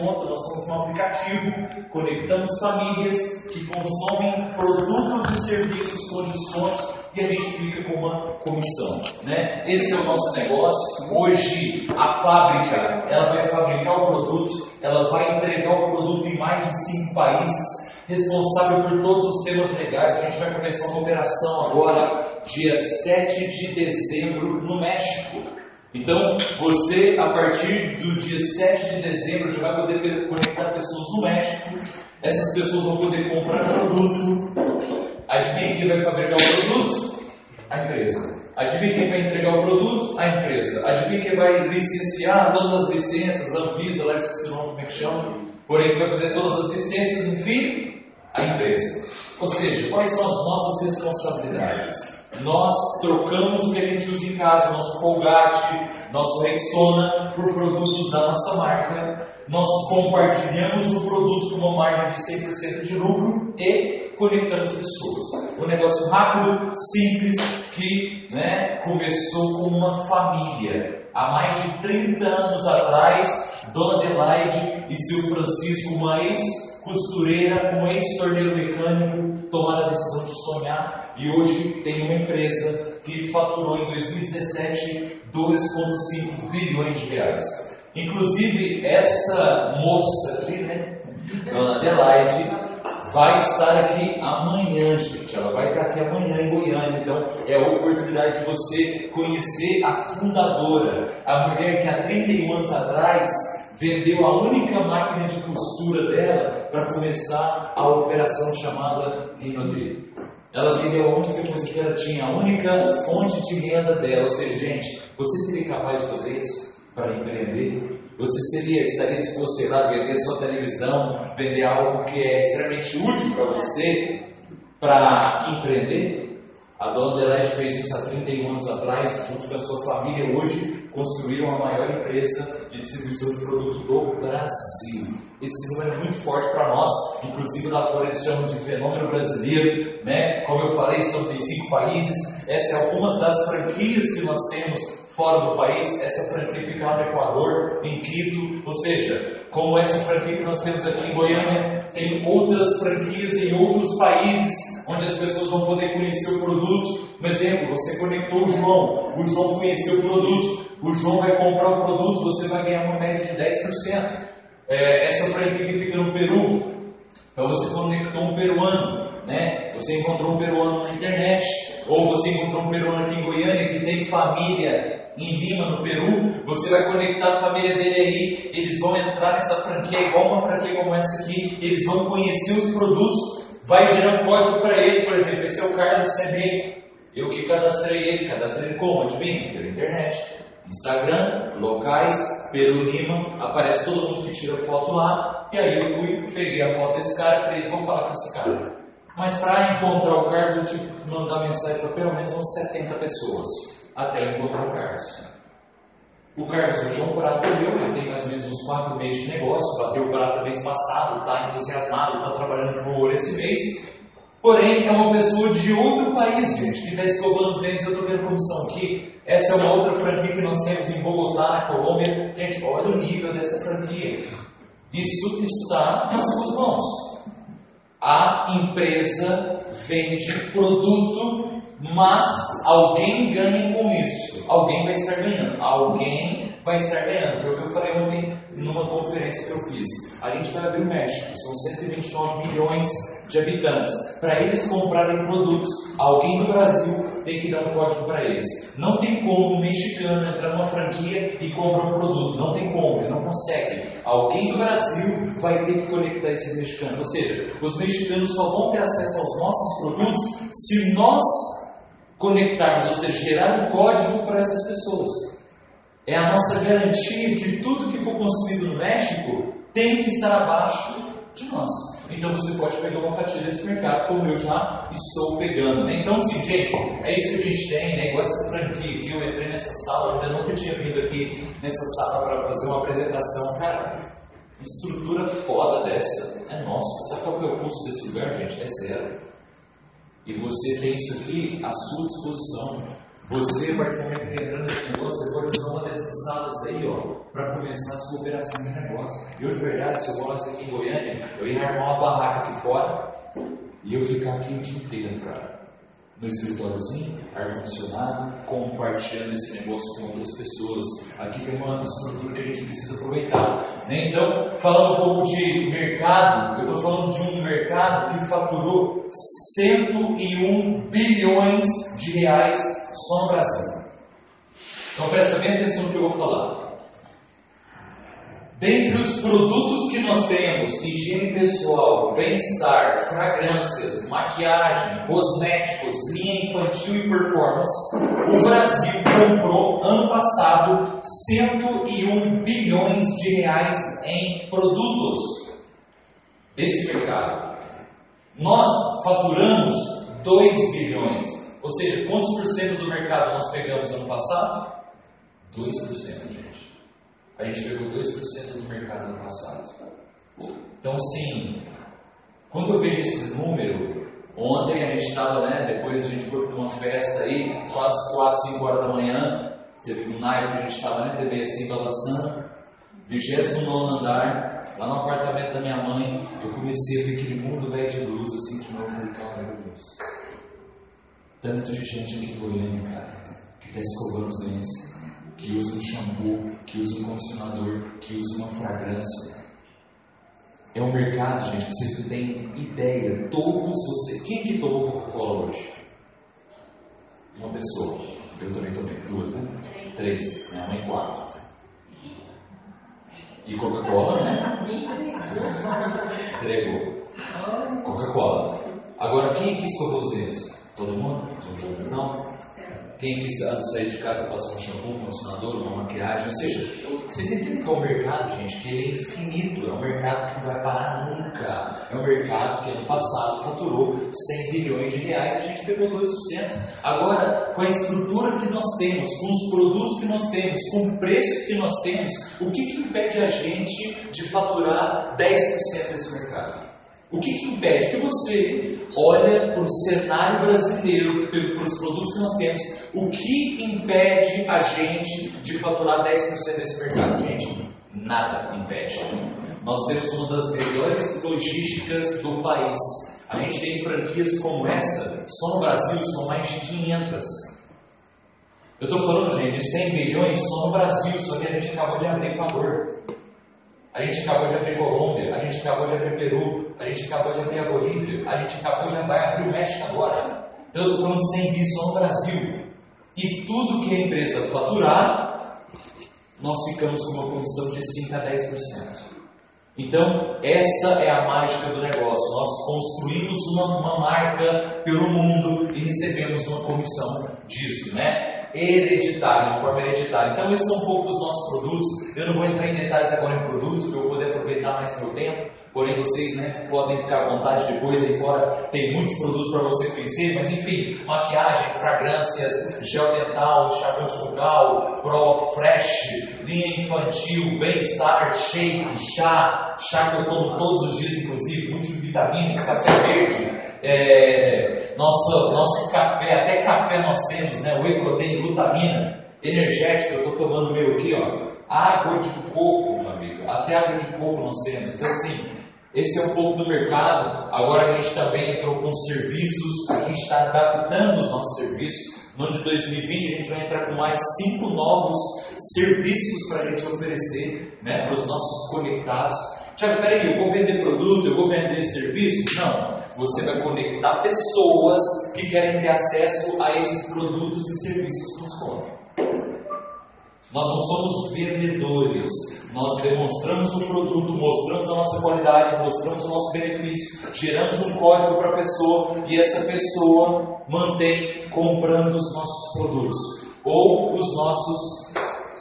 desconto, nós somos um aplicativo, conectamos famílias que consomem produtos e serviços com desconto e a gente fica com uma comissão. Né? Esse é o nosso negócio. Hoje a fábrica ela vai fabricar o produto, ela vai entregar o produto em mais de cinco países, responsável por todos os temas legais. A gente vai começar uma operação agora, dia 7 de dezembro, no México. Então, você, a partir do dia 7 de dezembro, já vai poder conectar pessoas no México. Essas pessoas vão poder comprar produto. Adivinha quem vai fabricar o produto? A empresa. Adivinha quem vai entregar o produto? A empresa. Adivinha quem vai licenciar todas as licenças, Anvisa, lá esqueci o nome, como é que chama? Porém, vai fazer todas as licenças, enfim, a empresa. Ou seja, quais são as nossas responsabilidades? Nós trocamos o que a gente usa em casa, nosso Colgate, nosso Rexona, por produtos da nossa marca. Nós compartilhamos o produto com uma margem de 100% de lucro e conectamos pessoas. Um negócio rápido, simples, que né, começou com uma família. Há mais de 30 anos atrás, Dona Adelaide e seu Francisco, uma ex-costureira, um ex-torneiro mecânico, tomaram a decisão de sonhar e hoje tem uma empresa que faturou em 2017 2,5 bilhões de reais. Inclusive, essa moça aqui, né, Dona Adelaide, vai estar aqui amanhã, gente. Ela vai estar aqui amanhã em Goiânia. Então, é a oportunidade de você conhecer a fundadora, a mulher que há 31 anos atrás vendeu a única máquina de costura dela para começar a operação chamada Rinode. Ela vendeu a única coisa que ela tinha, a única fonte de renda dela. Ou seja, gente, você seria capaz de fazer isso para empreender? Você seria, estaria disposto, sei lá, vender sua televisão, vender algo que é extremamente útil para você para empreender? A dona Adelaide fez isso há 31 anos atrás, junto com a sua família. Hoje construíram a maior empresa de distribuição de produto do Brasil. Esse número é muito forte para nós, inclusive lá fora eles chamam de fenômeno brasileiro, né? Como eu falei, estamos em cinco países. Essa é algumas das franquias que nós temos fora do país. Essa franquia fica lá no Equador, em Quito, ou seja, como essa franquia que nós temos aqui em Goiânia, tem outras franquias em outros países onde as pessoas vão poder conhecer o produto. Um exemplo, você conectou o João, o João conheceu o produto, o João vai comprar o produto, você vai ganhar uma média de 10%. É, essa franquia que fica no Peru, então você conectou um peruano, né? Você encontrou um peruano na internet, ou você encontrou um peruano aqui em Goiânia que tem família em Lima, no Peru, você vai conectar a família dele aí, eles vão entrar nessa franquia, igual uma franquia como essa aqui, eles vão conhecer os produtos, vai gerar um código para ele, por exemplo, esse é o Carlos CB, eu que cadastrei ele, cadastrei ele como? Adivinha? Pela internet. Instagram, locais, Peru Lima, aparece todo mundo que tira foto lá, e aí eu fui, peguei a foto desse cara e falei, vou falar com esse cara. Mas para encontrar o Carlos, eu tive que mandar mensagem para pelo menos umas 70 pessoas até encontrar o Carlos. O Carlos hoje é um prata meu, ele tem mais ou menos uns 4 meses de negócio, bateu o prata mês passado, está entusiasmado, está trabalhando com ouro esse mês. Porém, é uma pessoa de outro país, gente, que está escovando os dentes. Eu estou vendo comissão aqui. Essa é uma outra franquia que nós temos em Bogotá, na Colômbia. Gente, olha o nível dessa franquia. Isso está nas suas mãos. A empresa vende produto mas alguém ganha com isso. Alguém vai estar ganhando. Alguém vai estar ganhando. Foi o que eu falei ontem numa conferência que eu fiz. A gente vai abrir o México, são 129 milhões de habitantes. Para eles comprarem produtos, alguém do Brasil tem que dar um código para eles. Não tem como um mexicano entrar numa franquia e comprar um produto. Não tem como, ele não consegue. Alguém do Brasil vai ter que conectar esses mexicanos. Ou seja, os mexicanos só vão ter acesso aos nossos produtos se nós conectarmos, ou seja, gerar um código para essas pessoas. É a nossa garantia que tudo que for consumido no México tem que estar abaixo de nós. Então você pode pegar uma fatia desse mercado, como eu já estou pegando. Né? Então, assim, gente, é isso que a gente tem, né? igual essa franquia que eu entrei nessa sala, eu ainda nunca tinha vindo aqui nessa sala para fazer uma apresentação. Cara, estrutura foda dessa é nossa. Sabe qual é o custo desse lugar, gente? É zero. E você tem isso aqui à sua disposição. Você, a partir do momento que entrando nesse negócio, você pode usar uma dessas salas aí, ó, para começar a sua operação de negócio. Eu, de verdade, se eu morasse aqui em Goiânia, eu ia armar uma barraca aqui fora e eu ficar aqui o dia inteiro, cara no escritóriozinho, ar-condicionado, compartilhando esse negócio com outras pessoas. Aqui tem uma estrutura que a gente precisa aproveitar. Né? Então, falando um pouco de mercado, eu estou falando de um mercado que faturou 101 bilhões de reais só no Brasil. Então presta bem atenção no que eu vou falar. Dentre os produtos que nós temos, higiene pessoal, bem-estar, fragrâncias, maquiagem, cosméticos, linha infantil e performance, o Brasil comprou ano passado 101 bilhões de reais em produtos desse mercado. Nós faturamos 2 bilhões. Ou seja, quantos por cento do mercado nós pegamos ano passado? 2%, gente. A gente pegou 2% do mercado no passado. Então, assim, quando eu vejo esse número, ontem a gente estava, né, depois a gente foi para uma festa aí, quase 4, 5 horas da manhã, você viu naipe, a gente estava na TV assim, balançando, 29 andar, lá no apartamento da minha mãe, eu comecei a ver aquele mundo velho de luz, assim, de novo, eu falei, meu Deus. Tanto de gente aqui em Goiânia, cara, que está escovando os dentes que usa um shampoo, que usa um condicionador, que usa uma fragrância. É um mercado, gente, que vocês não têm ideia. Todos vocês. Quem que tomou Coca-Cola hoje? Uma pessoa. Eu também tomei. Duas, né? Três. Minha mãe, quatro. E Coca-Cola, né? Entregou. Coca-Cola. Agora, quem que escovou os dentes? Todo mundo? Não. Quem quis sair de casa passar um shampoo, um condicionador, uma maquiagem, ou seja, vocês entendem que é um mercado, gente, que ele é infinito, é um mercado que não vai parar nunca. É um mercado que ano passado faturou 100 bilhões de reais e a gente pegou 2%. Agora, com a estrutura que nós temos, com os produtos que nós temos, com o preço que nós temos, o que, que impede a gente de faturar 10% desse mercado? O que, que impede que você olha para o cenário brasileiro, pelos produtos que nós temos, o que impede a gente de faturar 10% desse mercado? Gente, nada impede. Nós temos uma das melhores logísticas do país. A gente tem franquias como essa, só no Brasil são mais de 500. Eu estou falando, gente, de 100 bilhões só no Brasil, só que a gente acabou de abrir Equador. A gente acabou de abrir Colômbia, a gente acabou de abrir Peru, a gente acabou de abrir a Bolívia, a gente acabou de abrir o México agora. Então eu estou falando 100 bi no Brasil. E tudo que a empresa faturar, nós ficamos com uma comissão de 5 a 10%. Então, essa é a mágica do negócio. Nós construímos uma, uma marca pelo mundo e recebemos uma comissão disso, né? Hereditário, de forma hereditária. Então, esses são um pouco dos nossos produtos. Eu não vou entrar em detalhes agora em produtos, para eu poder aproveitar mais meu tempo. Porém, vocês né, podem ficar à vontade depois. Aí fora tem muitos produtos para você conhecer. Mas, enfim, maquiagem, fragrâncias, gel dental, chapante bucal, Pro Fresh, linha infantil, bem-estar, shake, chá, chá que eu tomo todos os dias, inclusive, multivitamínico, café verde é, nosso, nosso café, até café nós temos, né? Whey protein, glutamina, energético, eu estou tomando meu aqui, ó. Água de coco, meu amigo, até água de coco nós temos. Então, assim, esse é um pouco do mercado. Agora a gente também entrou com serviços, a gente está adaptando os nossos serviços. No ano de 2020 a gente vai entrar com mais cinco novos serviços para a gente oferecer né, para os nossos conectados. Tiago, peraí, eu vou vender produto, eu vou vender serviço? Não. Você vai conectar pessoas que querem ter acesso a esses produtos e serviços com desconto. Nós não somos vendedores, nós demonstramos o produto, mostramos a nossa qualidade, mostramos o nosso benefício, geramos um código para a pessoa e essa pessoa mantém comprando os nossos produtos ou os nossos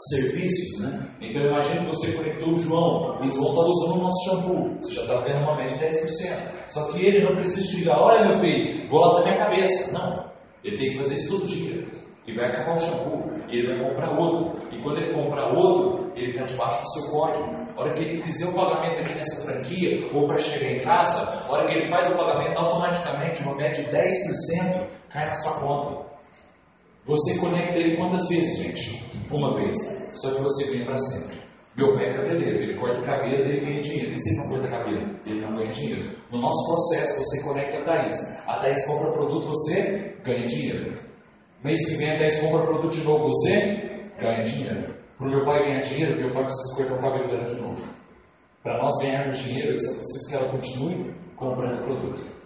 serviços, né? Então imagine que você conectou o João, o João está usando o nosso shampoo, você já está vendo uma média de 10%. Só que ele não precisa te ligar, olha meu filho, volta minha cabeça. Não, ele tem que fazer isso todo dia. E vai acabar o shampoo, e ele vai comprar outro. E quando ele comprar outro, ele está debaixo do seu código. A hora que ele fizer o pagamento aqui nessa franquia, ou para chegar em casa, a hora que ele faz o pagamento, automaticamente uma média de 10% cai na sua conta. Você conecta ele quantas vezes, gente? Uma vez. Só que você ganha para sempre. Meu pai é cabeleireiro, ele corta cabelo, ele ganha dinheiro. E se não corta cabelo? Ele não ganha dinheiro. No nosso processo, você conecta a Thaís. A Thaís compra produto, você ganha dinheiro. Mês que vem a Thaís compra produto de novo, você ganha dinheiro. Para o meu pai ganhar dinheiro, meu pai precisa cortar o cabelo dela de novo. Para nós ganharmos dinheiro, eu só preciso que ela continue comprando produto.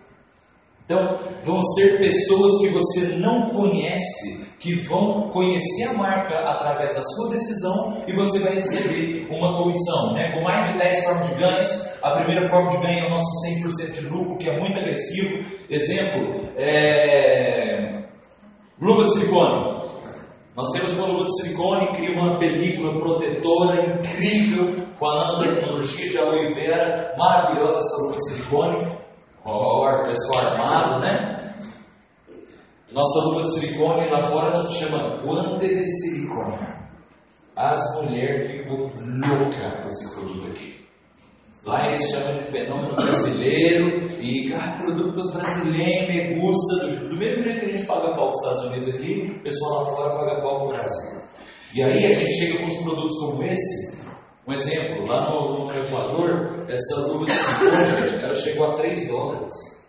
Então, vão ser pessoas que você não conhece, que vão conhecer a marca através da sua decisão e você vai receber uma comissão. Né? Com mais de 10 formas de ganhos, a primeira forma de ganho é o nosso 100% de lucro, que é muito agressivo. Exemplo, é... luva de silicone. Nós temos uma luva de silicone, cria uma película protetora incrível com a nanotecnologia de aloe vera, maravilhosa essa luva de silicone. Ó, pessoal armado, né? Nossa luva de silicone lá fora a gente chama guante de silicone. As mulheres ficam loucas com esse produto aqui. Lá eles chamam de fenômeno brasileiro e ah, produtos brasileiros me gusta. Do, do mesmo jeito que a gente paga pau nos Estados Unidos aqui, o pessoal lá fora paga pau no Brasil. E aí a gente chega com uns produtos como esse. Um exemplo, lá no, no Equador, essa luva de silicone, ela chegou a 3 dólares.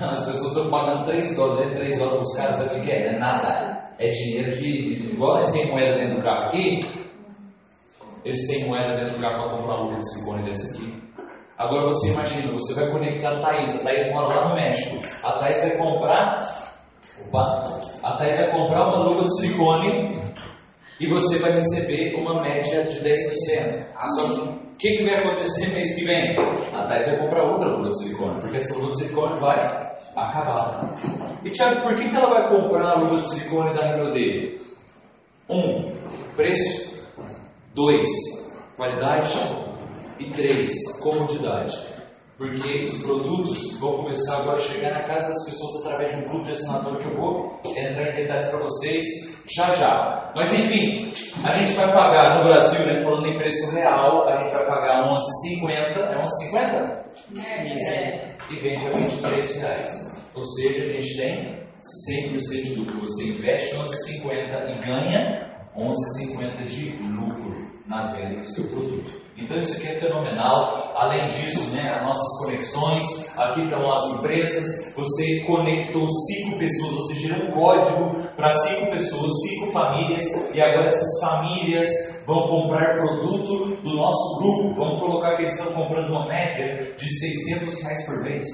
As pessoas estão pagando 3 dólares, 3 né? dólares para os caras, sabe o que é? É nada. É dinheiro de, de, Igual eles têm moeda dentro do carro aqui, eles têm moeda dentro do carro para comprar de silicone dessa aqui. Agora você imagina, você vai conectar a Thaís, a Thaís mora lá no México. A Thaís vai comprar. Opa! A Thaís vai comprar uma luva de silicone e você vai receber uma média de 10%. Só que o que, que vai acontecer mês que vem? A Thais vai comprar outra luva de silicone, porque essa luva de silicone vai acabar. E Tiago, por que, que ela vai comprar a luva de silicone da Renaudet? Um, preço. Dois, qualidade. E três, comodidade. Porque os produtos vão começar agora a chegar na casa das pessoas através de um grupo de assinatura que eu vou entrar em detalhes para vocês já já. Mas enfim, a gente vai pagar no Brasil, né, falando em preço real, a gente vai pagar 11,50. É 11,50? É. E vende a 23 reais. Ou seja, a gente tem 100% de lucro. Você investe 11,50 e ganha 11,50 de lucro na venda do seu produto. Então isso aqui é fenomenal. Além disso, né, as nossas conexões, aqui estão as empresas. Você conectou cinco pessoas, você gerou um código para cinco pessoas, cinco famílias, e agora essas famílias vão comprar produto do nosso grupo. Vamos colocar que eles estão comprando uma média de 600 reais por mês.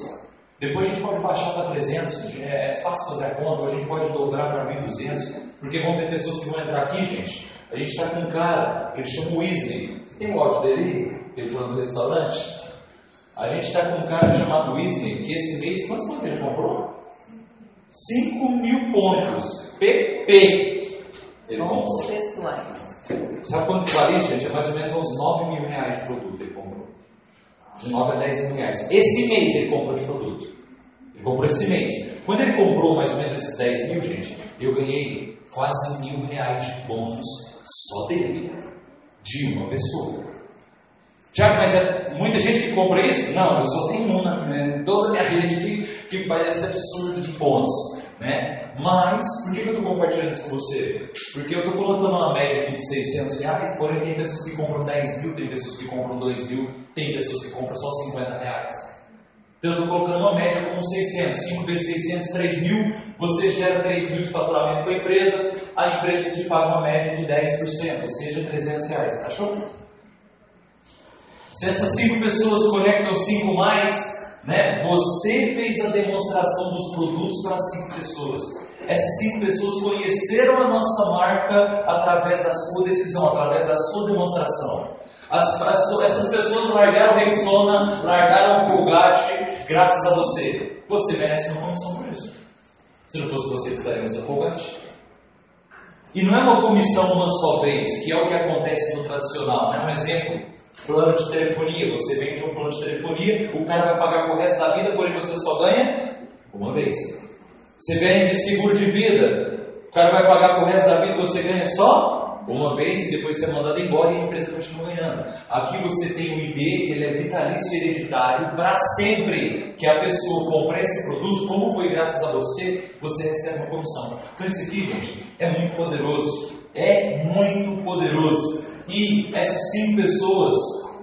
Depois a gente pode baixar para 300, é, é fácil fazer a conta, ou a gente pode dobrar para 1.200, porque vão ter pessoas que vão entrar aqui, gente. A gente está com um cara que ele chama Weasley, tem o áudio dele? Ele falando do restaurante? A gente está com um cara chamado Wisney, que esse mês, quantos pontos ele comprou? 5 mil pontos. PP. Ele pontos pessoais. Sabe quanto vale gente? É mais ou menos uns 9 mil reais de produto ele comprou. De 9 a 10 mil reais. Esse mês ele comprou de produto. Ele comprou esse mês. Quando ele comprou mais ou menos esses 10 mil, gente, eu ganhei quase mil reais de bônus só dele de uma pessoa. Tiago, mas é muita gente que compra isso? Não, eu só tenho uma, né? toda a minha rede que, que faz esse absurdo de pontos. Né? Mas, por que eu estou compartilhando isso com você? Porque eu estou colocando uma média aqui de 600 reais, porém tem pessoas que compram 10 mil, tem pessoas que compram 2 mil, tem pessoas que compram só 50 reais. Então eu estou colocando uma média como 600, 5 vezes 600, 3 mil, você gera 3 mil de faturamento para a empresa, a empresa te paga uma média de 10%, ou seja, 300 reais. Achou? Se essas 5 pessoas conectam 5 mais, né, você fez a demonstração dos produtos para 5 pessoas. Essas 5 pessoas conheceram a nossa marca através da sua decisão, através da sua demonstração. As, as, essas pessoas largaram Rexona, largaram Colgate graças a você. Você merece uma comissão por isso. Se não fosse você, estaria seu Colgate. E não é uma comissão uma só vez, que é o que acontece no tradicional. É um exemplo. Plano de telefonia. Você vende um plano de telefonia, o cara vai pagar o resto da vida, porém você só ganha uma vez. Você vende seguro de vida, o cara vai pagar o resto da vida, você ganha só uma vez e depois você é mandado embora e a empresa continua ganhando. Aqui você tem o ID, que ele é vitalício hereditário para sempre que a pessoa compra esse produto, como foi graças a você, você recebe uma comissão. Então isso aqui, gente, é muito poderoso. É muito poderoso. E essas cinco pessoas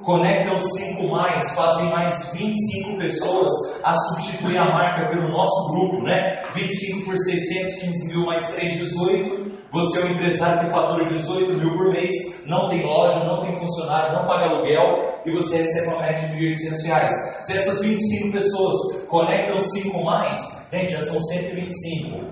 conectam cinco mais, fazem mais 25 pessoas a substituir a marca pelo nosso grupo, né? 25 por 615 mil mais 3, 18. Você é um empresário que fatura 18 mil por mês, não tem loja, não tem funcionário, não paga aluguel e você recebe uma média de 1.800 reais. Se essas 25 pessoas conectam 5 mais, gente, já são 125.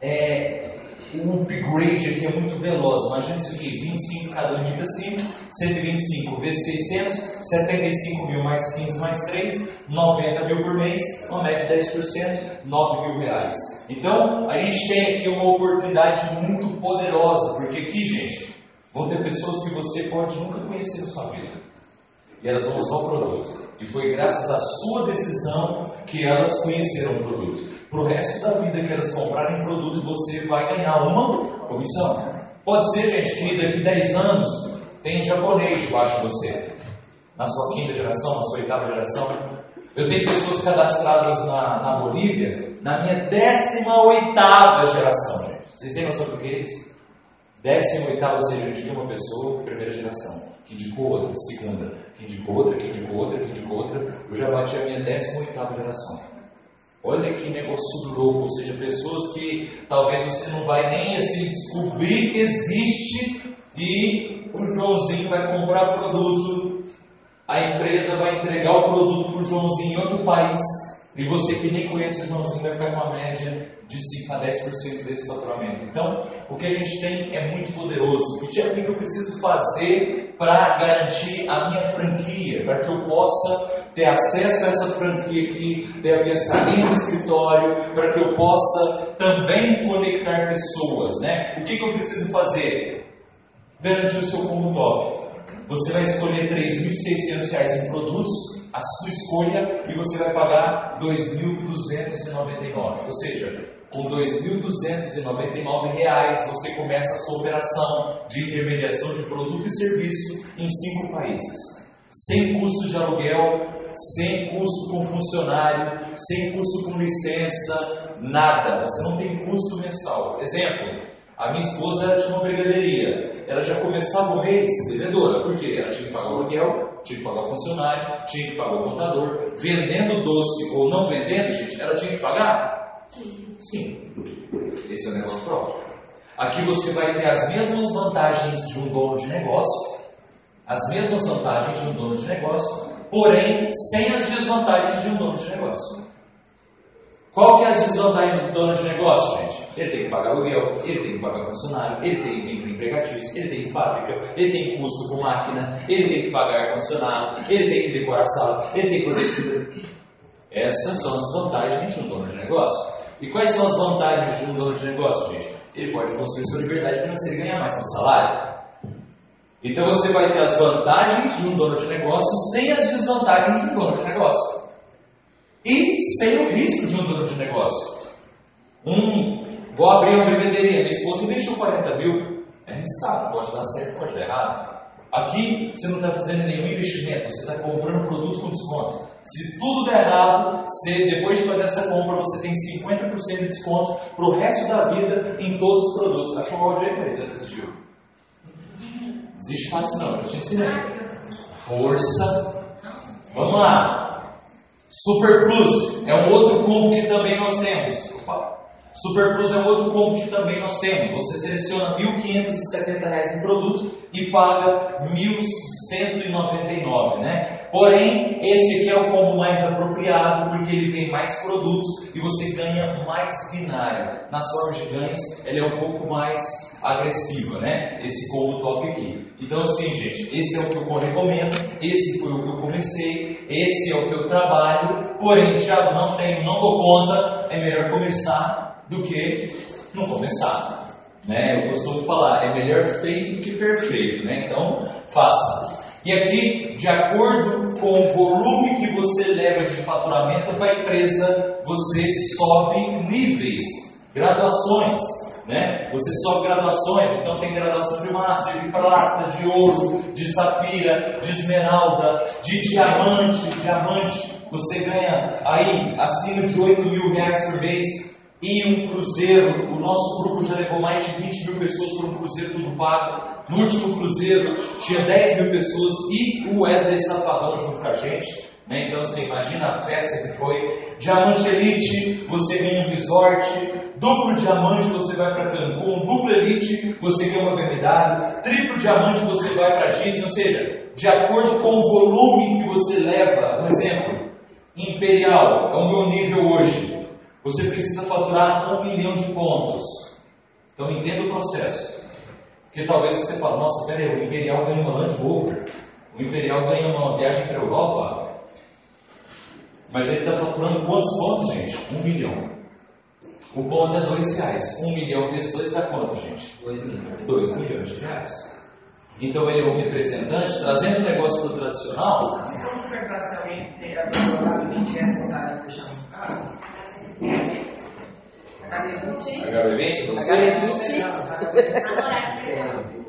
É, o upgrade aqui é muito veloz. Imagina isso aqui: 25 cada um indica 5, 125 vezes 600, 75 mil mais 15 mais 3, 90 mil por mês, uma média de 10%, 9 mil reais. Então, a gente tem aqui uma oportunidade muito poderosa, porque aqui, gente, vão ter pessoas que você pode nunca conhecer na sua vida. E elas vão usar o produto. E foi graças à sua decisão que elas conheceram o produto. Para o resto da vida que elas comprarem produto, você vai ganhar uma comissão. Pode ser, gente, que daqui 10 anos tem japonês debaixo de você. Na sua quinta geração, na sua oitava geração. Eu tenho pessoas cadastradas na, na Bolívia na minha décima oitava geração, gente. Vocês têm noção do que é isso? Décima oitava, ou seja, indiquei uma pessoa, primeira geração, que indicou outra, segunda, que indicou outra, que indicou outra, que indicou outra. Eu já bati a minha décima oitava geração. Olha que negócio louco, ou seja, pessoas que talvez você não vai nem assim descobrir que existe e o Joãozinho vai comprar produto, a empresa vai entregar o produto para o Joãozinho em outro país e você que nem conhece o Joãozinho vai ficar com uma média de 5 a 10% desse faturamento. Então, o que a gente tem é muito poderoso. O que eu preciso fazer para garantir a minha franquia, para que eu possa ter acesso a essa franquia aqui, ter a minha salinha do escritório, para que eu possa também conectar pessoas, né? O que, que eu preciso fazer? Garantir o seu combo top. Você vai escolher R$ 3.600 em produtos, a sua escolha, e você vai pagar R$ 2.299. Ou seja, com R$ 2.299 você começa a sua operação de intermediação de produto e serviço em cinco países. Sem custo de aluguel, sem custo com funcionário, sem custo com licença, nada. Você não tem custo mensal. Exemplo, a minha esposa tinha uma brigadeiria. Ela já começava o mês devedora. Por quê? Ela tinha que pagar o aluguel, tinha que pagar o funcionário, tinha que pagar o contador. Vendendo doce ou não vendendo, gente, ela tinha que pagar? Sim. Sim. Esse é o negócio próprio. Aqui você vai ter as mesmas vantagens de um dono de negócio, as mesmas vantagens de um dono de negócio, porém sem as desvantagens de um dono de negócio. Qual que é as desvantagens do dono de negócio, gente? Ele tem que pagar aluguel, ele tem que pagar funcionário, ele tem vir empregatício, ele tem fábrica, ele tem custo com máquina, ele tem que pagar ar-condicionado, ele tem que decorar a sala, ele tem que fazer Essas são as vantagens de um dono de negócio. E quais são as vantagens de um dono de negócio, gente? Ele pode construir sua liberdade financeira e ganhar mais com o salário. Então você vai ter as vantagens de um dono de negócio sem as desvantagens de um dono de negócio. E sem o risco de um dono de negócio. Um, vou abrir uma bebederia, minha esposa investiu 40 mil. É arriscado, pode dar certo, pode dar errado. Aqui você não está fazendo nenhum investimento, você está comprando produto com desconto. Se tudo der errado, você, depois de fazer essa compra, você tem 50% de desconto para o resto da vida em todos os produtos. Achou qual jeito aí? Já assistiu? Existe fácil não, eu te ensinei. Força. Vamos lá. Super Plus é um outro combo que também nós temos. Opa. Super Plus é um outro combo que também nós temos. Você seleciona R$ 1.570 em produto e paga R$ 1.199, né? Porém, esse aqui é o combo mais apropriado porque ele tem mais produtos e você ganha mais binário. Nas formas de ganhos, ele é um pouco mais agressiva, né? Esse combo top aqui. Então, assim, gente, esse é o que eu recomendo, esse foi o que eu comecei, esse é o que eu trabalho, porém, já não tenho, não dou conta, é melhor começar do que não começar. Né? Eu costumo falar, é melhor feito do que perfeito, né? Então, faça. E aqui, de acordo com o volume que você leva de faturamento para a empresa, você sobe níveis, graduações. Né? Você sobe graduações, então tem graduação de master, de prata, de ouro, de safira, de esmeralda, de diamante, diamante. Você ganha aí acima de 8 mil reais por mês e um cruzeiro. O nosso grupo já levou mais de 20 mil pessoas para um cruzeiro tudo pago. No último cruzeiro tinha 10 mil pessoas e o Wesley Safadão junto com a gente. Né? Então você imagina a festa que foi. Diamante Elite, você ganha um resort. Duplo diamante, você vai para Cancún. Duplo Elite, você ganha uma BMW. Triplo diamante, você vai para Disney. Ou seja, de acordo com o volume que você leva, um exemplo, Imperial, é o meu nível hoje. Você precisa faturar um milhão de pontos. Então entenda o processo. Porque talvez você fale, nossa, peraí, o Imperial ganha uma Land Rover. O Imperial ganha uma viagem para a Europa. Mas ele está faturando quantos pontos, gente? Um milhão. O ponto é dois reais. Um milhão vezes dois dá quanto, gente? Dois milhões. Dois milhões de reais. Então ele é um representante, trazendo o negócio para o tradicional. Vamos perguntar se alguém tem a doutorado e tivesse vontade de fechar um carro. HB20. HB20, você? HB20.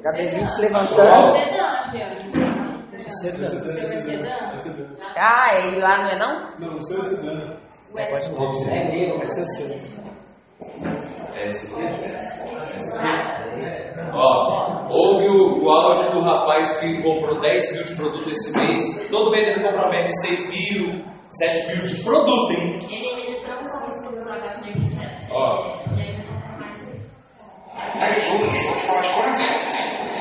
HB20 levantando. Sedã. Ah, e lá não é não? Não, o seu é sedã. É, pode ser. É negro, vai ser o seu. É esse aqui? Ó, houve o, o áudio do rapaz que comprou 10 mil de produto esse mês. Todo mês ele compra de 6 mil, 7 mil de produto, hein? Ó. Aí eu vou, deixa eu te falar as coisas.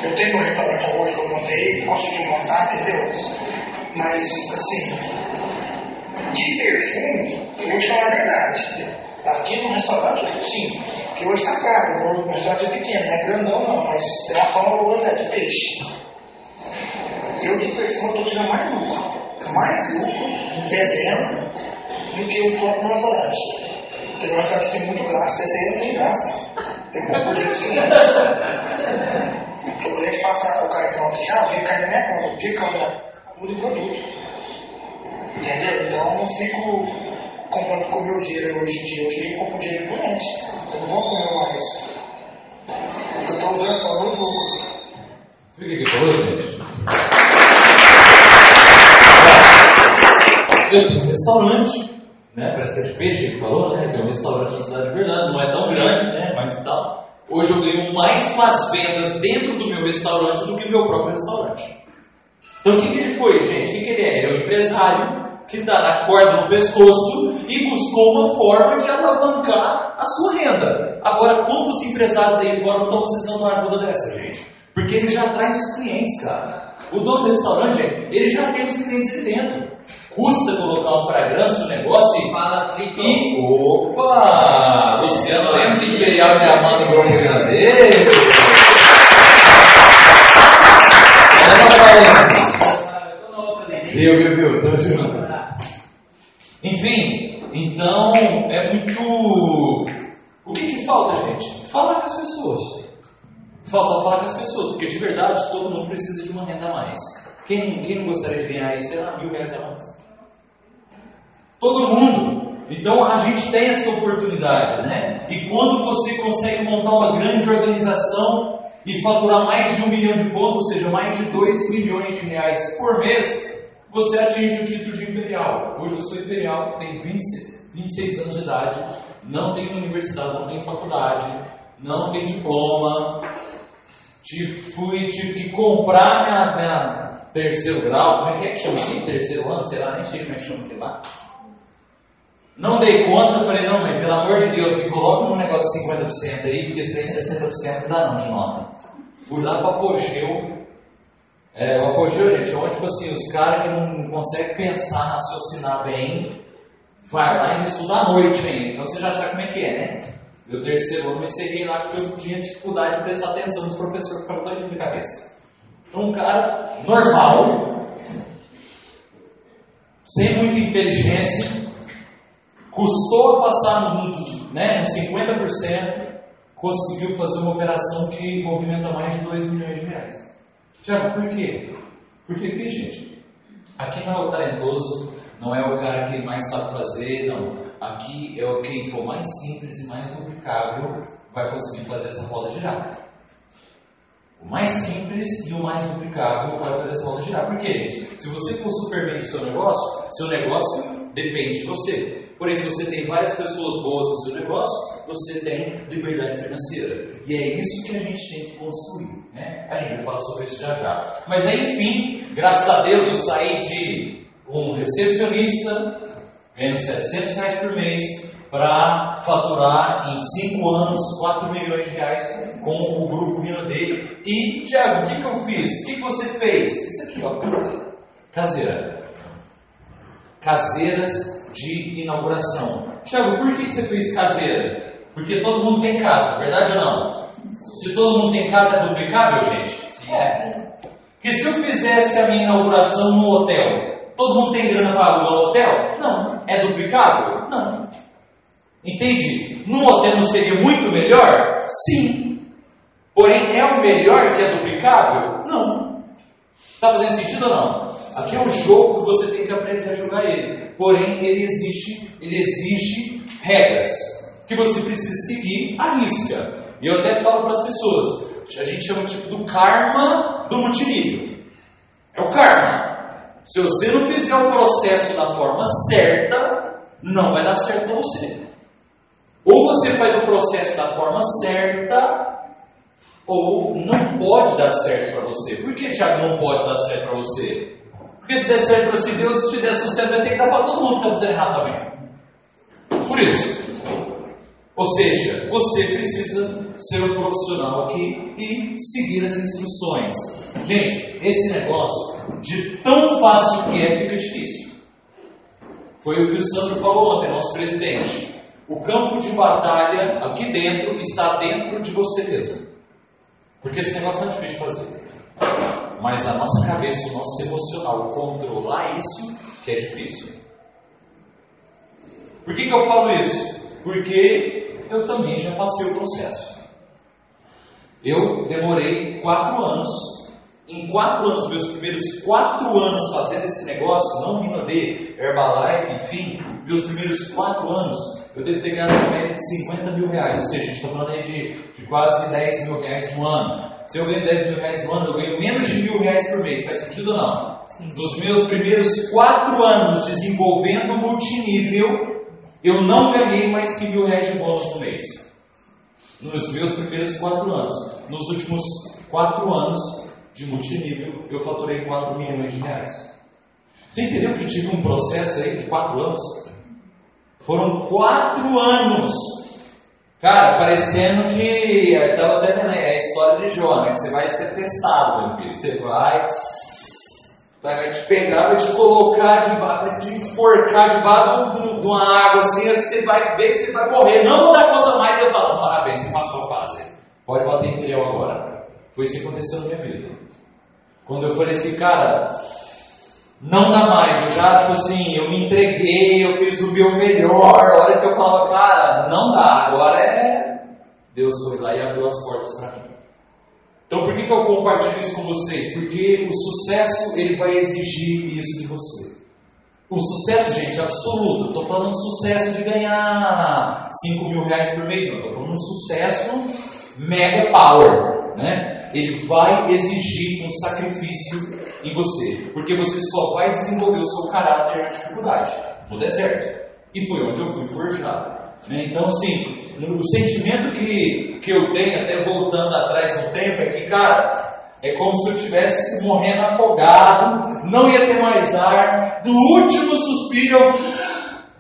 Eu tenho um restaurante hoje que eu montei, consegui montar, entendeu? Mas, assim, de perfume, eu vou te falar a verdade. Aqui no restaurante, sim, que hoje está caro, o restaurante é pequeno, não é grandão não, mas tem a fama boa de peixe. Eu de perfume estou tirando mais lucro, mais lucro vendendo do que o próprio restaurante. Porque o restaurante tem muito gasto, esse aí não tem gasto. Eu compro o dia seguinte. O cliente passa o cartão aqui, já, o dia cai na minha conta, o dia cai na muda o produto. Entendeu? Então eu não fico comprando com o meu dinheiro hoje em dia. Hoje eu compro o dinheiro do cliente. Eu não vou comer mais. O que eu estou vendo só no lucro. Você viu o que ele falou, gente? Tem restaurante, né? Parece que é de peixe, ele falou, né? Tem um restaurante na cidade de verdade, não é tão grande, né? Mas tal. Hoje eu ganho mais com as vendas dentro do meu restaurante do que meu próprio restaurante. Então o que, que ele foi, gente? O que, que ele é? Ele é um empresário que está na corda do pescoço e buscou uma forma de alavancar a sua renda. Agora, quantos empresários aí fora estão precisando de uma ajuda dessa, gente? Porque ele já traz os clientes, cara. O dono do restaurante, gente, ele já tem os clientes ali dentro. Custa colocar um fragrância no negócio e Fala frito. e, opa! Luciano Lemos, Imperial Diamante Bom Brigadeiro. Viu, viu, viu? Tô junto. Enfim, então é muito. O que, que falta, gente? Falar com as pessoas. Falta falar com as pessoas, porque de verdade todo mundo precisa de uma renda a mais. Quem, quem não gostaria de ganhar aí, sei lá, mil reais a mais? Todo mundo. Então a gente tem essa oportunidade, né? E quando você consegue montar uma grande organização e faturar mais de um milhão de pontos, ou seja, mais de 2 milhões de reais por mês, você atinge o título de imperial. Hoje eu sou imperial, tenho 20, 26 anos de idade, não tenho universidade, não tenho faculdade, não tenho diploma. Tive, fui, tive que comprar minha, minha terceiro grau, como é que é que chama aqui? Terceiro ano, sei lá, nem sei como é que chama aqui lá. Não dei conta, falei, não, mãe, pelo amor de Deus, me coloca num negócio de 50% aí, porque esse trem 60% não dá não de nota. Fui lá para Apogeu. É, o Apogeu, gente, é onde, tipo assim, os caras que não conseguem pensar, raciocinar bem, vai lá e estuda à noite ainda. Então você já sabe como é que é, né? Meu terceiro ano eu encerrei lá porque eu tinha dificuldade de prestar atenção nos professores ficavam doidinho de cabeça. Então um cara normal, sem muita inteligência, custou a passar no, né, nos 50%, conseguiu fazer uma operação que movimenta mais de 2 milhões de reais. Tiago, por quê? Porque aqui, gente, aqui não é o talentoso, não é o cara que mais sabe fazer, não. Aqui é o quem for mais simples e mais complicável vai conseguir fazer essa roda girar. O mais simples e o mais duplicável vai fazer essa roda girar. Por quê? Se você for supermente o seu negócio, seu negócio depende de você. Porém, se você tem várias pessoas boas no seu negócio, você tem liberdade financeira. E é isso que a gente tem que construir. Né? A gente sobre isso já já. Mas enfim, graças a Deus eu saí de um recepcionista, ganhando 700 reais por mês, para faturar em 5 anos 4 milhões de reais com o grupo Minodei. E, Tiago, o que, que eu fiz? O que, que você fez? Isso aqui, ó. Caseira. Caseiras de inauguração. Tiago, por que você fez caseira? Porque todo mundo tem casa, verdade ou não? Se todo mundo tem casa, é duplicável, gente? Sim, é. Porque se eu fizesse a minha inauguração no hotel, todo mundo tem grana para alugar o hotel? Não. É duplicável? Não. Entende? Num hotel não seria muito melhor? Sim. Porém, é o melhor que é duplicável? Não. Está fazendo sentido ou não? Aqui é um jogo que você tem que aprender a jogar ele. Porém, ele existe, ele exige regras que você precisa seguir à risca. E eu até falo para as pessoas, a gente chama tipo do karma do multinível. É o karma. Se você não fizer o processo da forma certa, não vai dar certo para você. Ou você faz o processo da forma certa, ou não pode dar certo para você. Por que, Tiago, não pode dar certo para você? Porque se der certo para si, Deus te der sucesso, vai ter que dar para todo mundo que está errado também. Por isso. Ou seja, você precisa ser um profissional aqui e seguir as instruções. Gente, esse negócio, de tão fácil que é, fica difícil. Foi o que o Sandro falou ontem, nosso presidente. O campo de batalha aqui dentro está dentro de você mesmo. Porque esse negócio não é difícil de fazer. Mas a nossa cabeça, o nosso emocional, controlar isso que é difícil. Por que, que eu falo isso? Porque eu também já passei o processo. Eu demorei quatro anos. Em quatro anos, meus primeiros quatro anos fazendo esse negócio, não vindo de Herbalife, enfim, meus primeiros quatro anos, eu devo ter ganhado uma média de 50 mil reais. Ou seja, a gente está falando aí de, de quase 10 mil reais no ano. Se eu ganho 10 mil reais no ano, eu ganho menos de mil reais por mês. Faz sentido ou não? Sim. Nos meus primeiros quatro anos desenvolvendo multinível, eu não ganhei mais que mil reais de bônus por mês. Nos meus primeiros quatro anos. Nos últimos quatro anos de multinível, eu faturei 4 milhões de reais. Você entendeu que eu tive um processo aí de quatro anos? Foram quatro anos Cara, parecendo que. Eu tava até a história de Jó, né? Que você vai ser testado, meu filho. Você vai. Vai te pegar, vai te colocar debaixo, vai te enforcar debaixo de uma água assim, você vai ver que você vai morrer. Não vou dar conta mais. Eu falo, parabéns, você passou a fase. Pode bater em eu agora. Foi isso que aconteceu na minha vida. Quando eu falei assim, cara, não dá mais. Eu já, tipo assim, eu me entreguei, eu fiz o meu melhor. A hora que eu falava, cara, não dá. Agora é. Deus foi lá e abriu as portas para mim. Então, por que, que eu compartilho isso com vocês? Porque o sucesso ele vai exigir isso de você. O sucesso, gente, absoluto. Estou falando sucesso de ganhar 5 mil reais por mês, não. Estou falando um sucesso mega power, né? ele vai exigir um sacrifício em você, porque você só vai desenvolver o seu caráter na dificuldade, no deserto. E foi onde eu fui forjado. Né? Então, assim, o sentimento que, que eu tenho, até voltando atrás no tempo, é que, cara, é como se eu estivesse morrendo afogado, não ia ter mais ar, do último suspiro,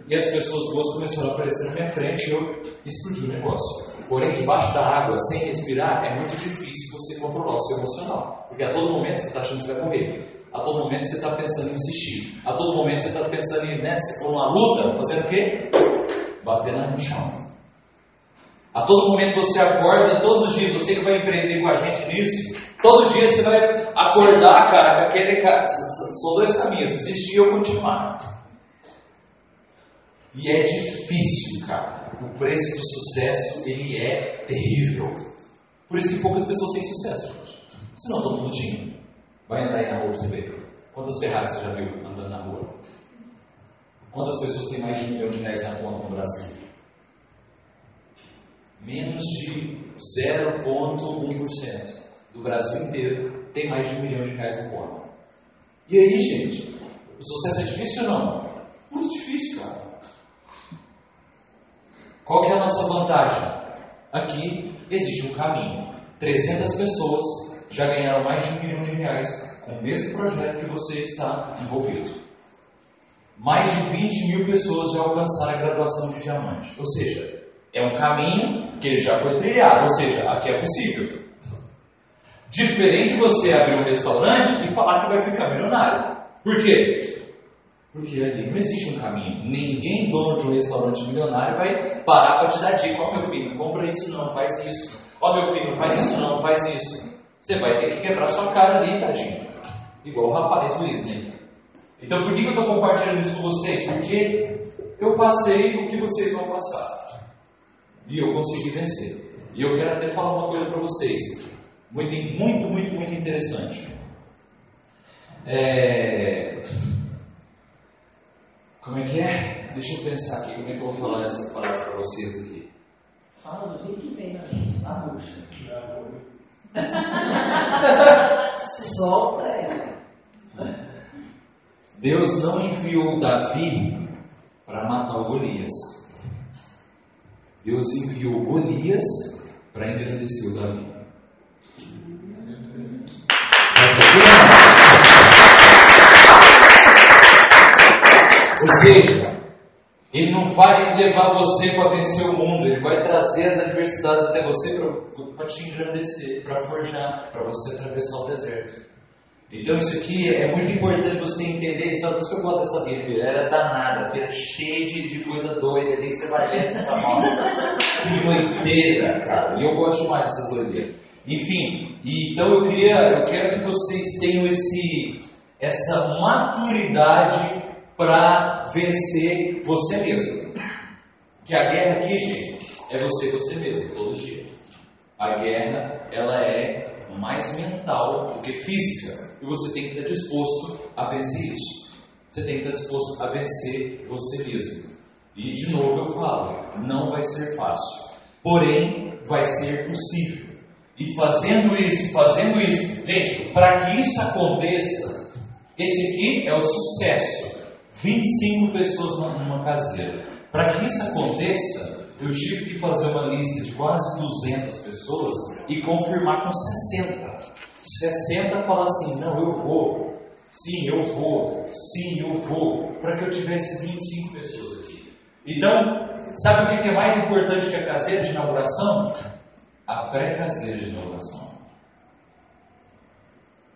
e as pessoas boas começaram a aparecer na minha frente e eu explodi o negócio. Porém, debaixo da água, sem respirar, é muito difícil você controlar o seu emocional. Porque a todo momento você está achando que você vai morrer. A todo momento você está pensando em insistir. A todo momento você está pensando em, né, se for uma luta, fazendo o quê? Batendo no chão. A todo momento você acorda, todos os dias, você que vai empreender com a gente nisso, todo dia você vai acordar, cara, com aquele. São dois caminhos, existir ou continuar. E é difícil, cara o preço do sucesso ele é terrível. Por isso que poucas pessoas têm sucesso, gente. Senão todo mundo tinha. Vai andar aí na rua você ver. Quantas Ferraris você já viu andando na rua? Quantas pessoas têm mais de um milhão de reais na conta no Brasil? Menos de 0,1% do Brasil inteiro tem mais de um milhão de reais no plano. E aí, gente? O sucesso é difícil ou não? Muito difícil, cara. Qual é a nossa vantagem? Aqui existe um caminho. 300 pessoas já ganharam mais de um milhão de reais com o mesmo projeto que você está envolvido. Mais de 20 mil pessoas já alcançaram a graduação de diamante. Ou seja, é um caminho que ele já foi trilhado. Ou seja, aqui é possível. Diferente de você abrir um restaurante e falar que vai ficar milionário. Por quê? Porque ali não existe um caminho. Ninguém dono de um restaurante milionário vai parar para te dar dica. Ó, oh, meu filho, compra isso não, faz isso. Ó, oh, meu filho, faz isso não, faz isso. Você vai ter que quebrar sua cara ali, tadinho. Igual o rapaz do Disney. Então, por que eu estou compartilhando isso com vocês? Porque eu passei o que vocês vão passar. E eu consegui vencer. E eu quero até falar uma coisa para vocês. Muito, muito, muito, muito interessante. É... Como é que é? Deixa eu pensar aqui, como é que eu vou falar essa palavra para vocês aqui. Fala do jeito que vem na gente, na. Sopra ela. Deus não enviou Davi para matar Golias. Deus enviou Golias para engrandecer o Davi. Ou seja, ele não vai levar você para vencer o mundo, ele vai trazer as adversidades até você para te engrandecer, para forjar, para você atravessar o deserto. Então isso aqui é muito importante você entender, isso é por isso que eu gosto dessa Bíblia, era danada, feira cheia de, de coisa doida, ali você vai ler, fala, nossa, que doideira, cara, e eu gosto demais dessas doideiras. Enfim, então eu queria, eu quero que vocês tenham esse, essa maturidade para vencer você mesmo. Que a guerra aqui, gente, é você você mesmo, todo dia. A guerra, ela é mais mental do que física. E você tem que estar disposto a vencer isso. Você tem que estar disposto a vencer você mesmo. E de novo eu falo, não vai ser fácil. Porém, vai ser possível. E fazendo isso, fazendo isso, gente, para que isso aconteça, esse aqui é o sucesso. 25 pessoas numa caseira. Para que isso aconteça, eu tive que fazer uma lista de quase 200 pessoas e confirmar com 60. 60 fala assim: não, eu vou. Sim, eu vou. Sim, eu vou. Para que eu tivesse 25 pessoas aqui. Então, sabe o que é mais importante que a caseira de inauguração? A pré-caseira de inauguração.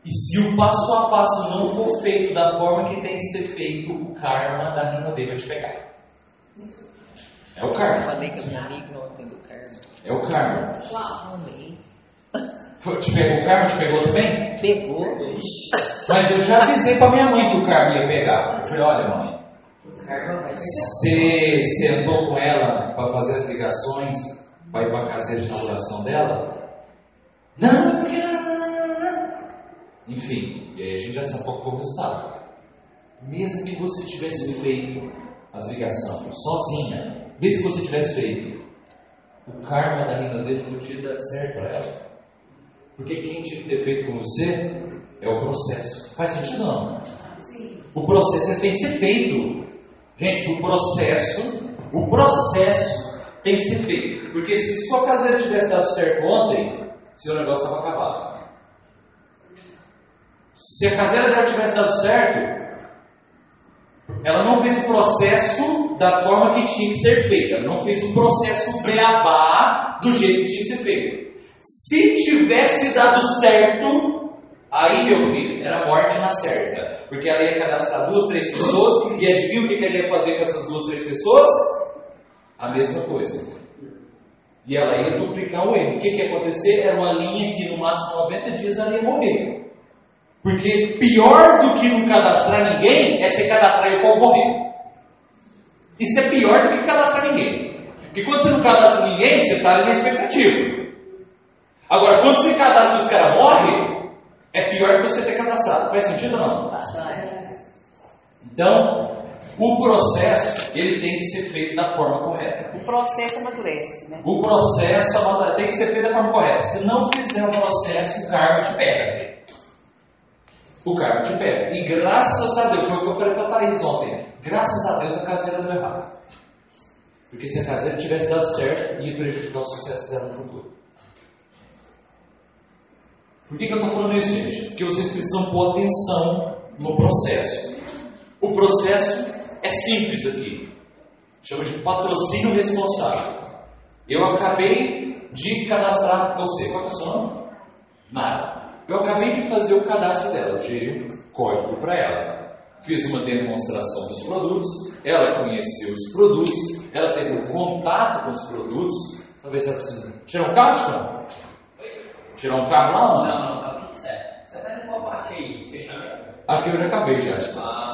E se o passo a passo não for feito da forma que tem que ser feito, o karma da rima dele vai te pegar. É o karma. Eu falei com a minha amiga ontem do karma. É o karma. Amei. Te pegou o karma? Te pegou também? Pegou. Mas eu já avisei pra minha mãe que o karma ia pegar. Eu falei, olha mãe, você sentou com ela para fazer as ligações para ir para a caseira de inauguração dela? Não, porque enfim, e aí a gente já sabe qual foi o resultado. Mesmo que você tivesse feito as ligações sozinha, mesmo que você tivesse feito, o karma da renda dele podia dar certo para ela. Porque quem tinha que ter feito com você é o processo. Faz sentido não? O processo tem que ser feito. Gente, o processo, o processo tem que ser feito. Porque se sua caseira tivesse dado certo ontem, seu negócio estava acabado. Se a caseira dela tivesse dado certo, ela não fez o processo da forma que tinha que ser feito. Ela não fez o processo beabá do jeito que tinha que ser feito. Se tivesse dado certo, aí, meu filho, era morte na certa. Porque ela ia cadastrar duas, três pessoas, e adivinha o que ela ia fazer com essas duas, três pessoas? A mesma coisa. E ela ia duplicar o erro. O que, que ia acontecer? Era uma linha que no máximo 90 dias ela ia morrer. Porque pior do que não cadastrar ninguém é você cadastrar e o morrer. Isso é pior do que cadastrar ninguém. Porque quando você não cadastra ninguém, você está na expectativa. Agora, quando você cadastra e os caras morrem, é pior que você ter cadastrado. Faz sentido ou não? Então, O processo, ele tem que ser feito da forma correta. O processo amadurece, né? O processo tem que ser feito da forma correta. Se não fizer o processo, o cargo te pega. O cargo te pega. E graças a Deus, foi o que eu falei para a Thaís ontem. Graças a Deus a caseira deu errado. Porque se a caseira tivesse dado certo, ia prejudicar o sucesso dela no futuro. Por que, que eu estou falando isso, gente? Porque vocês precisam pôr atenção no processo. O processo é simples aqui. Chama de patrocínio responsável. Eu acabei de cadastrar você. Qual é o seu nome? Nada. Eu acabei de fazer o cadastro dela, gerei um código para ela. Fiz uma demonstração dos produtos, ela conheceu os produtos, ela teve um contato com os produtos. Talvez ela precise tirar um carro, Chitão? Tirar um carro lá ou não? Não, não, tá tudo certo. Você tá em qual parte aí? Fechamento? Aqui eu já acabei já. Ah,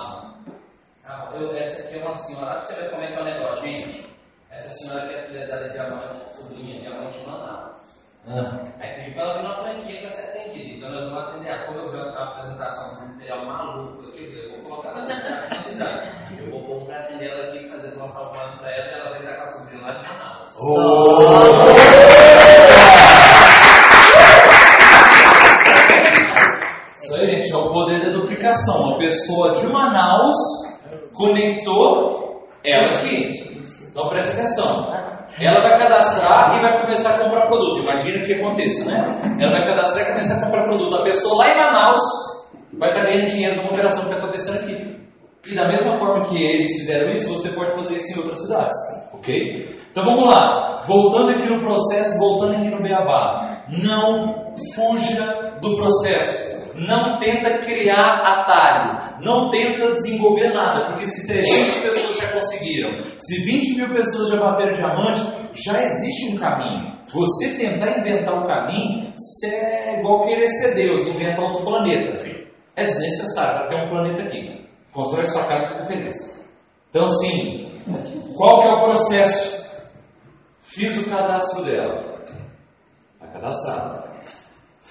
tá bom. Eu, essa aqui é uma senhora, você ver como é que é o negócio, gente. Essa senhora aqui é filha da diamante, sobrinha, diamante Manaus. Ah, Aí pedi pra ela vir na franquia pra ser atendida. Então nós vamos atender a como eu vi a apresentação do material maluco aqui, eu vou colocar na minha personalizada. Eu vou pôr pra atender ela aqui, fazer uma salvando pra ela e ela vai estar com a sobrinha lá de Manaus. Isso Uma pessoa de Manaus conectou ela aqui. Então presta atenção. Ela vai cadastrar e vai começar a comprar produto. Imagina que aconteça, né? Ela vai cadastrar e começar a comprar produto. A pessoa lá em Manaus vai estar ganhando dinheiro numa operação que está acontecendo aqui. E da mesma forma que eles fizeram isso, você pode fazer isso em outras cidades. Ok? Então vamos lá. Voltando aqui no processo, voltando aqui no Beabá. Não fuja do processo. Não tenta criar atalho. Não tenta desenvolver nada. Porque se 300 pessoas já conseguiram, se 20 mil pessoas já bateram diamante, já existe um caminho. Você tentar inventar um caminho, é igual querer ser Deus, inventar outro planeta, filho. É desnecessário. Já tem um planeta aqui. Constrói sua casa e fica feliz. Então, assim, qual que é o processo? Fiz o cadastro dela. Está cadastrada.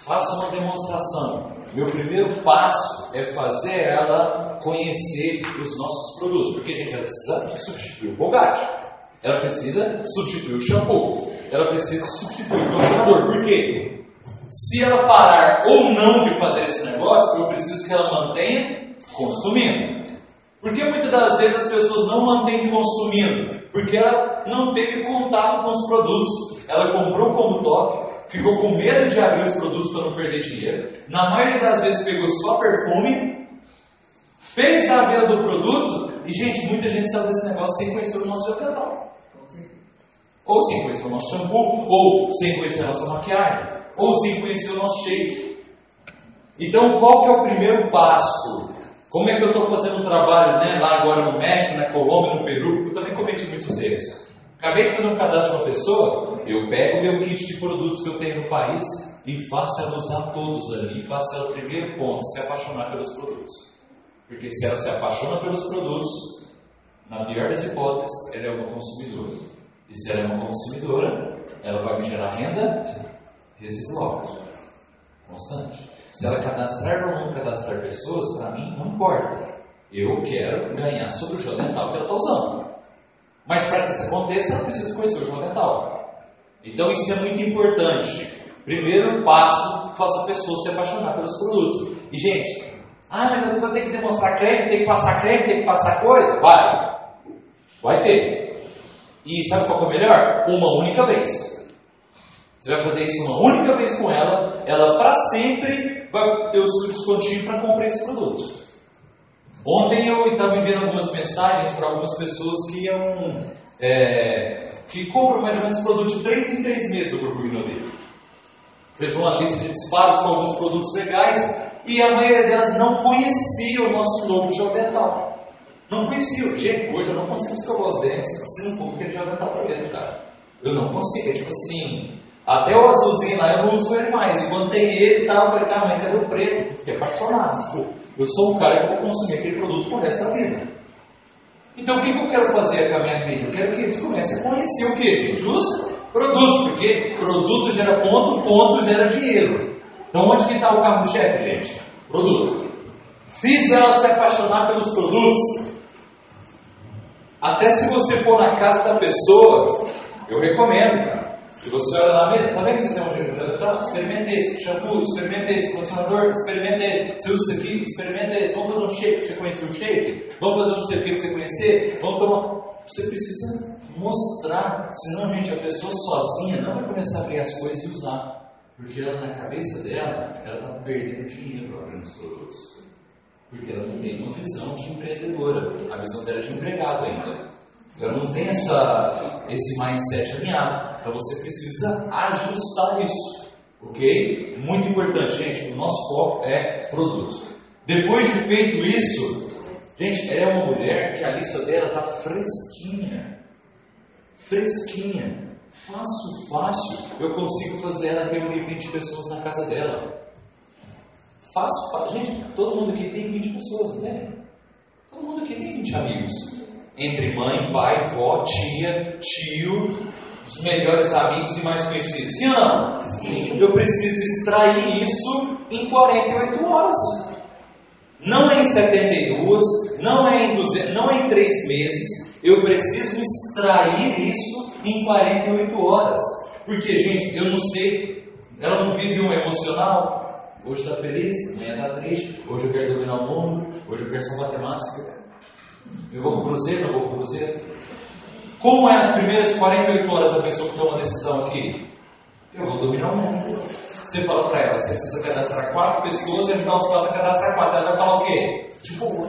Faça uma demonstração. Meu primeiro passo é fazer ela conhecer os nossos produtos. Porque, gente, ela precisa substituir o Bogatti. Ela precisa substituir o shampoo. Ela precisa substituir o condicionador. Por quê? Se ela parar ou não de fazer esse negócio, eu preciso que ela mantenha consumindo. Por que muitas das vezes as pessoas não mantêm consumindo? Porque ela não teve contato com os produtos. Ela comprou como top, ficou com medo de abrir os produtos para não perder dinheiro. Na maioria das vezes pegou só perfume, fez a venda do produto e, gente, muita gente saiu desse negócio sem conhecer o nosso dental. Ou sem conhecer o nosso shampoo, ou sem conhecer a nossa maquiagem, ou sem conhecer o nosso shake. Então, qual que é o primeiro passo? Como é que eu estou fazendo um trabalho né, lá agora no México, na Colômbia, no Peru? Eu também cometi muitos erros. Acabei de fazer um cadastro de uma pessoa, eu pego meu kit de produtos que eu tenho no país e faço ela usar todos ali. E faço ela, primeiro ponto, se apaixonar pelos produtos. Porque se ela se apaixona pelos produtos, na pior das hipóteses, ela é uma consumidora. E se ela é uma consumidora, ela vai me gerar renda residual, constante. Se ela cadastrar ou não cadastrar pessoas, para mim não importa. Eu quero ganhar sobre o dental que ela está usando. Mas para que isso aconteça, ela precisa conhecer o gel dental. Então isso é muito importante. Primeiro passo, faça a pessoa se apaixonar pelos produtos. E gente, ah, mas eu vou ter que demonstrar creme, tem que passar creme, tem que passar coisa? Vai. Vai ter. E sabe qual é o melhor? Uma única vez. Você vai fazer isso uma única vez com ela, ela para sempre vai ter o seu descontinho para comprar esse produto. Ontem eu estava enviando algumas mensagens para algumas pessoas que iam. É, que compram mais ou menos produto de 3 em 3 meses do Grupo Ignorir. Fez uma lista de disparos com alguns produtos legais e a maioria delas não conhecia o nosso novo gel dental. Não conhecia. Gente, hoje eu não consigo escovar os dentes se não for aquele gel dental para dentro, cara. Eu não consigo. É tipo assim, até o azulzinho lá eu não uso ele mais. E quando tem ele e tal, eu falei, ah, mas cadê o preto? Fiquei apaixonado. Tipo, eu sou um cara que vou consumir aquele produto pro resto da vida. Então o que, eu quero fazer com a minha vida? Eu quero que eles comecem a conhecer o que, gente? Os produtos, porque produto gera ponto, ponto gera dinheiro. Então onde que está o carro do chefe, gente? Produto. Fiz ela se apaixonar pelos produtos. Até se você for na casa da pessoa, eu recomendo, cara. Se você olha lá, tá vendo que você tem um shampoo eletrônico? Experimenta esse. Shampoo, experimenta esse. Condicionador, experimenta esse. Você usa isso aqui, experimenta esse. Vamos fazer um shake, você conheceu o shake? Vamos fazer um sei o que você conhecer? Vamos tomar. Você precisa mostrar, senão, gente, a pessoa sozinha não vai começar a abrir as coisas e usar. Porque ela, na cabeça dela, ela está perdendo dinheiro abrindo os produtos. Porque ela não tem uma visão de empreendedora. A visão dela é de empregado ainda. Ela não tem essa, esse mindset alinhado. Então você precisa ajustar isso. Ok? Muito importante, gente. O nosso foco é produto. Depois de feito isso, gente, ela é uma mulher que a lista dela está fresquinha. Fresquinha. Fácil, fácil. Eu consigo fazer ela reunir 20 pessoas na casa dela. Fácil, fácil. Gente, todo mundo aqui tem 20 pessoas, não tem? Todo mundo aqui tem 20 amigos. Entre mãe, pai, vó, tia, tio, os melhores amigos e mais conhecidos. Sim ou não? Sim. Eu preciso extrair isso em 48 horas. Não é em 72, não é em 200, não é em 3 meses. Eu preciso extrair isso em 48 horas. Porque, gente, eu não sei, ela não vive um emocional. Hoje está feliz, amanhã está triste. Hoje eu quero dominar o mundo. Hoje eu quero só matemática. Eu vou para o cruzeiro, não vou para o cruzeiro. Como é as primeiras 48 horas da pessoa que toma uma decisão aqui? Eu vou dominar o mundo. Você fala para ela, você precisa cadastrar quatro pessoas e ajudar os quatro a cadastrar quatro. Ela vai falar o quê? Tipo,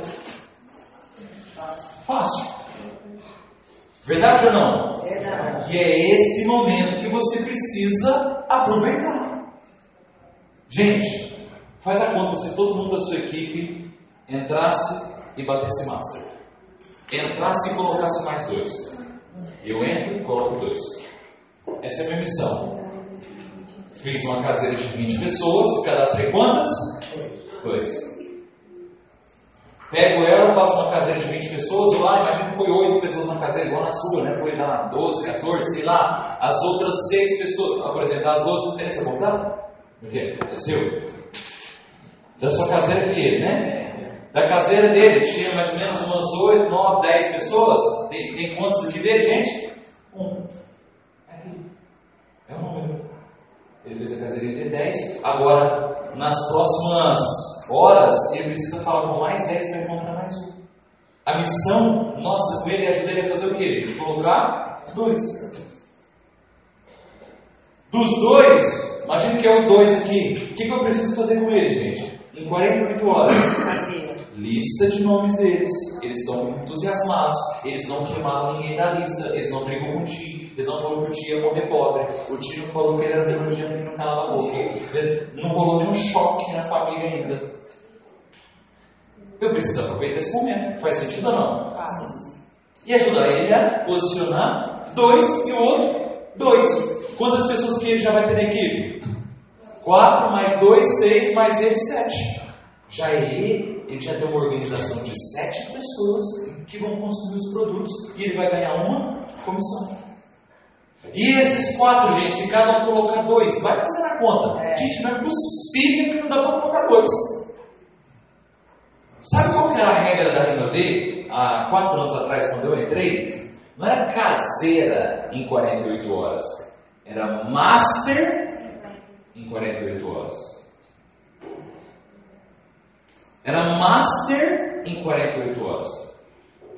fácil. Verdade ou não? Verdade. E é esse momento que você precisa aproveitar. Gente, faz a conta se todo mundo da sua equipe entrasse e batesse master. Entrasse e colocasse mais dois. Eu entro e coloco dois. Essa é a minha missão. Fiz uma caseira de 20 pessoas, cadastrei quantas? Dois. Pego ela, faço uma caseira de 20 pessoas, e lá, imagina que foi 8 pessoas na caseira, igual na sua, né? Foi lá 12, 14, sei lá. As outras 6 pessoas, ah, por as 12, tem essa vontade? O quê? É seu? Da sua caseira que ele, né? Da caseira dele, tinha mais ou menos umas 8, 9, 10 pessoas. Tem, tem quantos aqui dele, gente? Um. Aqui. É um número. Ele fez a caseira de 10. Agora, nas próximas horas, ele precisa falar com mais 10 para encontrar mais um. A missão nossa com ele é ajudar ele a fazer o quê? Colocar dois. Dos dois, imagine que é os dois aqui. O que, que eu preciso fazer com ele, gente? Em 48 horas. Lista de nomes deles. Eles estão entusiasmados. Eles não queimaram ninguém da lista. Eles não brigam com o tio. Eles não falaram que o tio ia morrer pobre. O tio não falou que ele era teologiano e não calava a boca. Não rolou nenhum choque na família ainda. Eu preciso aproveitar esse momento. Faz sentido ou não? Faz. E ajudar ele a posicionar dois e o outro dois. Quantas pessoas que ele já vai ter na equipe? Quatro mais dois, seis, mais ele, sete. Já é ele, ele já tem uma organização de sete pessoas que vão consumir os produtos e ele vai ganhar uma comissão. E esses quatro, gente, se cada um colocar dois, vai fazer a conta. É. Gente, não é possível que não dá para colocar dois. Sabe qual que era a regra da Renaudet há quatro anos atrás, quando eu entrei? Não era caseira em 48 horas, era master em 48 horas. Era master em 48 horas.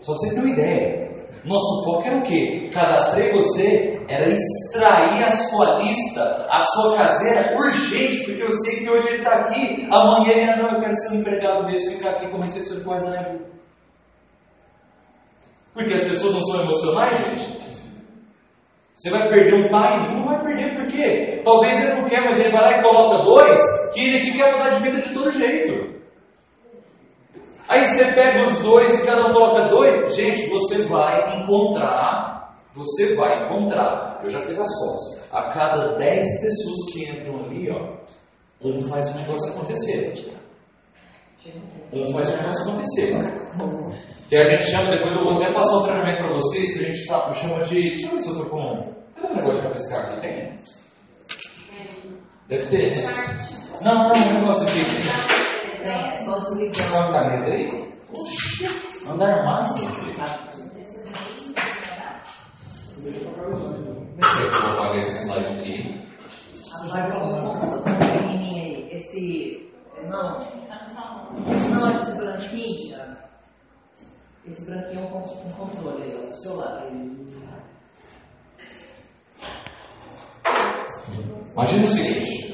Só você ter uma ideia. Nosso foco era o quê? Cadastrei você, era extrair a sua lista, a sua caseira urgente, porque eu sei que hoje ele está aqui, amanhã ele não, eu quero ser um empregado mesmo, ficar aqui como recepção de coisa na vida. Porque as pessoas não são emocionais, gente. Você vai perder um time? Não vai perder por quê? Talvez ele não quer, mas ele vai lá e coloca dois, que ele aqui quer mudar de vida de todo jeito. Aí você pega os dois e cada um coloca dois. Gente, você vai encontrar, você vai encontrar, eu já fiz as contas, a cada 10 pessoas que entram ali, ó, um faz o negócio acontecer. Um faz o negócio acontecer. Que a gente chama, depois eu vou até passar o treinamento para vocês, que a gente tá, chama de. Deixa eu ver se eu tô com. Cadê o negócio de rabiscar aqui? Tem? Deve ter. Não, não, não, um negócio aqui. É, só Tem desligando. uma caneta aí? Anda armado, meu filho. É que eu vou apagar esse slide aqui? Agora pequenininho aí. Esse. Não. Não, esse branquinho. Esse branquinho é um, controle ó, do celular. Imagina o seguinte: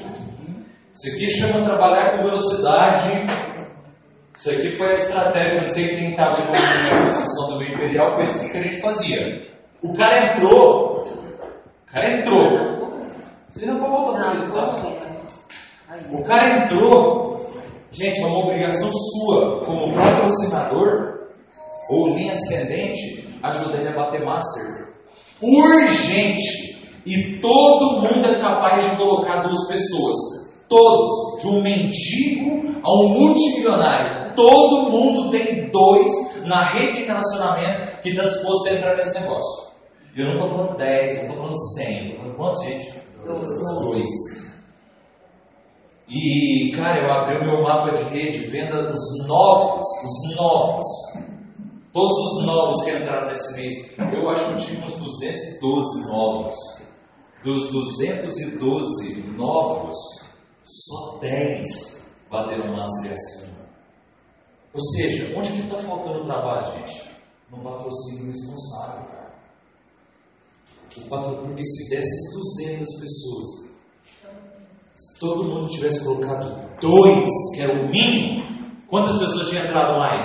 isso aqui chama trabalhar com velocidade. Isso aqui foi a estratégia, não sei quem estava envolvido na construção do meio imperial, foi assim que a gente fazia. O cara entrou, o cara entrou. Você não pode voltar para ele, tá? O cara entrou. Gente, é uma obrigação sua, como patrocinador ou linha ascendente, ajudar ele a bater master. Urgente! E todo mundo é capaz de colocar duas pessoas. Todos, de um mendigo a um multimilionário. Todo mundo tem dois na rede de relacionamento que está disposto a entrar nesse negócio. Eu não estou falando 10, eu não estou falando 100, estou falando quantos, gente? Dois. E, cara, eu abri o meu mapa de rede, venda dos novos, os novos. Todos os novos que entraram nesse mês. Eu acho que tinha uns 212 novos. Dos 212 novos, só 10 bateram master acima. Ou seja, onde que está faltando trabalho, gente? No patrocínio responsável, cara. O patro... Porque se dessas 200 pessoas, se todo mundo tivesse colocado dois, que era o mínimo, quantas pessoas tinham entrado mais?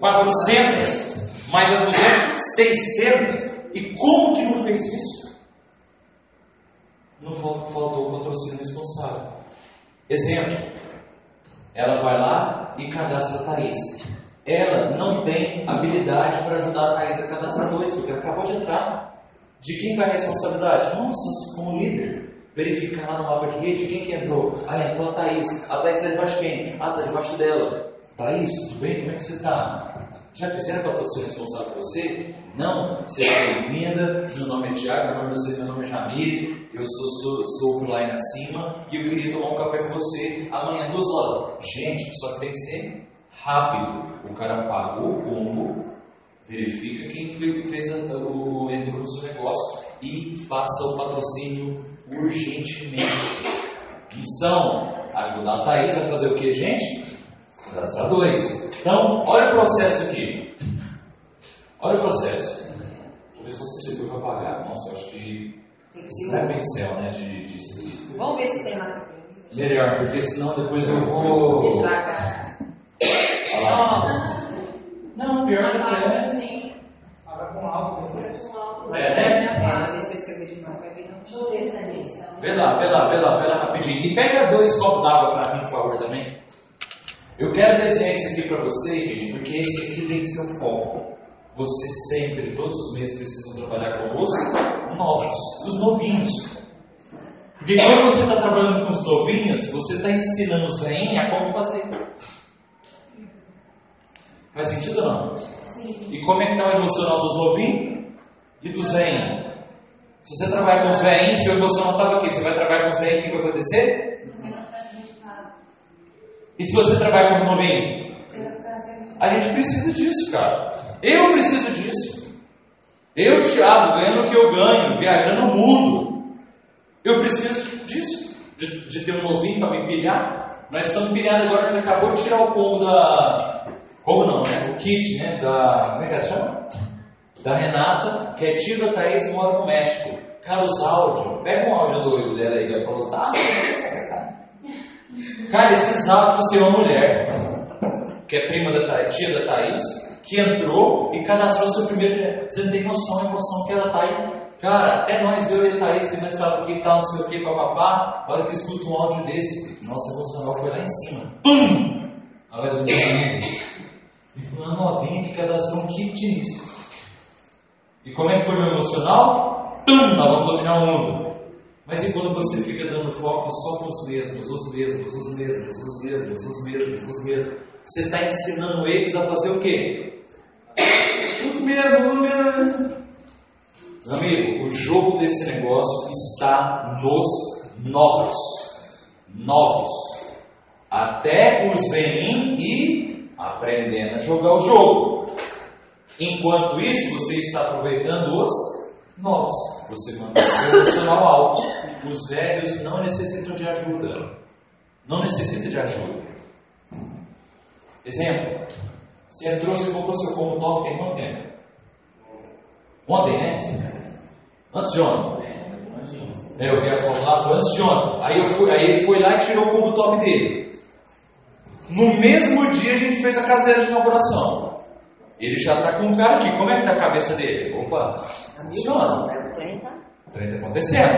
400, mais as 200, 600. E como que não fez isso? Não faltou o patrocínio responsável. Exemplo, ela vai lá e cadastra a Thaís. Ela não tem habilidade para ajudar a Thaís a cadastrar dois, porque ela acabou de entrar. De quem vai a responsabilidade? Nossa, como líder. Verificar lá no mapa de rede quem que entrou. Ah, entrou a Thaís. A Thaís está debaixo de quem? Ah, está debaixo dela. Thaís, tudo bem? Como é que você está? Já fizeram patrocínio responsável por você? Não? Seja bem-vinda. Meu nome é Tiago, meu nome, é, meu nome é Jamile. Eu sou, sou, sou o line acima e eu queria tomar um café com você amanhã, duas horas. Gente, só que tem que ser rápido. O cara pagou o combo, verifica quem fez a, o, entrou no seu negócio e faça o patrocínio urgentemente. Missão: ajudar a Thaís a fazer o que, gente? Cadastrar dois. Então, olha o processo aqui. Olha o processo. Deixa eu ver se você chegou para pagar. Nossa, eu acho que. Não é pincel, né? De, de, de... Vamos ver se tem lá. Melhor, porque senão depois eu vou. Olha lá. Não, pior do que é. Sim. Paga com álcool. É, né? É, mas esse eu escrevi de novo, vai vir. Deixa eu ver essa missa. Vê lá, vê lá, vê lá, vê lá rapidinho. E pega dois copos d'água para mim, por favor, também. Eu quero desenhar isso aqui para você, gente, porque esse aqui tem que ser o foco. Você sempre, todos os meses, precisam trabalhar com os novos, os novinhos. Porque quando você está trabalhando com os novinhos, você está ensinando os velhinhos a como fazer. Faz sentido ou não? Sim. E como é que está o emocional dos novinhos e dos velhinhos? Se você trabalhar com os velhinhos, seu emocional estava aqui, você vai trabalhar com os velhinhos, o que vai acontecer? E se você trabalhar com os novinhos? Você vai ficar satisfado. A gente precisa disso, cara. Eu preciso disso. Eu, Thiago, ganhando o que eu ganho, viajando o mundo. Eu preciso disso. De, de ter um novinho para me pilhar. Nós estamos pilhando agora, nós acabou de tirar o pombo da. Como não, né? O kit, né? Da. Como é que ela chama? Da Renata, que é tia da Thaís e mora no México. Cara, os áudios. Pega um áudio do dela aí, vai falou, tá? Cara, esses áudios você é uma mulher que é prima da Thaís, tia da Thaís, que entrou e cadastrou seu primeiro dinheiro. Você não tem noção da emoção que ela tá aí. Cara, até nós, eu e a Thaís, que nós estávamos aqui tal, não sei o que, papapá, a hora que escuta um áudio desse, nossa emocional foi lá em cima. Pum! Ela vai dormir E foi uma novinha que cadastrou um kit nisso. E como é que foi meu emocional? Tum! Nós vamos dominar o mundo. Mas e quando você fica dando foco só nos mesmos, os mesmos, os mesmos, os mesmos, os mesmos, os mesmos, você está ensinando eles a fazer o quê? Os mesmos, os mesmos. Meu amigo, o jogo desse negócio está nos novos. Novos. Até os vêm e aprendendo a jogar o jogo. Enquanto isso, você está aproveitando os novos. Você mantém o emocional alto. Os velhos não necessitam de ajuda. Não necessitam de ajuda. Exemplo. Você entrou, você comprou seu como top tem quanto tempo? Ontem, né? Antes de ontem. Eu vi a foto lá, foi antes de ontem. Aí, eu fui, aí ele foi lá e tirou o combo top dele. No mesmo dia a gente fez a caseira de inauguração. Ele já está com um cara aqui. Como é que está a cabeça dele? Opa, funciona. O trem está acontecendo.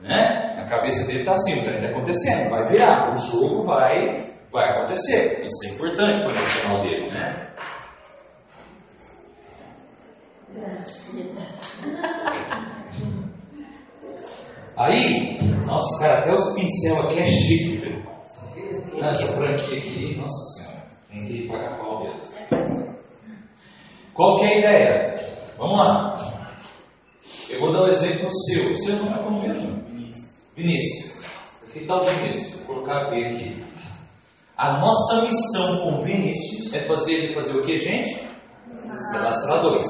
Né? A cabeça dele está assim, o trem está acontecendo. Vai virar. O jogo vai, vai acontecer. Isso é importante para o emocional dele, né? Aí, nossa, cara, até os pincel aqui é chique, viu? Essa franquia aqui, nossa senhora, tem que pagar pau mesmo. Qual que é a ideia? Vamos lá. Eu vou dar um exemplo seu. Seu não é como mesmo? Vinícius. Que tal Vinícius? Vou colocar B aqui. A nossa missão com Vinícius é fazer ele fazer o que, gente? Cadastrar dois.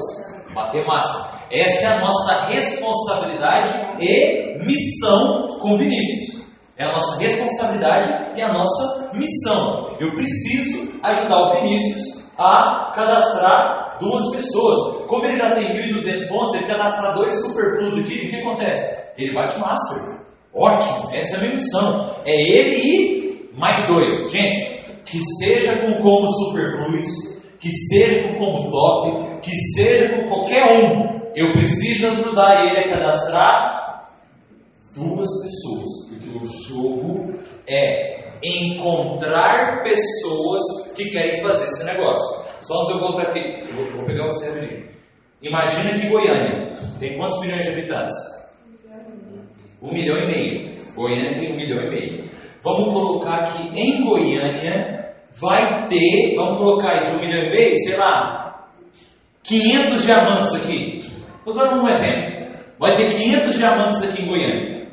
Matemática. Essa é a nossa responsabilidade e missão com Vinícius. É a nossa responsabilidade e a nossa missão. Eu preciso ajudar o Vinícius a cadastrar duas pessoas. Como ele já tem 1.200 pontos, ele cadastrar dois Super Plus aqui, o que acontece? Ele bate Master. Ótimo, essa é a minha missão. É ele e mais dois. Gente, que seja com como Super Plus, que seja com como Top, que seja com qualquer um. Eu preciso ajudar ele a cadastrar duas pessoas. Porque o jogo é encontrar pessoas que querem fazer esse negócio. Só de eu voltar aqui, eu vou, vou pegar você rapidinho. Imagina que Goiânia tem quantos milhões de habitantes? Um milhão e meio. Goiânia tem um milhão e meio. Vamos colocar que em Goiânia vai ter, vamos colocar aí de um milhão e meio, sei lá, 500 diamantes aqui. Estou dando um exemplo. Vai ter 500 diamantes aqui em Goiânia.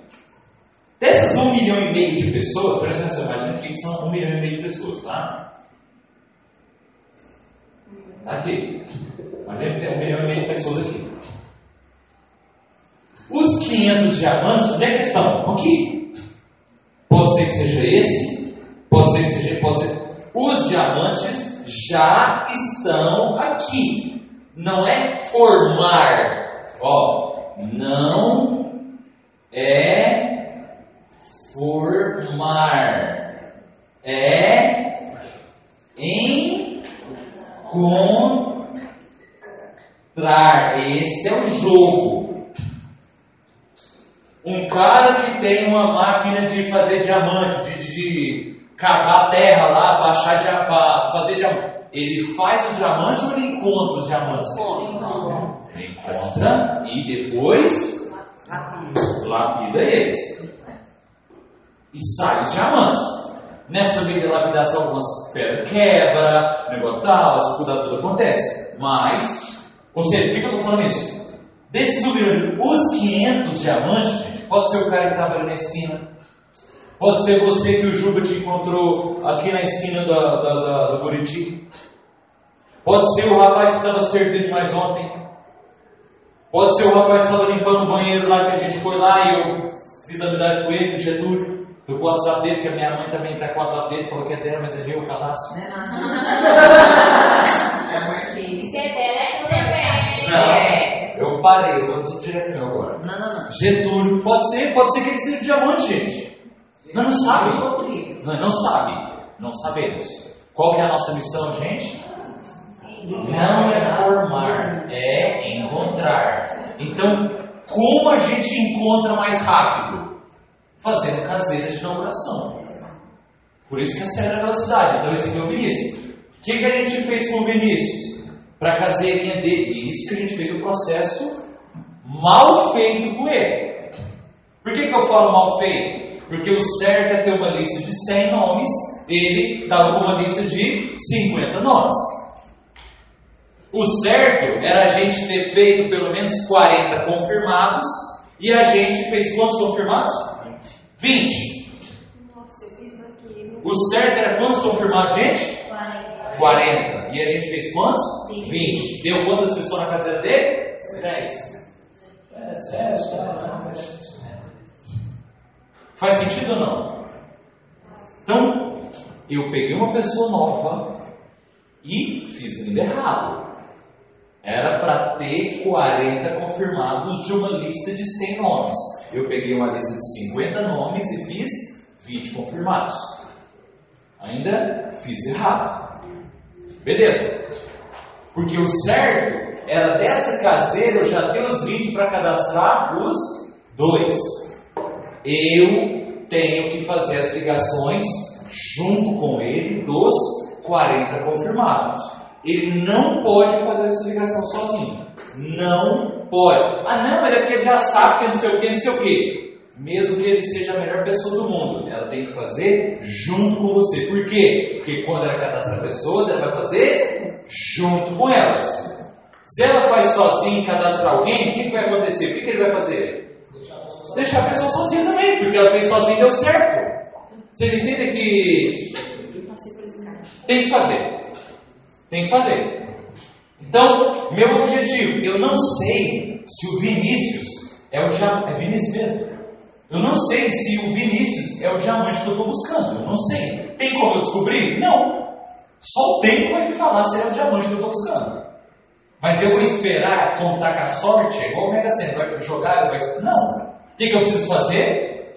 Dessas um milhão e meio de pessoas, presta atenção, imagina que são um milhão e meio de pessoas, tá? Aqui. Imagina que tem um milhão e meio de pessoas aqui. Os 500 diamantes, onde é que estão? Aqui. Pode ser que seja esse, pode ser que seja, pode ser. Os diamantes já estão aqui. Não é formar. Ó, não é formar. É encontrar. Esse é o jogo. Um cara que tem uma máquina de fazer diamante, de, de, cavar terra lá para achar para fazer diamante. Ele faz os diamantes ou ele encontra os diamantes? Ele encontra e depois lapida eles. E sai os diamantes. Nessa lapidação, algumas pedras quebra, negócio tal, as dificuldades tudo acontece. Mas, ou seja, por que eu estou falando isso? Desses os 500 diamantes, pode ser o cara que estava ali na esquina, pode ser você que o Juba te encontrou aqui na esquina da, da, da, do Buriti, pode ser o rapaz que estava servindo mais ontem, pode ser o rapaz que estava limpando o banheiro lá que a gente foi lá e eu fiz amizade com ele, com o Getúlio. Tô com o WhatsApp dele, que a minha mãe também está com o WhatsApp dele, falou que é dela, mas é meu, o cadastro. Já marquei. Se é dela, é Não, eu parei, eu direto meu agora. Não, não, não. Getúlio, pode ser, pode ser que ele seja diamante, gente. Nós não sabe. Nós não sabe. Não sabemos. Qual que é a nossa missão, gente? Não é formar, é encontrar. Então, como a gente encontra mais rápido? Fazendo caseiras de inauguração. Por isso que acelera a velocidade. Então, esse aqui é o Vinícius. O que, que a gente fez com o Vinícius? Para a caseirinha dele. E isso que a gente fez o processo mal feito com ele. Por que, que eu falo mal feito? Porque o certo é ter uma lista de 100 nomes, ele estava com uma lista de 50 nomes. O certo era a gente ter feito pelo menos 40 confirmados e a gente fez quantos confirmados? 20. Nossa, eu fiz aqui. O certo era quantos confirmados, gente? 40. 40. E a gente fez quantos? 20. 20. Deu quantas pessoas na caseira dele? 10. É sério, Faz sentido ou não? Então, eu peguei uma pessoa nova e fiz ainda errado. Era para ter 40 confirmados de uma lista de 100 nomes. Eu peguei uma lista de 50 nomes e fiz 20 confirmados. Ainda fiz errado. Beleza. Porque o certo era dessa caseira eu já ter os 20 para cadastrar os dois. Eu tenho que fazer as ligações junto com ele dos 40 confirmados. Ele não pode fazer essa ligação sozinho. Não pode. Ah, não, ele é porque ele já sabe que não sei o que, não sei o que. Mesmo que ele seja a melhor pessoa do mundo, ela tem que fazer junto com você. Por quê? Porque quando ela cadastra pessoas, ela vai fazer junto com elas. Se ela faz sozinha e cadastrar alguém, o que, vai acontecer? O que, ele vai fazer? Deixar a pessoa sozinha também, porque ela fez sozinha e deu certo. Vocês entendem que tem que fazer. Tem que fazer. Então, meu objetivo, eu não sei se o Vinícius é o diamante. É Vinícius mesmo? Eu não sei se o Vinícius é o diamante que eu estou buscando. Eu não sei. Tem como eu descobrir? Não. Só o tempo vai me falar se é o diamante que eu estou buscando. Mas eu vou esperar contar com a sorte, é igual o Mega Sena, vai jogar, vai. Não. O que, que eu preciso fazer?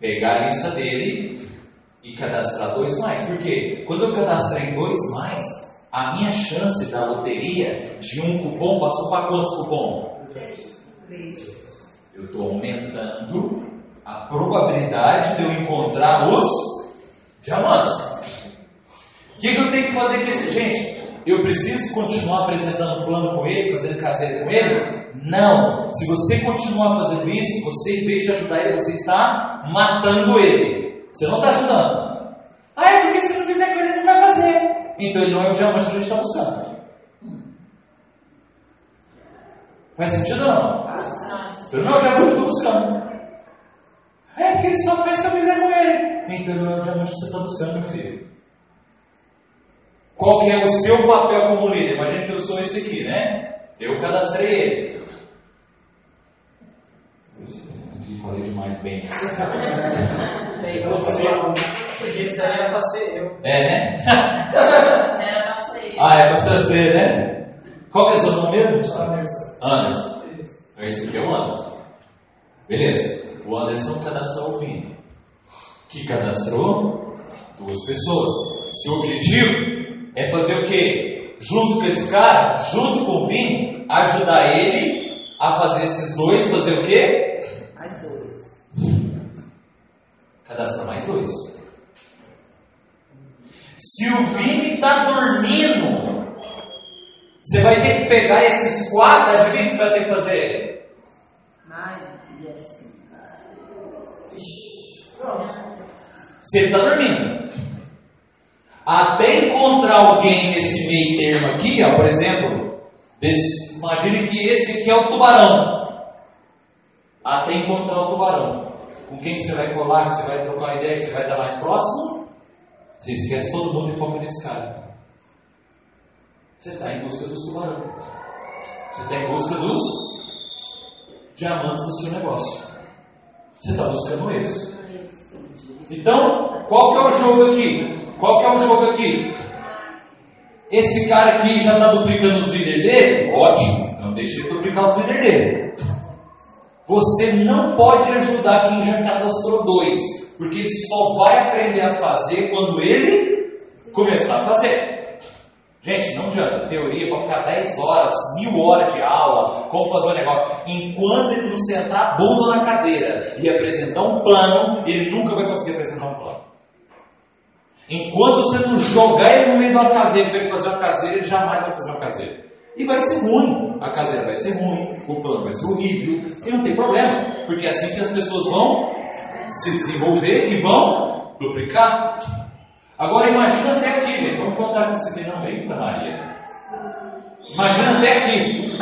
Pegar a lista dele e cadastrar dois mais. Por quê? Quando eu cadastrei dois mais, a minha chance da loteria de um cupom passou para quantos cupom? Eu estou aumentando a probabilidade de eu encontrar os diamantes. O que, que eu tenho que fazer com esse gente? Eu preciso continuar apresentando plano com ele, fazendo caseiro com ele? Não. Se você continuar fazendo isso, você, em vez de ajudar ele, você está matando ele. Você não está ajudando. Ah, é porque se não fizer com ele, ele não vai fazer. Então ele não é o diamante que a gente está buscando. Faz sentido ou não? Então não é o diamante que eu estou buscando. É porque ele só faz se eu fizer com ele. Então não é o diamante que você está buscando, meu filho. Qual que é o seu papel como líder? Imagina que eu sou esse aqui, né? Eu cadastrei ele. Falei demais bem. Esse daí era pra ser eu. É, né? Era pra ser. Ah, é pra você, né? Qual que é o seu nome mesmo? Anderson. Anderson. Então esse aqui é o Anderson. Beleza. O Anderson cadastrou o Vini. Que cadastrou duas pessoas. Seu objetivo é fazer o quê? Junto com esse cara, junto com o Vini, ajudar ele a fazer esses dois, fazer o quê? Mais dois. Cadastra mais dois. Se o Vini está dormindo, você vai ter que pegar esses quatro, adivinha o que você vai ter que fazer? Mais e assim. Se ele está dormindo. Até encontrar alguém nesse meio termo aqui, ó, por exemplo, desse, imagine que esse aqui é o tubarão. Até encontrar o tubarão. Com quem que você vai colar, que você vai trocar ideia, que você vai estar mais próximo? Você esquece todo mundo e foca nesse cara. Você está em busca dos tubarões. Você está em busca dos diamantes do seu negócio. Você está buscando eles. Então, qual que é o jogo aqui? Qual que é o jogo aqui? Esse cara aqui já está duplicando os líderes dele? Ótimo, não deixe de duplicar os líderes dele. Você não pode ajudar quem já cadastrou dois, porque ele só vai aprender a fazer quando ele começar a fazer. Gente, não adianta. Teoria para ficar 10 horas, mil horas de aula, como fazer um negócio. Enquanto ele não sentar a bunda na cadeira e apresentar um plano, ele nunca vai conseguir apresentar um plano. Enquanto você não jogar ele no meio de uma caseira e ver fazer uma caseira, ele jamais vai fazer uma caseira. E vai ser ruim. A caseira vai ser ruim, o plano vai ser horrível, e não tem problema, porque é assim que as pessoas vão se desenvolver e vão duplicar. Agora imagina até aqui, gente. Vamos contar isso aqui não veio para Maria. Imagina até aqui.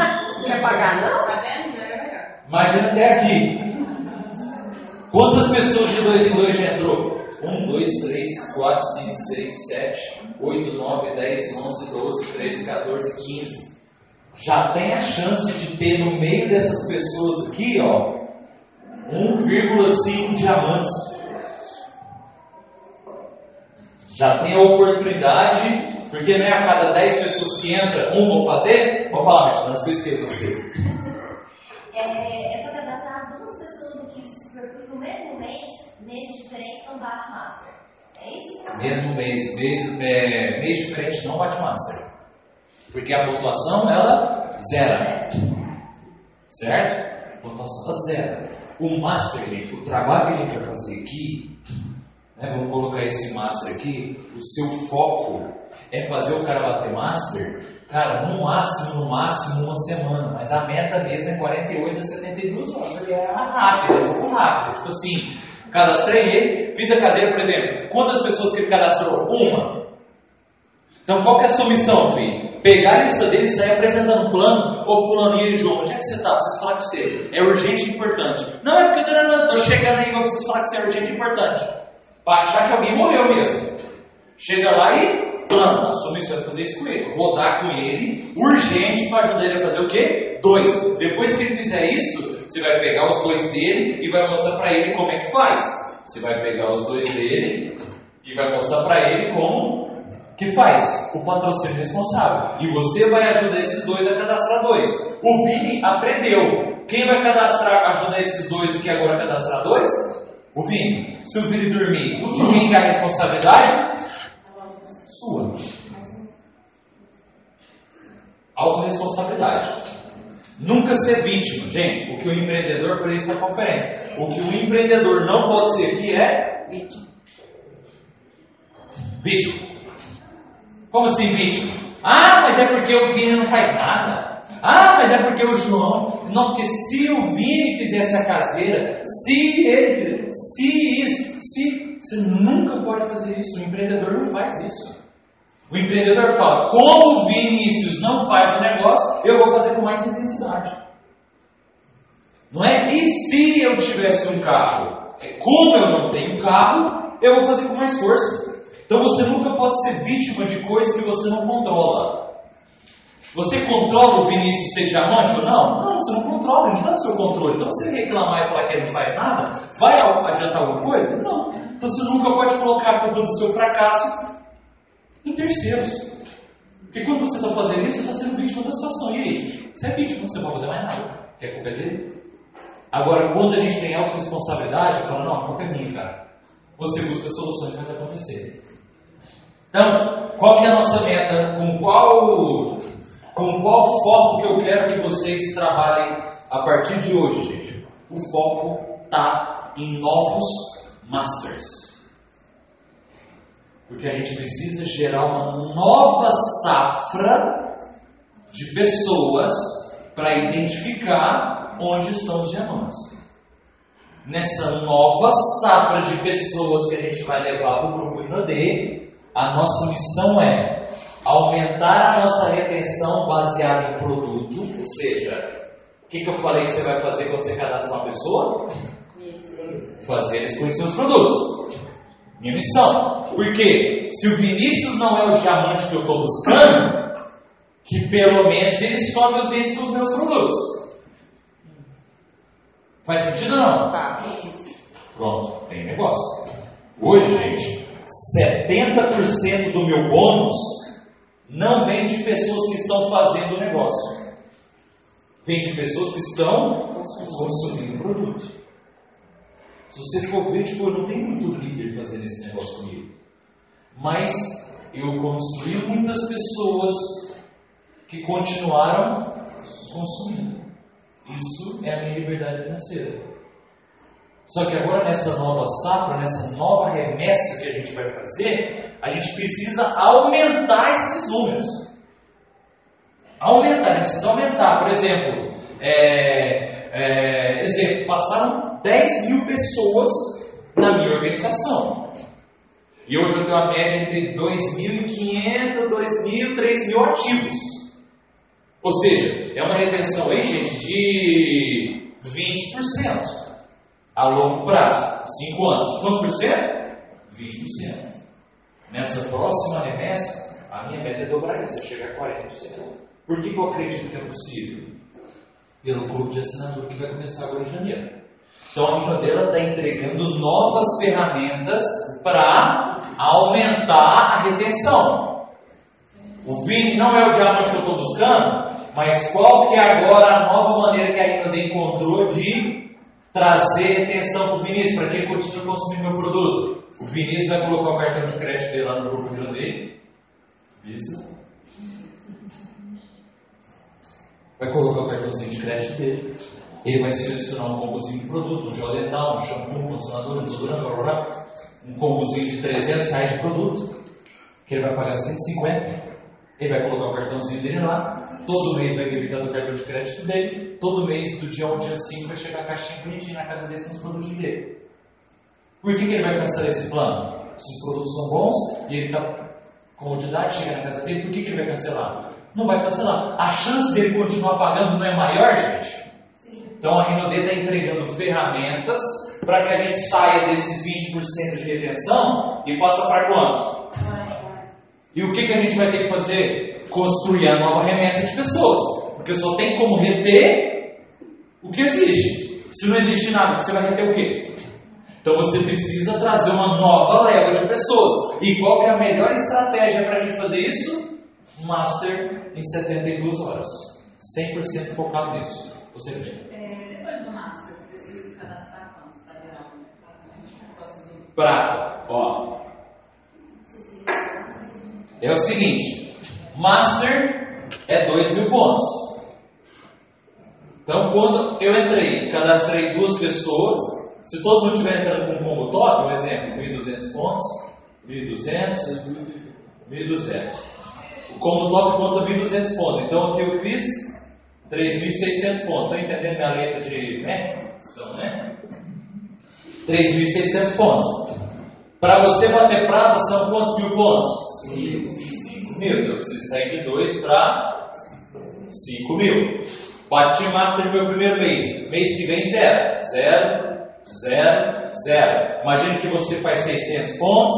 Quer pagar, não? Tá vendo? Imagina até aqui. Quantas pessoas de dois em dois já entrou? 1, 2, 3, 4, 5, 6, 7, 8, 9, 10, 11, 12, 13, 14, 15. já tem a chance de ter no meio dessas pessoas aqui, ó, 1,5 diamantes. Já tem a oportunidade, porque não é a cada 10 pessoas que entra, um vão fazer? Vou falar, mas coisas que você. É, é, é para cadastrar duas pessoas no que no mesmo mês, meses diferentes, não bate master. É isso? Mesmo mês, mês, é, mês diferente não bate master. Porque a pontuação ela zera. Certo? A pontuação ela zera. O master, gente, o trabalho que ele vai fazer aqui, né, vamos colocar esse master aqui, o seu foco é fazer o cara bater master, cara, no máximo, no máximo uma semana, mas a meta mesmo é 48 a 72 horas, é rápido, é jogo rápido, tipo assim, cadastrei ele, fiz a caseira, por exemplo, quantas pessoas que ele cadastrou? Uma. Então qual que é a sua missão, filho? pegar a lista dele e sair apresentando um plano, ô fulaninho e João, onde é que você está? Vocês falam que você é urgente e importante. Não, é porque eu estou chegando aí vocês falar que você é urgente e importante. Para achar que alguém morreu mesmo. Chega lá e plano, a sua missão é fazer isso com ele. Rodar com ele, urgente, para ajudar ele a fazer o quê? Dois. Depois que ele fizer isso, você vai pegar os dois dele e vai mostrar para ele como é que faz. Você vai pegar os dois dele e vai mostrar para ele como que faz? O patrocínio responsável. E você vai ajudar esses dois a cadastrar dois. O Vini aprendeu. Quem vai cadastrar, ajudar esses dois aqui agora a cadastrar dois? O Vini. Se o Vini dormir, de quem é a responsabilidade? Sua. Autoresponsabilidade. Nunca ser vítima. Gente, o que o empreendedor, por isso na conferência, o que o empreendedor não pode ser aqui é vítima. Vítima. Como assim, vítima? Ah, mas é porque o Vini não faz nada. Ah, mas é porque o João. Não, porque se o Vini fizesse a caseira, se ele. Se isso. Se. Você nunca pode fazer isso. O empreendedor não faz isso. O empreendedor fala: como o Vinícius não faz o negócio, eu vou fazer com mais intensidade. Não é? E se eu tivesse um carro? É como eu não tenho carro, eu vou fazer com mais força. Então você nunca pode ser vítima de coisas que você não controla. Você controla o Vinícius ser diamante ou não? Não, você não controla, não está no seu controle. Então você reclamar e falar que ele não faz nada, vai adiantar alguma coisa? Não. Então você nunca pode colocar a culpa do seu fracasso em terceiros. Porque quando você está fazendo isso, você está sendo vítima da situação. E aí? Você é vítima, você não pode fazer mais nada. Quer culpa é dele? Agora, quando a gente tem autorresponsabilidade, fala, não, a culpa é minha, cara. Você busca soluções faz acontecer. Então, qual é a nossa meta? Com qual, com qual foco que eu quero que vocês trabalhem a partir de hoje, gente? O foco está em novos masters. Porque a gente precisa gerar uma nova safra de pessoas para identificar onde estão os diamantes. Nessa nova safra de pessoas que a gente vai levar para o grupo Inodê, a nossa missão é aumentar a nossa retenção baseada em produto, ou seja, o que, que eu falei que você vai fazer quando você cadastra uma pessoa? Fazer eles conhecer os produtos. Minha missão. Porque se o Vinícius não é o diamante que eu estou buscando, que pelo menos ele escove os dentes com os meus produtos. Faz sentido ou não? Tá. Pronto, tem negócio. Hoje, gente, 70% do meu bônus não vem de pessoas que estão fazendo o negócio. Vem de pessoas que estão consumindo o produto. Se você for ver, tipo, eu não tenho muito líder fazendo esse negócio comigo. Mas eu construí muitas pessoas que continuaram consumindo. Isso é a minha liberdade financeira. Só que agora nessa nova safra, nessa nova remessa que a gente vai fazer, a gente precisa aumentar esses números. Aumentar, a gente precisa aumentar. Por exemplo, é, é, exemplo, passaram 10 mil pessoas na minha organização. E hoje eu tenho uma média entre 2.500, 2.000, 3.000 ativos. Ou seja, é uma retenção aí, gente, de 20% a longo prazo, 5 anos. Quantos por cento? 20%. Nessa próxima remessa, a minha meta é dobrar isso, chegar a 40%. Por que, eu acredito que é possível? Pelo grupo de assinatura que vai começar agora em janeiro. Então a Rinodela está entregando novas ferramentas para aumentar a retenção. O Vini não é o diamante que eu estou buscando, mas qual que é agora a nova maneira que a Rinodela encontrou de trazer retenção para o Vinícius, para que ele continue consumindo meu produto? O Vinícius vai colocar o cartão de crédito dele lá no grupo Rinodela. Visa. Vai colocar o cartãozinho de crédito dele. Ele vai selecionar um combozinho de produto, um gel dental, um shampoo, um condicionador, um desodorante, blá, blá, blá, um combozinho de 300 reais de produto, que ele vai pagar 150. Ele vai colocar o cartãozinho dele lá, todo mês vai debitar do cartão de crédito dele, todo mês, do dia 1 ao dia 5, vai chegar a caixinha bonitinha na casa dele com os produtos dele. Por que, que ele vai cancelar esse plano? Se os produtos são bons e ele está comodidade, chega na casa dele, por que, que ele vai cancelar? Não vai cancelar. A chance dele continuar pagando não é maior, gente? Então a Rinode está entregando ferramentas para que a gente saia desses 20% de retenção e passe para quanto? E o que, que a gente vai ter que fazer? Construir a nova remessa de pessoas. Porque só tem como reter o que existe. Se não existe nada, você vai reter o quê? Então você precisa trazer uma nova leva de pessoas. E qual é a melhor estratégia para a gente fazer isso? Master em 72 horas. 100% focado nisso. Você vê. É, depois do Master, preciso cadastrar quantos para Prata, ó. É o seguinte: Master é 2 mil pontos. Então, quando eu entrei, cadastrei duas pessoas, se todo mundo estiver entrando com um combo top, um exemplo, 1.200 pontos, 1.200, 1.200. O combo top conta 1.200 pontos. Então, aqui eu fiz 3.600 pontos. Estão entendendo minha letra de métrica? Então, né? 3.600 pontos. Para você bater prata, são quantos mil pontos? 5 mil. Eu preciso sair de 2 para 5 mil. Bati Master meu primeiro mês. Mês que vem, zero. Zero, zero, zero. Imagine que você faz 600 pontos.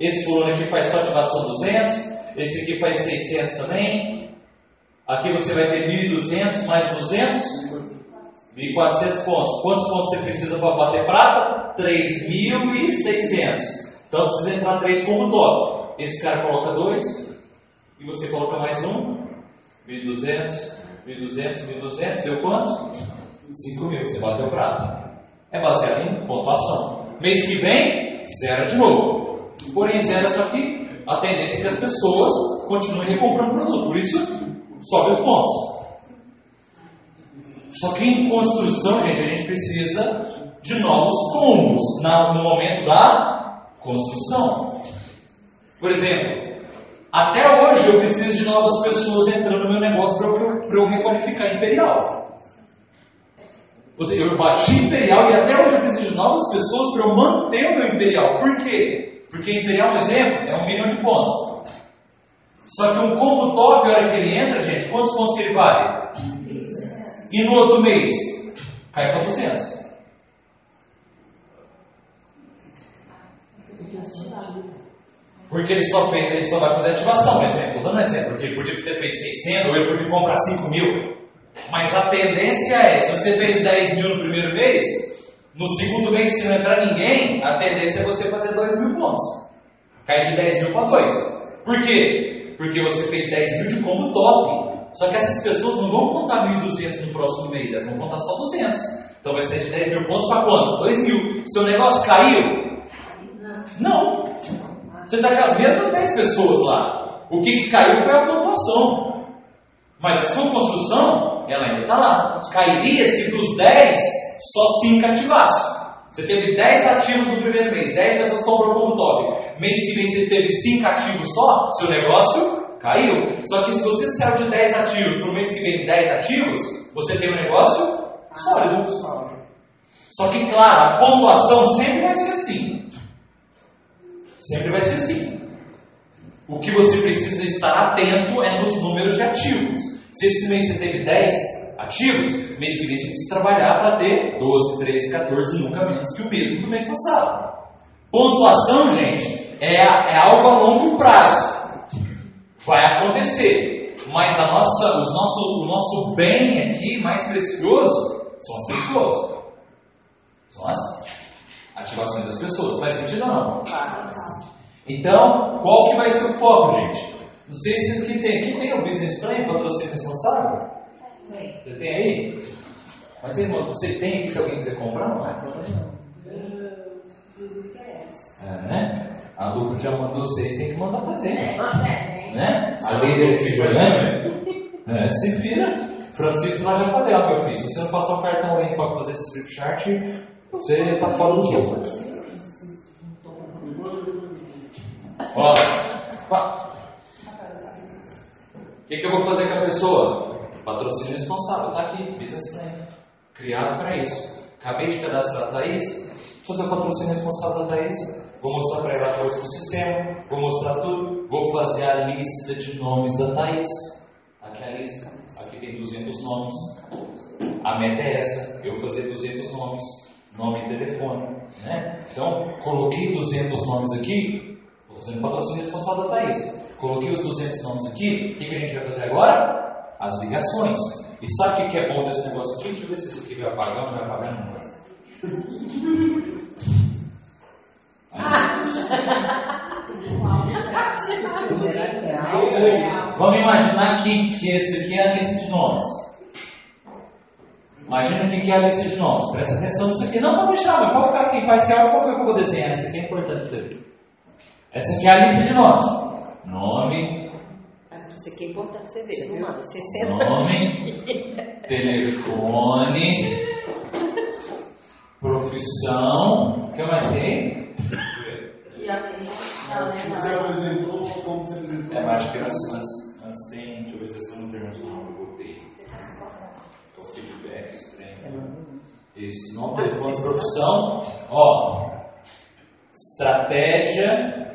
Esse fulano aqui faz só ativação 200. Esse aqui faz 600 também. Aqui você vai ter 1.200 mais 200, 1.400 pontos. Quantos pontos você precisa para bater prata? 3.600. Então precisa entrar 3 como top. Esse cara coloca 2 e você coloca mais um. 1.200, 1.200, 1.200. Deu quanto? 5.000. Você bateu prata. É baseado em pontuação. Mês que vem, zero de novo. Porém, zero só que a tendência é que as pessoas continuem recomprando o produto. Por isso, sobe os pontos. Só que em construção, gente, a gente precisa de novos combos no momento da construção. Por exemplo, até hoje eu preciso de novas pessoas entrando no meu negócio para eu, eu requalificar Imperial. Eu bati Imperial e até hoje eu preciso de novas pessoas para eu manter o meu Imperial. Por quê? Porque Imperial, por exemplo, é um milhão de pontos. Só que um combo top, a hora que ele entra, gente, quantos pontos que ele vale? E no outro mês? Cai para 200. Porque ele só fez, ele só vai fazer ativação, exemplo, dando exemplo, porque ele podia ter feito 600 ou ele podia comprar 5 mil. Mas a tendência é, se você fez 10 mil no primeiro mês, no segundo mês, se não entrar ninguém, a tendência é você fazer 2 mil pontos. Cai de 10 mil para 2. Por quê? Porque você fez 10 mil de combo top. Só que essas pessoas não vão contar 1.200 no próximo mês, elas vão contar só 200. Então vai ser de 10 mil pontos para quanto? 2 mil. Seu negócio caiu? Não. Você está com as mesmas 10 pessoas lá. O que, que caiu foi a pontuação. Mas a sua construção, ela ainda está lá. Cairia se dos 10 só 5 ativasse. Você teve 10 ativos no primeiro mês, 10 pessoas comprou como top. Mês que vem você teve 5 ativos só, seu negócio caiu. Só que se você saiu de 10 ativos para o mês que vem 10 ativos, você tem um negócio sólido. Só que, claro, a pontuação sempre vai ser assim. Sempre vai ser assim. O que você precisa estar atento é nos números de ativos. Se esse mês você teve 10 ativos, mês que vem você precisa trabalhar para ter 12, 13, 14, nunca menos que o mesmo do mês passado. Pontuação, gente, é, é algo a longo prazo. Vai acontecer. Mas a nossa, os nosso, o nosso bem aqui mais precioso são as pessoas. São as ativações das pessoas. Faz sentido ou não? Então, qual que vai ser o foco, gente? Não sei se aqui tem. Aqui tem o business plan, patrocínio responsável? Você tem aí? Mas irmão, você tem aqui se alguém quiser comprar, não é? É, né? A dupla já mandou vocês, tem que mandar fazer. É, é, Né? A líder de Goiânia, é, se vira. Francisco, nós já falei, ó, meu filho, se você não passar o cartão aí para fazer esse strip chart, você tá fora do jogo. Ó. O que, que eu vou fazer com a pessoa? Patrocínio responsável, tá aqui, business plan. Criado para isso. Acabei de cadastrar a Thaís, vou fazer o patrocínio responsável da Thaís, vou mostrar para ela a coisa do sistema, vou mostrar tudo, vou fazer a lista de nomes da Thaís. Aqui é a lista, aqui tem 200 nomes. A meta é essa, eu fazer 200 nomes, nome e telefone. Né? Então, coloquei 200 nomes aqui, estou fazendo patrocínio responsável da Thaís. Coloquei os 200 nomes aqui, o que, que a gente vai fazer agora? As ligações. E sabe o que, é bom desse negócio aqui? Deixa eu ver se esse aqui vai apagar ou não vai apagar. Não vai. Vamos imaginar que, que esse aqui é a lista de nomes. Imagina o que é a lista de nomes. Presta atenção nisso aqui. Não pode deixar, mas pode ficar aqui. Faz que qual que eu vou desenhar. Essa aqui é importante. Essa aqui é a lista de nomes. Nome, Isso aqui é importante você ver, viu, mano? 60 nome, telefone, profissão. O que mais tem? E a mesma, Você apresentou como você apresentou. É, mas acho que antes, antes, antes tem. Deixa eu ver se esse não tem mais nome. Eu botei. O feedback estranho. Isso, nome, telefone, profissão. Ó, estratégia.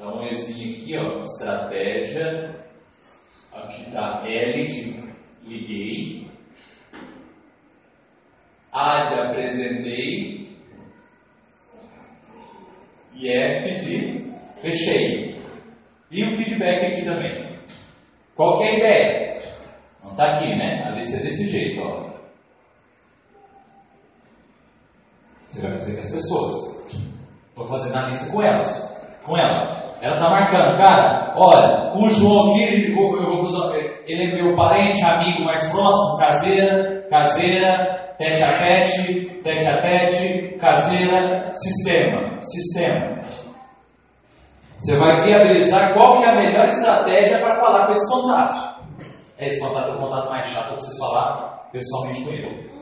Um Ezinho aqui, ó. Estratégia. Aqui tá L de liguei. A de apresentei. E F de fechei. E o feedback aqui também. Qual é a ideia? Não está aqui, né? A lista é desse jeito, ó. Você vai fazer com as pessoas. Estou fazendo a lista com elas. Com ela. Ela está marcando, cara, olha, o João aqui, ele, ele é meu parente, amigo mais próximo, caseira, caseira, tete a tete, tete a tete, caseira, sistema, sistema. Você vai viabilizar qual que é a melhor estratégia para falar com esse contato. É esse contato é o contato mais chato de vocês falar pessoalmente com ele.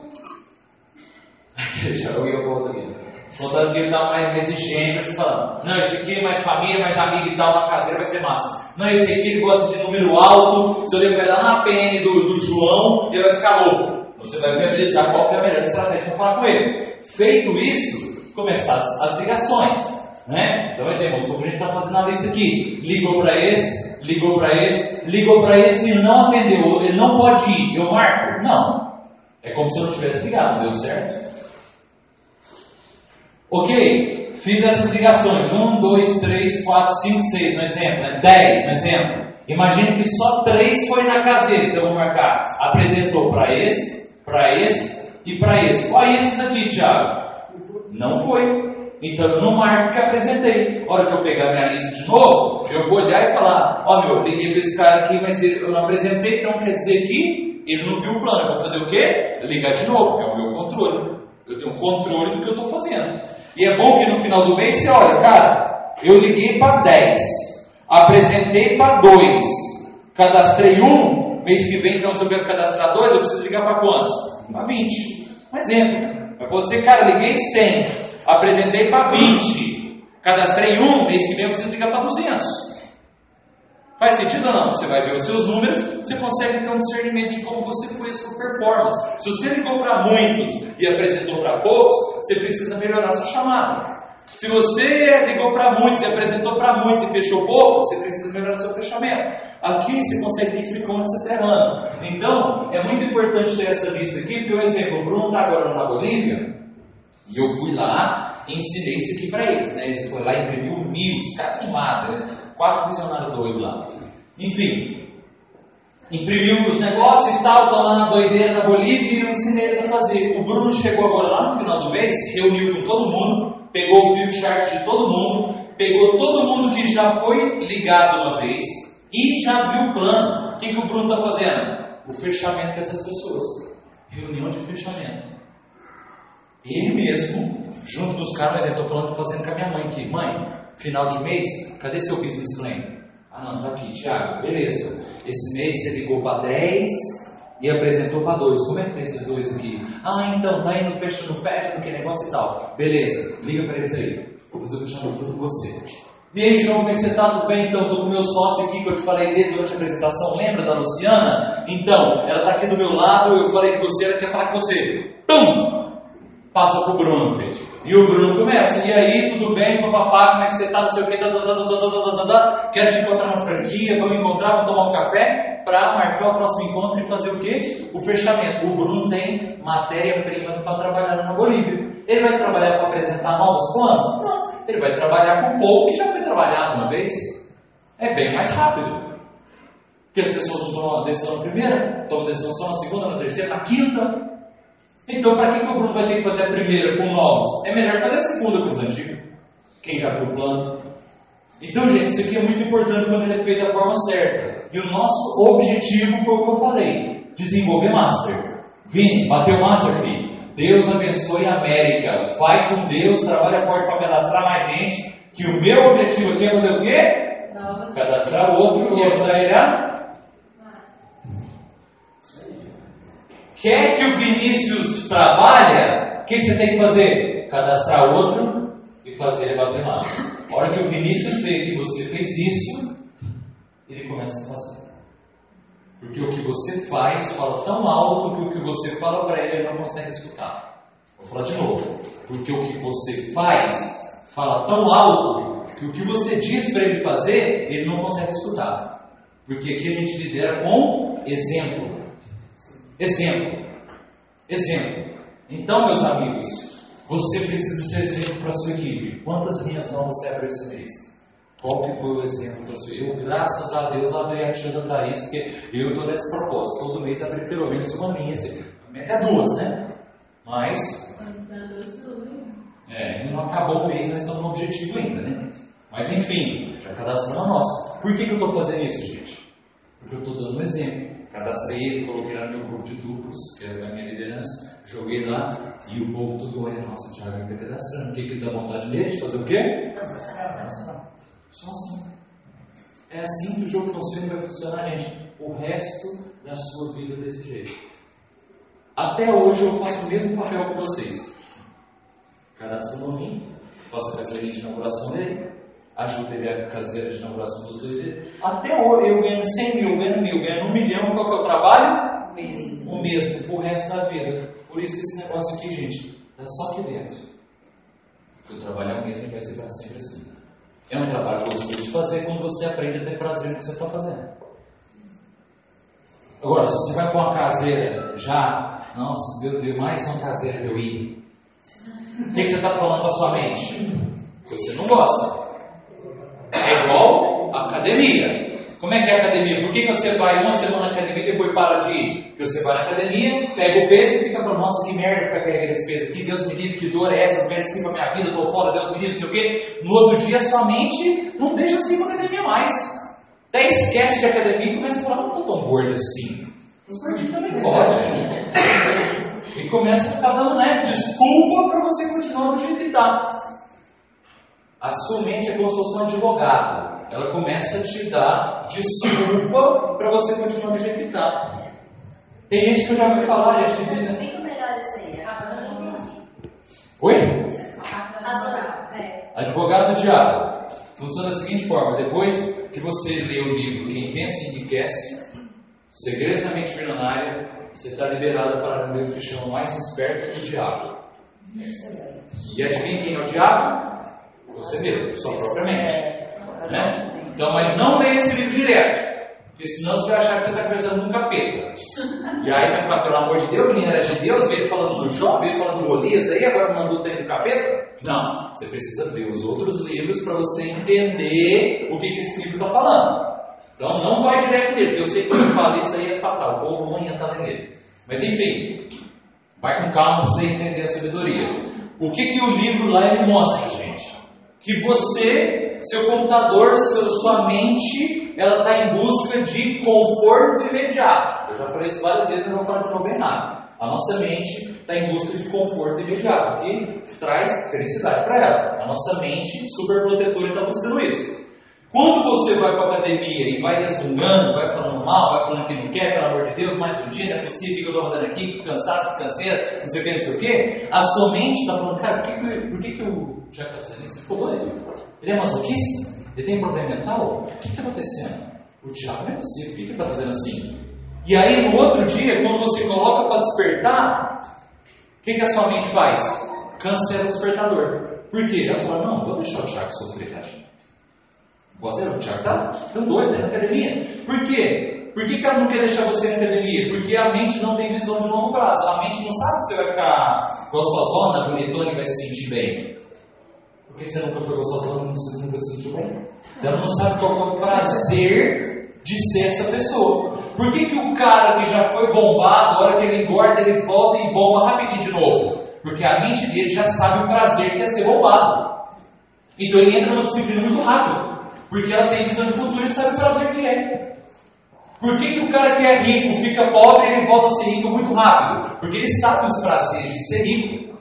Eu ir ao outro aqui. Contato que ele tá mais exigente, pra você. Não, esse aqui é mais família, mais amigo e tal, uma caseira vai ser massa. Não, esse aqui ele gosta de número alto, se eu ligar lá na PN do, do João, ele vai ficar louco. Você vai viabilizar qual é a melhor estratégia para falar com ele. Feito isso, começar as, as ligações. Né? Então, exemplo, como a gente está fazendo a lista aqui, ligou para esse, ligou para esse, ligou para esse e não atendeu, ele não pode ir, eu marco? Não. É como se eu não tivesse ligado, deu certo? Ok, fiz essas ligações, 1, 2, 3, 4, 5, 6, no exemplo, né? 10 no exemplo. Imagina que só 3 foi na caseira, então vou marcar, apresentou para esse, para esse e para esse. Olha esses aqui, Thiago. Não foi. Então eu não marco que apresentei. A hora que eu pegar minha lista de novo, eu vou olhar e falar: Ó, meu, eu liguei para esse cara aqui, mas eu não apresentei, então quer dizer que ele não viu o plano. Eu vou fazer o quê? Ligar de novo, que é o meu controle. Eu tenho controle do que eu estou fazendo. E é bom que no final do mês você olha, cara, eu liguei para 10, apresentei para 2, cadastrei um, mês que vem, então, se eu quero cadastrar dois, eu preciso ligar para quantos? Para 20. Um exemplo. Mas pode ser, cara, liguei 100, apresentei para 20, cadastrei um, mês que vem eu preciso ligar para 200. Faz sentido ou não? Você vai ver os seus números, você consegue ter um discernimento de como você foi a sua performance. Se você ligou para muitos e apresentou para poucos, você precisa melhorar sua chamada. Se você ligou para muitos e apresentou para muitos e fechou pouco, você precisa melhorar seu fechamento. Aqui você consegue identificar onde você está errando. Então, é muito importante ter essa lista aqui, porque, por exemplo, o Bruno está agora na Bolívia, e eu fui lá, ensinei isso aqui para eles, né? Eles foram lá e imprimiu mil, os caras né? Quatro funcionários doidos lá. Enfim, imprimiu os negócios e tal, estão lá na doideira na Bolívia e eu ensinei eles a fazer. O Bruno chegou agora lá no final do mês, reuniu com todo mundo, pegou o view de todo mundo, pegou todo mundo que já foi ligado uma vez e já viu o plano. O que, que o Bruno está fazendo? O fechamento dessas pessoas. Reunião de fechamento. Ele mesmo, junto dos caras, eu estou falando, fazendo com a minha mãe aqui. Mãe, final de mês, cadê seu business plan? Ah não, tá aqui, Thiago, beleza. Esse mês você ligou para 10 e apresentou para dois. Como é que tem esses dois aqui? Ah, então, tá indo fechando festa, que negócio e tal. Beleza, liga para eles aí. Vou fazer o fechamento junto com você. E aí, João, como é que você tá? Tudo bem? Então, estou com o meu sócio aqui que eu te falei dele durante a apresentação. Lembra da Luciana? Então, ela está aqui do meu lado, eu falei com você, ela quer falar com você. Pum! Passa pro Bruno, gente. E o Bruno começa, e aí, tudo bem, papapá, como é que você tá, não sei o que, da, da, da, da, da, da, da, quero te encontrar na franquia, vamos encontrar, vamos tomar um café, para marcar o próximo encontro e fazer o quê? O fechamento. O Bruno tem matéria-prima para trabalhar na Bolívia. Ele vai trabalhar para apresentar novos planos? Não. Ele vai trabalhar com o povo que já foi trabalhado uma vez. É bem mais rápido. Porque as pessoas não tomam a decisão na primeira, tomam a decisão só na segunda, na terceira, na quinta. Então, para que, que o Bruno vai ter que fazer a primeira com novos? É melhor fazer a segunda com os antigos. Quem já viu o plano. Então, gente, isso aqui é muito importante quando ele é feito da forma certa. E o nosso objetivo foi o que eu falei: desenvolver Master. Vini, bateu Master, filho. Deus abençoe a América. Vai com Deus, trabalha forte para cadastrar mais gente. Que o meu objetivo aqui é fazer o quê? Novas Cadastrar outro e ajudar ele a Quer que o Vinícius trabalhe? O que você tem que fazer? Cadastrar outro e fazer ele bater. A hora que o Vinícius vê que você fez isso, ele começa a fazer. Porque o que você faz fala tão alto que o que você fala para ele ele não consegue escutar. Vou falar de novo. Porque o que você faz fala tão alto que o que você diz para ele fazer ele não consegue escutar. Porque aqui a gente lidera com exemplo. Exemplo. Exemplo. Então, meus amigos, você precisa ser exemplo para a sua equipe. Quantas linhas novas você abriu esse mês? Qual que foi o exemplo para sua Eu, graças a Deus, abri a tia da Thaís, porque eu estou nesse propósito. Todo mês abrir pelo menos uma linha. assim. Até duas, né? Mas, é, não acabou o mês, nós estamos no objetivo ainda, né? Mas enfim, já cadastramos a nossa. Por que, que eu estou fazendo isso, gente? Porque eu estou dando um exemplo. Cadastrei coloquei lá no meu grupo de duplos, que é a minha liderança, joguei lá e o povo todo olha, nossa, o Thiago está cadastrando. O que, que dá vontade nele de fazer o quê? Só assim. É assim que o jogo funciona e vai funcionar, gente. O resto da sua vida desse jeito. Até hoje eu faço o mesmo papel que vocês. Cadastro novinho, faço a caseira de inauguração dele, ajudo ele a caseira de inauguração dos dois dele. Até hoje eu ganho 100 mil, ganho mil, ganho um milhão, qual que é o trabalho? O mesmo. O mesmo, pro resto da vida. Por isso que esse negócio aqui, gente, tá só aqui dentro. Porque o trabalho é o mesmo e vai ser para sempre assim. É um trabalho gostoso de fazer quando você aprende a ter prazer no que você está fazendo. Agora, se você vai com uma caseira já, nossa, meu Deus, mais uma caseira que eu ia. O que, que você está falando com a sua mente? Que você não gosta. É igual academia. Como é que é a academia? Por que, que você vai uma semana na academia e depois para de ir? Porque você vai na academia, pega o peso e fica falando, nossa, que merda ficar carregando esse peso aqui, Deus me livre, que dor é essa, não quero isso aqui pra minha vida, eu tô fora, Deus me livre, não sei o quê. No outro dia, sua mente não deixa assim pra academia mais. Daí esquece de academia e começa a falar, não tô tão gordo assim. Os gordinhos também podem. E começa a ficar dando né, desculpa para você continuar do jeito que está. A sua mente é como se fosse um advogado. Ela começa a te dar desculpa para você continuar do jeito que está. Tem gente que eu já ouvi falar, gente, que diz. Explica melhor isso aí. Oi? É. Advogado do diabo. Funciona da seguinte forma: depois que você lê o livro Quem Pensa e Enriquece, Segredos da Mente Milionária, você está liberado para um livro que chama Mais Esperto que o Diabo. E adivinha quem é o diabo? Você mesmo, sua própria mente. Né? Então, mas não leia esse livro direto. Porque senão você vai achar que você está conversando com um capeta. E aí você vai falar, pelo amor de Deus, menina era de Deus, veio falando do Jó, veio falando do Golias aí, agora mandou o treino do capeta? Não. Você precisa ler os outros livros para você entender o que, que esse livro está falando. Então não vai direto nele, porque eu sei que quando eu falei isso aí é fatal, o povo ruim ia estar nele. Mas enfim, vai com calma para você entender a sabedoria. O que, que o livro lá ele mostra, gente? Que você, seu computador, seu- sua mente, ela está em busca de conforto imediato. Eu já falei isso várias vezes, não vou falar de novo bem nada. A nossa mente está em busca de conforto imediato, que traz felicidade para ela. A nossa mente super protetora está buscando isso. Quando você vai para a academia e vai resmungando, vai falando mal, vai falando que não quer, pelo amor de Deus, mais um dia, não é possível, que eu estou fazendo aqui, que cansaço, que canseira, não sei o que, não sei o que, a sua mente está falando, cara, por que, por que, que o Jack está fazendo isso? Ele ficou? Ele é masoquista? Ele tem problema mental? O que está acontecendo? O Tiago não é possível, por que, ele está fazendo assim? E aí, no outro dia, quando você coloca para despertar, o que, que a sua mente faz? Cancela o despertador. Por quê? Ela fala, não, vou deixar o Tiago sofrer, tadinho. Você, o Tiago tá ficando doido, né, na academia. Por quê? Por que, que ela não quer deixar você na academia? Porque a mente não tem visão de longo prazo. A mente não sabe que você vai ficar gostosona, bonitona e vai se sentir bem. Porque você nunca foi gostosona você nunca se sentiu bem. Então não sabe qual é o prazer de ser essa pessoa. Por que, que o cara que já foi bombado, a hora que ele engorda, ele volta e bomba rapidinho de novo? Porque a mente dele já sabe o prazer que é ser bombado. Então ele entra numa disciplina muito rápido. Porque ela tem visão de futuro e sabe o prazer que é. Por que, que o cara que é rico fica pobre e ele volta a ser rico muito rápido? Porque ele sabe os prazeres de ser rico.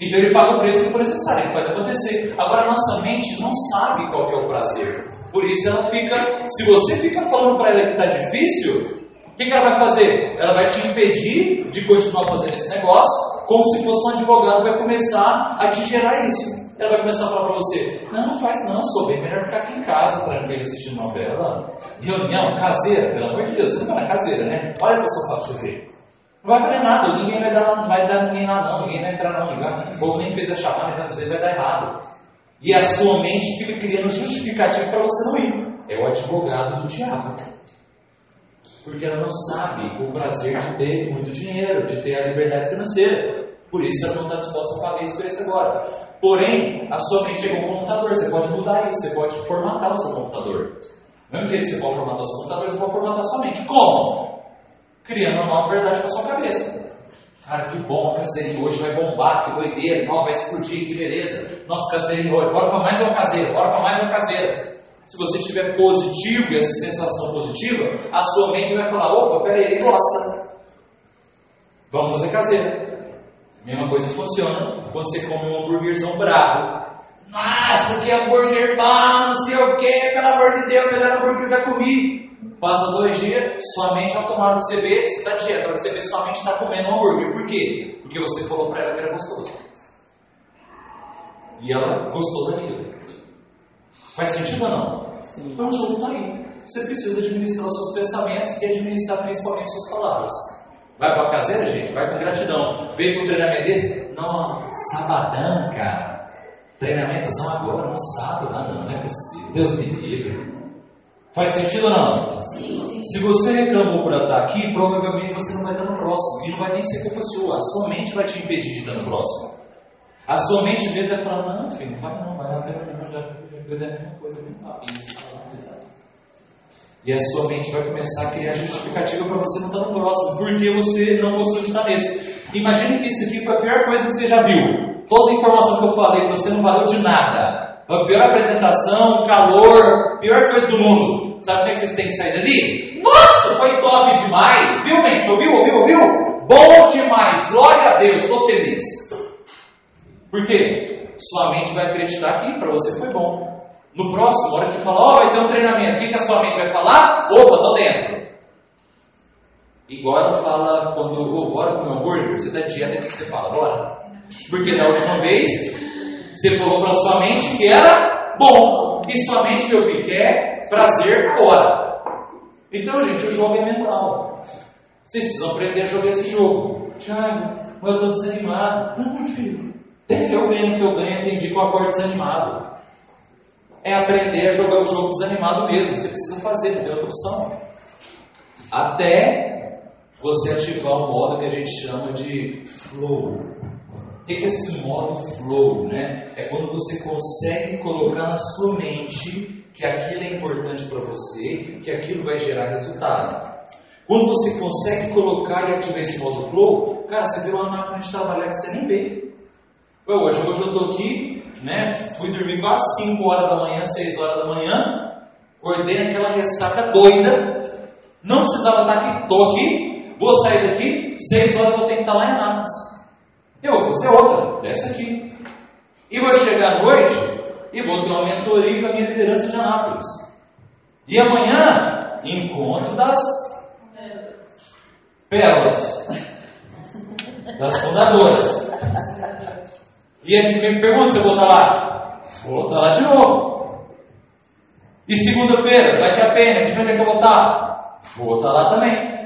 Então ele paga o preço que for necessário, ele faz acontecer. Agora nossa mente não sabe qual é o prazer. Por isso ela fica. Se você fica falando para ela que está difícil, o que, que ela vai fazer? Ela vai te impedir de continuar fazendo esse negócio, como se fosse um advogado vai começar a te gerar isso. Ela vai começar a falar para você: Não, não faz não, sou bem melhor ficar aqui em casa, tranquilo, assistindo novela. Reunião, caseira, pelo amor de Deus, você não vai na caseira, né? Olha para o sofá para você ver. Não vai valer nada, ninguém vai dar, vai dar ninguém lá não, ninguém vai entrar não, ninguém, o povo nem fez a chamada, então você vai dar errado. E a sua mente fica criando justificativo para você não ir. É o advogado do diabo. Porque ela não sabe o prazer de ter muito dinheiro, de ter a liberdade financeira. Por isso ela não está disposta a pagar esse preço agora. Porém, a sua mente é igual um computador, você pode mudar isso, você pode formatar o seu computador. Mesmo que você pode formatar o seu computador, você pode formatar a sua mente. Como? Criando uma nova verdade para sua cabeça. Cara, que bom, caseirinho hoje vai bombar, que doideira, não, vai explodir, que beleza. Nossa, caseirinho hoje, bora para mais uma caseira, bora para mais uma caseira. Se você tiver positivo e essa sensação positiva, a sua mente vai falar: opa, peraí, ele gosta. Vamos fazer caseira. Mesma coisa funciona quando você come um hambúrguerzão brabo. Nossa, que hambúrguer bom, não sei o que, pelo amor de Deus, melhor hambúrguer que já comi. Passa dois dias, sua mente automática você vê, você está dieta, você ver sua mente está comendo um hambúrguer. Por quê? Porque você falou para ela que era gostoso. E ela gostou daquilo. Faz sentido ou não? Sim. Então o jogo está aí. Você precisa administrar os seus pensamentos e administrar principalmente suas palavras. Vai para a caseira, gente? Vai com gratidão. Vem com o treinamento desse? Não, sabadão, cara. Treinamentos agora, no sábado. Ah, não, não é possível. Deus me livre. Faz sentido ou não? Sim. Se você reclamou por estar aqui, provavelmente você não vai estar no próximo. E não vai nem ser culpa sua. A sua mente vai te impedir de estar no próximo. A sua mente mesmo vai falar, não, filho, não vai não, vai lá, já fiz a mesma coisa, E a sua mente vai começar a criar justificativa para você não estar no próximo, porque você não gostou de estar nesse. Imagine que isso aqui foi a pior coisa que você já viu. Toda a informação que eu falei, você não valeu de nada. A pior apresentação, calor, pior coisa do mundo. Sabe como é que vocês têm que sair dali? Nossa, foi top demais! Viu, mente? Ouviu, ouviu, ouviu? Bom demais! Glória a Deus, estou feliz. Por quê? Sua mente vai acreditar que para você foi bom. No próximo, hora que falar, ó, oh, vai ter um treinamento, o que, que a sua mente vai falar? Opa, tô dentro. Igual ela fala quando, oh, bora comer um hambúrguer, você tá de dieta, o que, que você fala? Bora. Porque da última vez, você falou para sua mente que era bom. E sua mente, meu filho, quer prazer agora. Então, gente, o jogo é mental. Vocês precisam aprender a jogar esse jogo. Tiago, mas eu estou desanimado. Não, meu filho. Tem eu ganho que eu ganho, entendi que eu acordo desanimado. É aprender a jogar o jogo desanimado mesmo. Você precisa fazer, não tem outra opção. Até você ativar o modo que a gente chama de flow. O que é esse modo flow? Né? É quando você consegue colocar na sua mente que aquilo é importante para você, que aquilo vai gerar resultado. Quando você consegue colocar e ativar esse modo flow, cara, você vê uma máquina de trabalhar que você nem vê. Eu, hoje, hoje eu estou aqui, né? Fui dormir quase 5 horas da manhã, 6 horas da manhã, acordei naquela ressaca doida, não precisava estar aqui, estou aqui, vou sair daqui, 6 horas vou estar lá em Anápolis. Eu vou fazer outra, dessa aqui. E vou chegar à noite e vou ter uma mentoria com a minha liderança de Anápolis. E amanhã, encontro das pérolas, das fundadoras. E aí me pergunta se eu vou estar lá. Vou estar lá de novo. E segunda-feira, vai ter a pena, de onde é que eu vou estar? Vou estar lá também.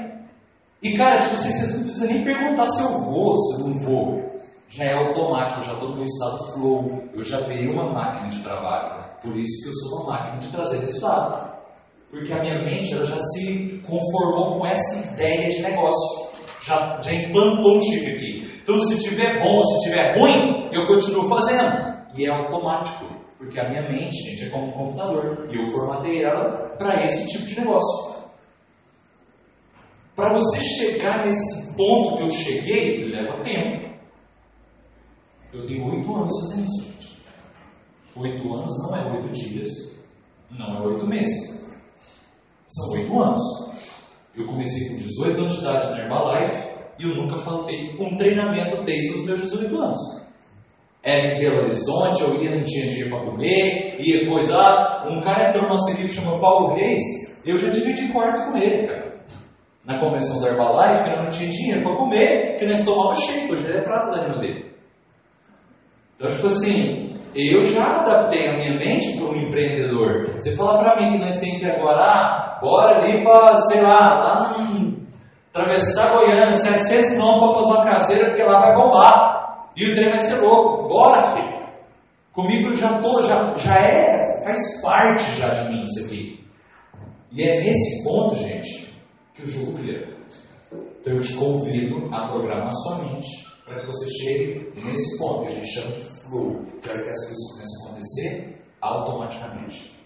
E cara, tipo, assim, você não precisa nem perguntar se eu vou, se eu não vou. Já é automático, eu já estou no meu estado flow. Eu já virei uma máquina de trabalho. Por isso que eu sou uma máquina de trazer resultado. Porque a minha mente ela já se conformou com essa ideia de negócio. Já, já implantou um chip aqui. Então, se tiver bom, se tiver ruim, eu continuo fazendo. E é automático. Porque a minha mente, gente, é como um computador. E eu formatei ela para esse tipo de negócio. Para você chegar nesse ponto que eu cheguei, leva tempo. Eu tenho oito anos fazendo isso, gente. Oito anos não é oito dias, não é oito meses. São oito anos. Eu comecei com 18 anos de idade na Herbalife e eu nunca faltei um treinamento desde os meus 18 anos. Era em Belo Horizonte, eu ia, não tinha dinheiro para comer, ia coisa. Ah, um cara entrou na nossa equipe chamado Paulo Reis, eu já dividi quarto com ele, cara. Na convenção da Herbalife, que eu não tinha dinheiro para comer, que nós tomávamos shake, hoje ele é prato da rima dele. Então, tipo assim, eu já adaptei a minha mente para um empreendedor. Você fala para mim que nós temos que agora, ah, bora ali para, sei lá, lá no, atravessar Goiânia, 700 km para fazer uma caseira, porque lá vai bombar. E o trem vai ser louco. Bora, filho. Comigo já tô, já, já é, faz parte já de mim isso aqui. E é nesse ponto, gente, que o jogo vira. Então eu te convido a programar sua mente para que você chegue nesse ponto que a gente chama de flow, para que as coisas comecem a acontecer automaticamente.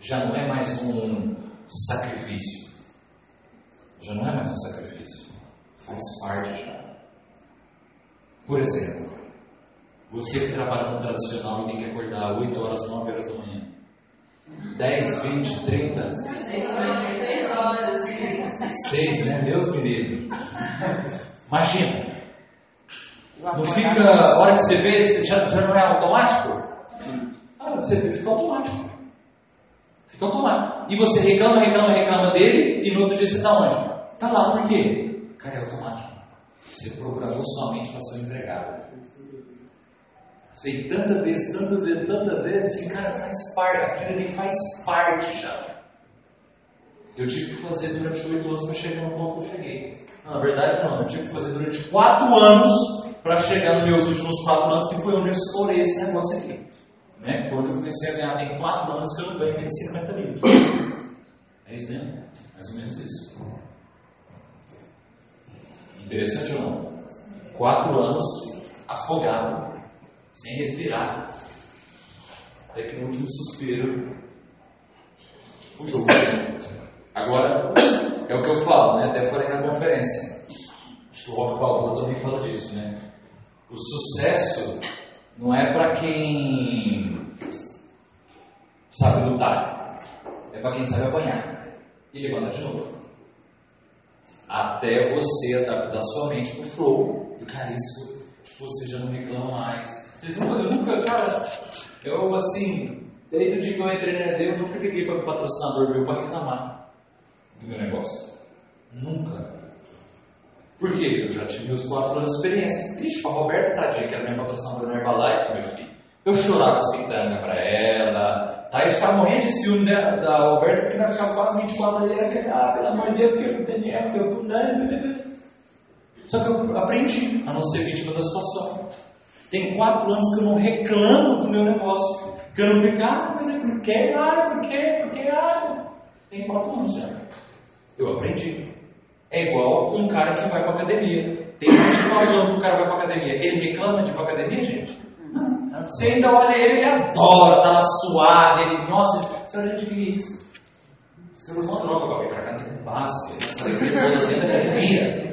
Já não é mais um sacrifício. Já não é mais um sacrifício. Faz parte já. Por exemplo, você que trabalha no tradicional e tem que acordar 8 horas, 9 horas da manhã. 10, 20, 30? 6 horas. 6, né? Deus me livre. Imagina. Não fica, a hora que você vê, já, já não é automático? Ah, você vê, fica automático. Fica automático. E você reclama, reclama, reclama dele, e no outro dia você está onde? Está lá, por quê? Cara, é automático. Você programou sua mente para ser um empregado. Você fez tanta vez, tanta vez, tanta vez, que, cara, faz parte, aquilo ali faz parte já. Eu tive que fazer durante oito anos para chegar no ponto que eu cheguei. Não, na verdade, não. Eu tive que fazer durante quatro anos para chegar nos meus últimos quatro anos, que foi onde eu estourei esse negócio aqui. Né? Quando eu comecei a ganhar, tem quatro anos que eu não ganho nem 50 mil. É isso mesmo? Mais ou menos isso. Interessante ou não? Quatro anos afogado, sem respirar. Até que no último suspiro, o jogo. Agora, é o que eu falo, né? até falei na conferência. Acho que o Rock Balboa também fala disso, né? O sucesso não é para quem sabe lutar, é para quem sabe apanhar e levantar de novo. Até você adaptar sua mente pro flow, e cara, isso você já não reclama mais. Vocês nunca, eu nunca, cara, eu assim, desde o dia que eu entrei na RD, eu nunca liguei para o patrocinador meu para reclamar do meu negócio. Nunca. Por quê? Eu já tive meus quatro anos de experiência. Triste para a Roberta, tadinha, que era minha patrocinadora na Herbalife, meu filho. Eu chorava pitanga para ela. Thaís ficava morrendo de ciúme da, da Roberta, porque ela ficava quase 24 horas e ah, pelo amor de Deus, que eu não tenho dinheiro, que eu fui né? Só que eu aprendi a não ser vítima da situação. Tem quatro anos que eu não reclamo do meu negócio. Que eu não fico, ah, mas é porque, ah, por quê, por quê, ah. Tem quatro anos já. Eu aprendi. É igual um cara que vai para academia. Tem mais de quatro anos que o cara vai para academia. Ele reclama de ir para academia, gente? Você ainda olha ele, ele adora, tá lá suado, ele, nossa, você olha de que é isso? Que eu uma droga, Gabriel, pra cá tem base, essa dentro da academia.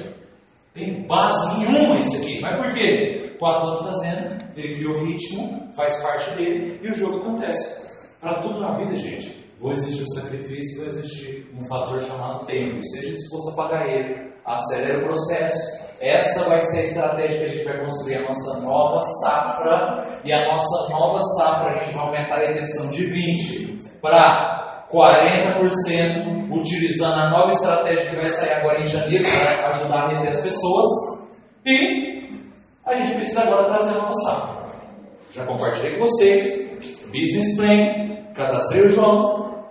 Tem base nenhuma isso aqui. Mas por quê? Quatro anos fazendo, ele criou o ritmo, faz parte dele e o jogo acontece. Para tudo na vida, gente, vou existir o sacrifício, vai existir um fator chamado tempo. Seja disposto a pagar ele, acelera o processo. Essa vai ser a estratégia que a gente vai construir a nossa nova safra. E a nossa nova safra a gente vai aumentar a retenção de 20 para 40%, utilizando a nova estratégia que vai sair agora em janeiro para ajudar a reter as pessoas. E a gente precisa agora trazer a nova safra. Já compartilhei com vocês. Business plan, cadastrei o João,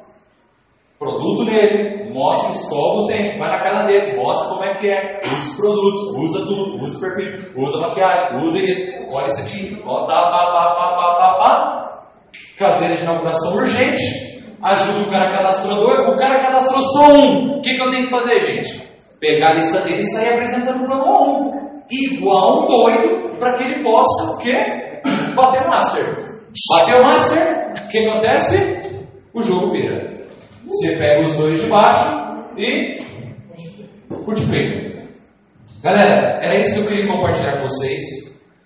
produto dele, mostra, os dentes, vai na cara dele, mostra como é que é, usa os produtos, usa tudo, usa perfil, usa maquiagem, usa isso, olha isso aqui, ó, tá, pá, pá, pá, pá, pá, pá. Caseira de inauguração urgente, ajuda o cara cadastrador, o cara cadastrou só um. O que, que eu tenho que fazer, gente? Pegar a lista dele e sair apresentando para um. Igual um doido, para que ele possa o quê? Bater master. Bateu master, o que acontece? O jogo vira. Você pega os dois de baixo e multiplica. Galera, era isso que eu queria compartilhar com vocês.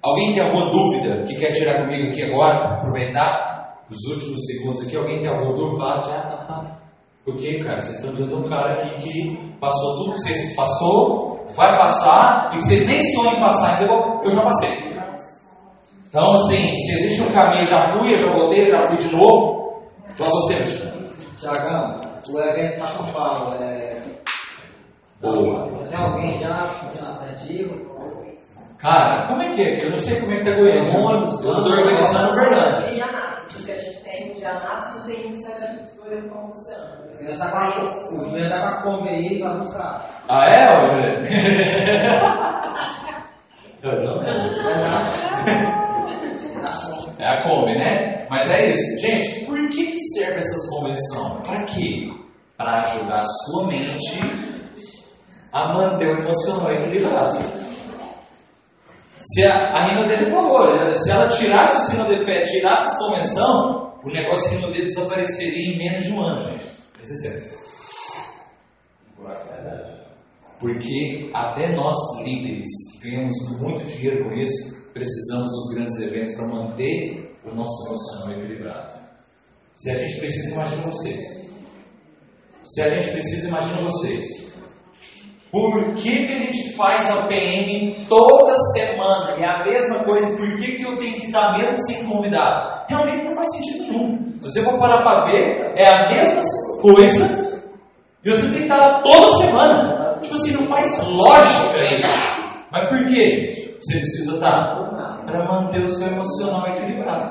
Alguém tem alguma dúvida que quer tirar comigo aqui agora? Aproveitar os últimos segundos aqui. Alguém tem alguma dúvida? Já tá, tá. Porque, cara, vocês estão dizendo um cara aqui que passou tudo que vocês passou, vai passar, e que vocês nem sonham em passar ainda, eu já passei. Então, assim, se existe um caminho, já fui, eu já voltei, já fui de novo. Para você, Michel. Tiagão, o evento para São Paulo é. Boa. Tem alguém já já atrativo? Cara, como é que é? Eu não sei como é que tá Goiânia. ônibus, Eu estou organizando verdade. De Anápolis, porque a gente tem de Anápolis e tem de Santa Vitória com o Luciano. Você já tá com a, o Juliano tá com a Kombi aí para buscar. Ah, é, Alfredo? Eu não. É a Kombi, né? Mas é isso. Gente, por que, que serve essas convenções? Para quê? Para ajudar a sua mente a manter o emocional equilibrado. Se a, a Rina dele falou, né? se ela tirasse o sino de fé, tirasse essa convenção, o negócio Rino dele desapareceria em menos de um ano, gente. Isso é sério. Porque até nós líderes que ganhamos muito dinheiro com isso, precisamos dos grandes eventos para manter o nosso emocional equilibrado. Se a gente precisa, imagina vocês. Se a gente precisa, imagina vocês. Por que, que a gente faz a PM toda semana? E é a mesma coisa, por que, que eu tenho que estar mesmo sem convidado? Realmente não faz sentido nenhum. Se você for parar para ver, é a mesma coisa e você tem que estar lá toda semana. Tipo assim, não faz lógica isso. Mas por quê? Você precisa estar para manter o seu emocional equilibrado.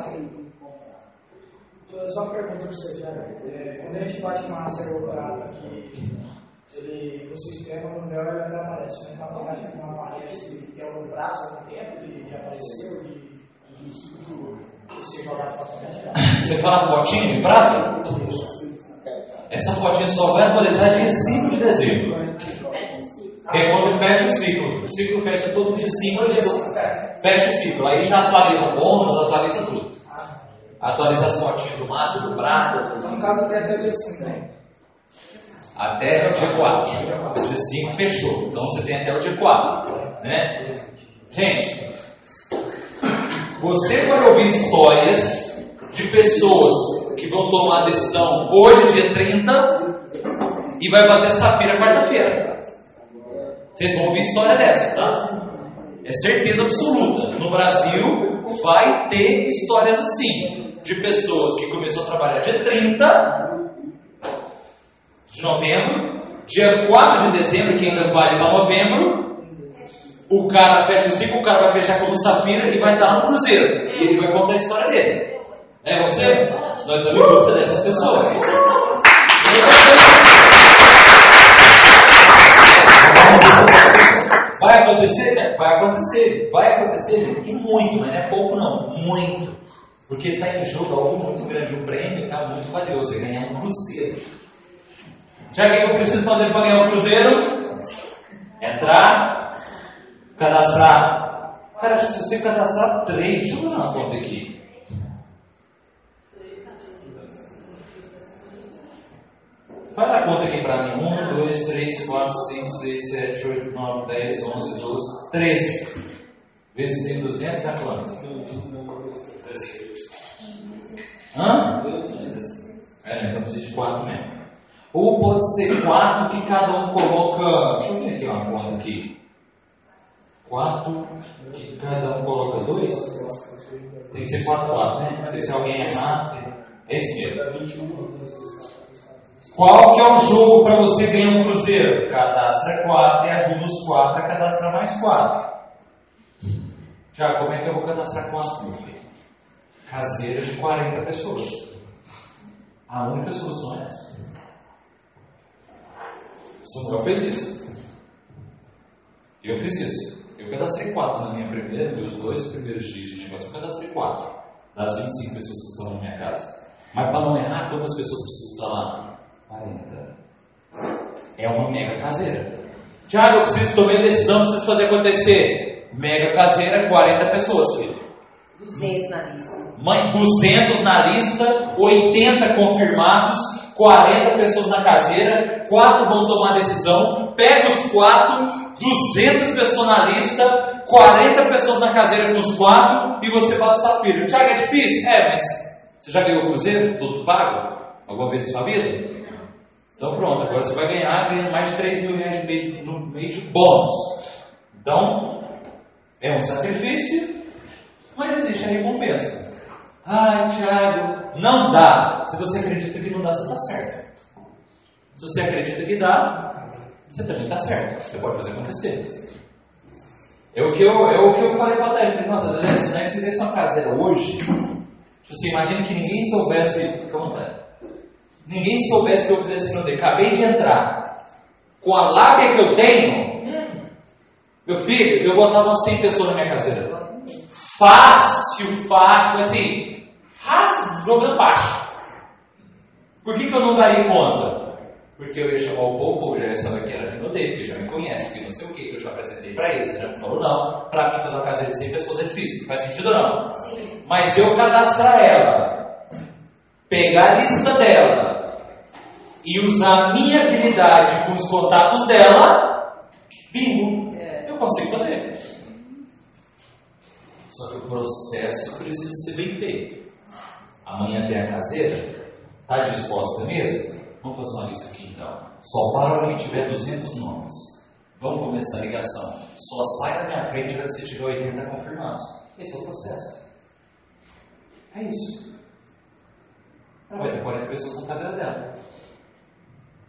Só uma pergunta para você, Tiago. É, quando a gente bate uma cerebral aqui, ele, você escreve no meu ele ainda aparece, mas na aplicativo não aparece, tem algum prazo, algum tempo de, de aparecer ou de, de, de você jogar para frente? Você fala fotinha de prata? Essa fotinha só vai atualizar dia 5 de dezembro. Que é quando fecha o ciclo. O ciclo fecha todo dia 5 de dezembro. Fecha o ciclo. Aí já atualiza bônus, atualiza tudo. Atualiza as fotinhas do máximo, do prata. No caso, até até dia 5, né? Até o dia 4. O dia 5 fechou. Então você tem até o dia 4. Né? Gente, você vai ouvir histórias de pessoas que vão tomar a decisão hoje, dia 30, e vai bater safira quarta-feira. Vocês vão ouvir história dessa, tá? É certeza absoluta. No Brasil vai ter histórias assim, de pessoas que começou a trabalhar dia 30 de novembro, dia 4 de dezembro, que ainda vale para novembro, o cara fecha o ciclo, o cara vai fechar como Safira e vai estar no Cruzeiro. E ele vai contar a história dele. É você? Nós em busca dessas pessoas. Vai acontecer? Vai acontecer, vai acontecer. E muito, mas não é pouco não, muito. Porque está em jogo algo muito grande, o prêmio está muito valioso, é ganhar um cruzeiro. Já que eu preciso fazer para ganhar um cruzeiro? Entrar, cadastrar. Cara, se você cadastrar três, deixa eu fazer uma conta aqui. Faz a conta aqui pra mim. 1, 2, 3, 4, 5, 6, 7, 8, 9, 10, 11, 12, 13. Vezes tem 200, dá quanto? Hã? É, então precisa de 4 mesmo. Ou pode ser 4 que cada um coloca. Deixa eu ver aqui uma conta aqui. 4 que cada um coloca 2? Tem que ser 4, 4, né? Porque se alguém errar, é isso mesmo. Qual que é o jogo para você ganhar um cruzeiro? Cadastra 4 e ajuda os 4 a cadastrar mais 4. Já, como é que eu vou cadastrar 4, meu filho? Caseira de 40 pessoas. A única solução é essa. Samuel fez isso. Eu fiz isso. Eu cadastrei 4 na minha primeira, meus dois primeiros dias de negócio, eu cadastrei 4 das 25 pessoas que estavam na minha casa. Mas para não errar, quantas pessoas precisam estar lá? 40. É uma mega caseira. Tiago, eu preciso tomar decisão, preciso fazer acontecer. Mega caseira, 40 pessoas, filho. 200 na lista. Mãe, 200 na lista, 80 confirmados, 40 pessoas na caseira, 4 vão tomar decisão, pega os 4, 200 pessoas na lista, 40 pessoas na caseira com os 4 e você fala filho, Tiago, é difícil? É, mas você já ganhou o cruzeiro? Tudo pago? Alguma vez em sua vida? Então pronto, agora você vai ganhar, ganha mais de 3 mil reais mês, no mês de bônus. Então, é um sacrifício, mas existe a recompensa. Ai, Tiago, não dá. Se você acredita que não dá, você está certo. Se você acredita que dá, você também está certo. Você pode fazer acontecer. É o que eu, é o que eu falei para a Thaís. Nossa, se nós fizéssemos uma caseira hoje, você imagina que ninguém soubesse. À vontade. Ninguém soubesse que eu fizesse no D. Acabei de entrar. Com a lábia que eu tenho, meu filho, eu botava umas 100 pessoas na minha caseira. Fácil, fácil, assim, fácil, jogando baixo. Por que, que eu não daria conta? Porque eu ia chamar o povo, povo já estava aqui era no D, porque já me conhece, porque não sei o que, que eu já apresentei para eles, já me falou não. Para mim fazer uma caseira de 100 pessoas é difícil, faz sentido ou não? Sim. Mas eu cadastrar ela, pegar a lista dela e usar a minha habilidade com os contatos dela, bingo, eu consigo fazer. Só que o processo precisa ser bem feito. Amanhã tem a caseira, está disposta mesmo? Vamos fazer uma lista aqui então. Só para quem tiver 200 nomes. Vamos começar a ligação. Só sai da minha frente se você tiver 80 confirmados. Esse é o processo. É isso. Ela vai ter 40 pessoas na caseira dela.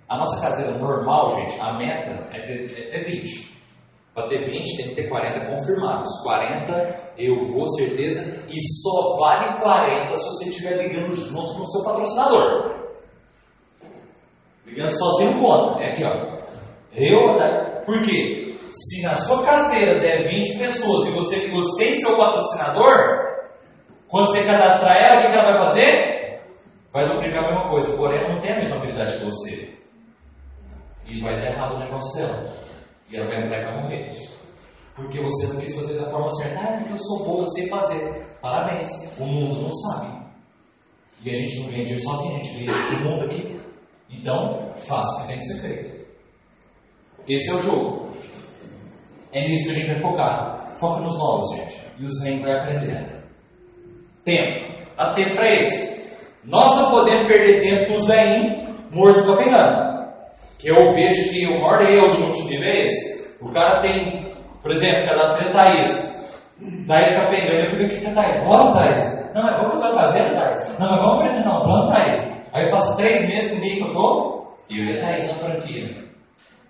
A nossa caseira normal, gente, a meta é ter, é ter 20. Para ter 20 tem que ter 40 confirmados. 40 eu vou, certeza, e só vale 40 se você estiver ligando junto com o seu patrocinador. Ligando sozinho conta. É aqui, ó. Eu, né? Por quê? Se na sua caseira der 20 pessoas e você, você e seu patrocinador, quando você cadastrar ela, o que ela vai fazer? Vai duplicar a mesma coisa, porém não tem a mesma habilidade que você. E vai dar errado o negócio dela. E ela vai entrar e vai morrer. Porque você não quis fazer da forma certa. Ah, porque eu sou bom, eu sei fazer. Parabéns. O mundo não sabe. E a gente não ganha dinheiro sozinho, a gente ganha o mundo aqui. Então, faça o que tem que ser feito. Esse é o jogo. É nisso que a gente vai focar. Foca nos novos, gente. E os nem vai aprender. Tempo. Dá tempo para eles. Nós não podemos perder tempo com os velhinhos mortos para pegando. Que eu vejo que o maior erro do multinível é esse. O cara tem, por exemplo, cadastrei Thaís. Thaís está pegando, eu fico aqui com a Thaís. Bora, Thaís. Não, mas vamos fazer fazenda, Thaís. Não, mas vamos apresentar um plano, Thaís. Aí passa três meses comigo que eu tô, e eu ia Thaís na franquia.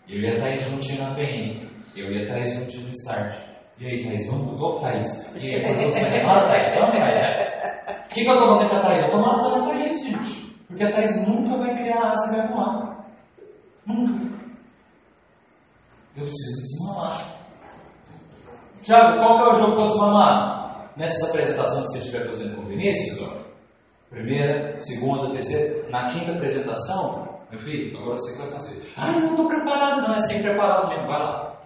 Eu ia Thaís juntinho na PN. Eu ia Thaís juntinho no start. E aí, Thaís, vamos pro Thaís. E aí, quando você vai embora, Thaís, vamos, Thaís. O que, que eu tô fazendo com a Thaís? Eu tô matando a Thaís, gente. Porque a Thaís nunca vai criar asa e vai voar. Nunca. Eu preciso desmamar. Tiago, qual que é o jogo para desmamar? Nessa apresentação que você estiver fazendo com o Vinícius, ó, primeira, segunda, terceira, na quinta apresentação, meu filho, agora você que vai fazer. Ah, não estou preparado, não, é sem preparado mesmo, vai lá.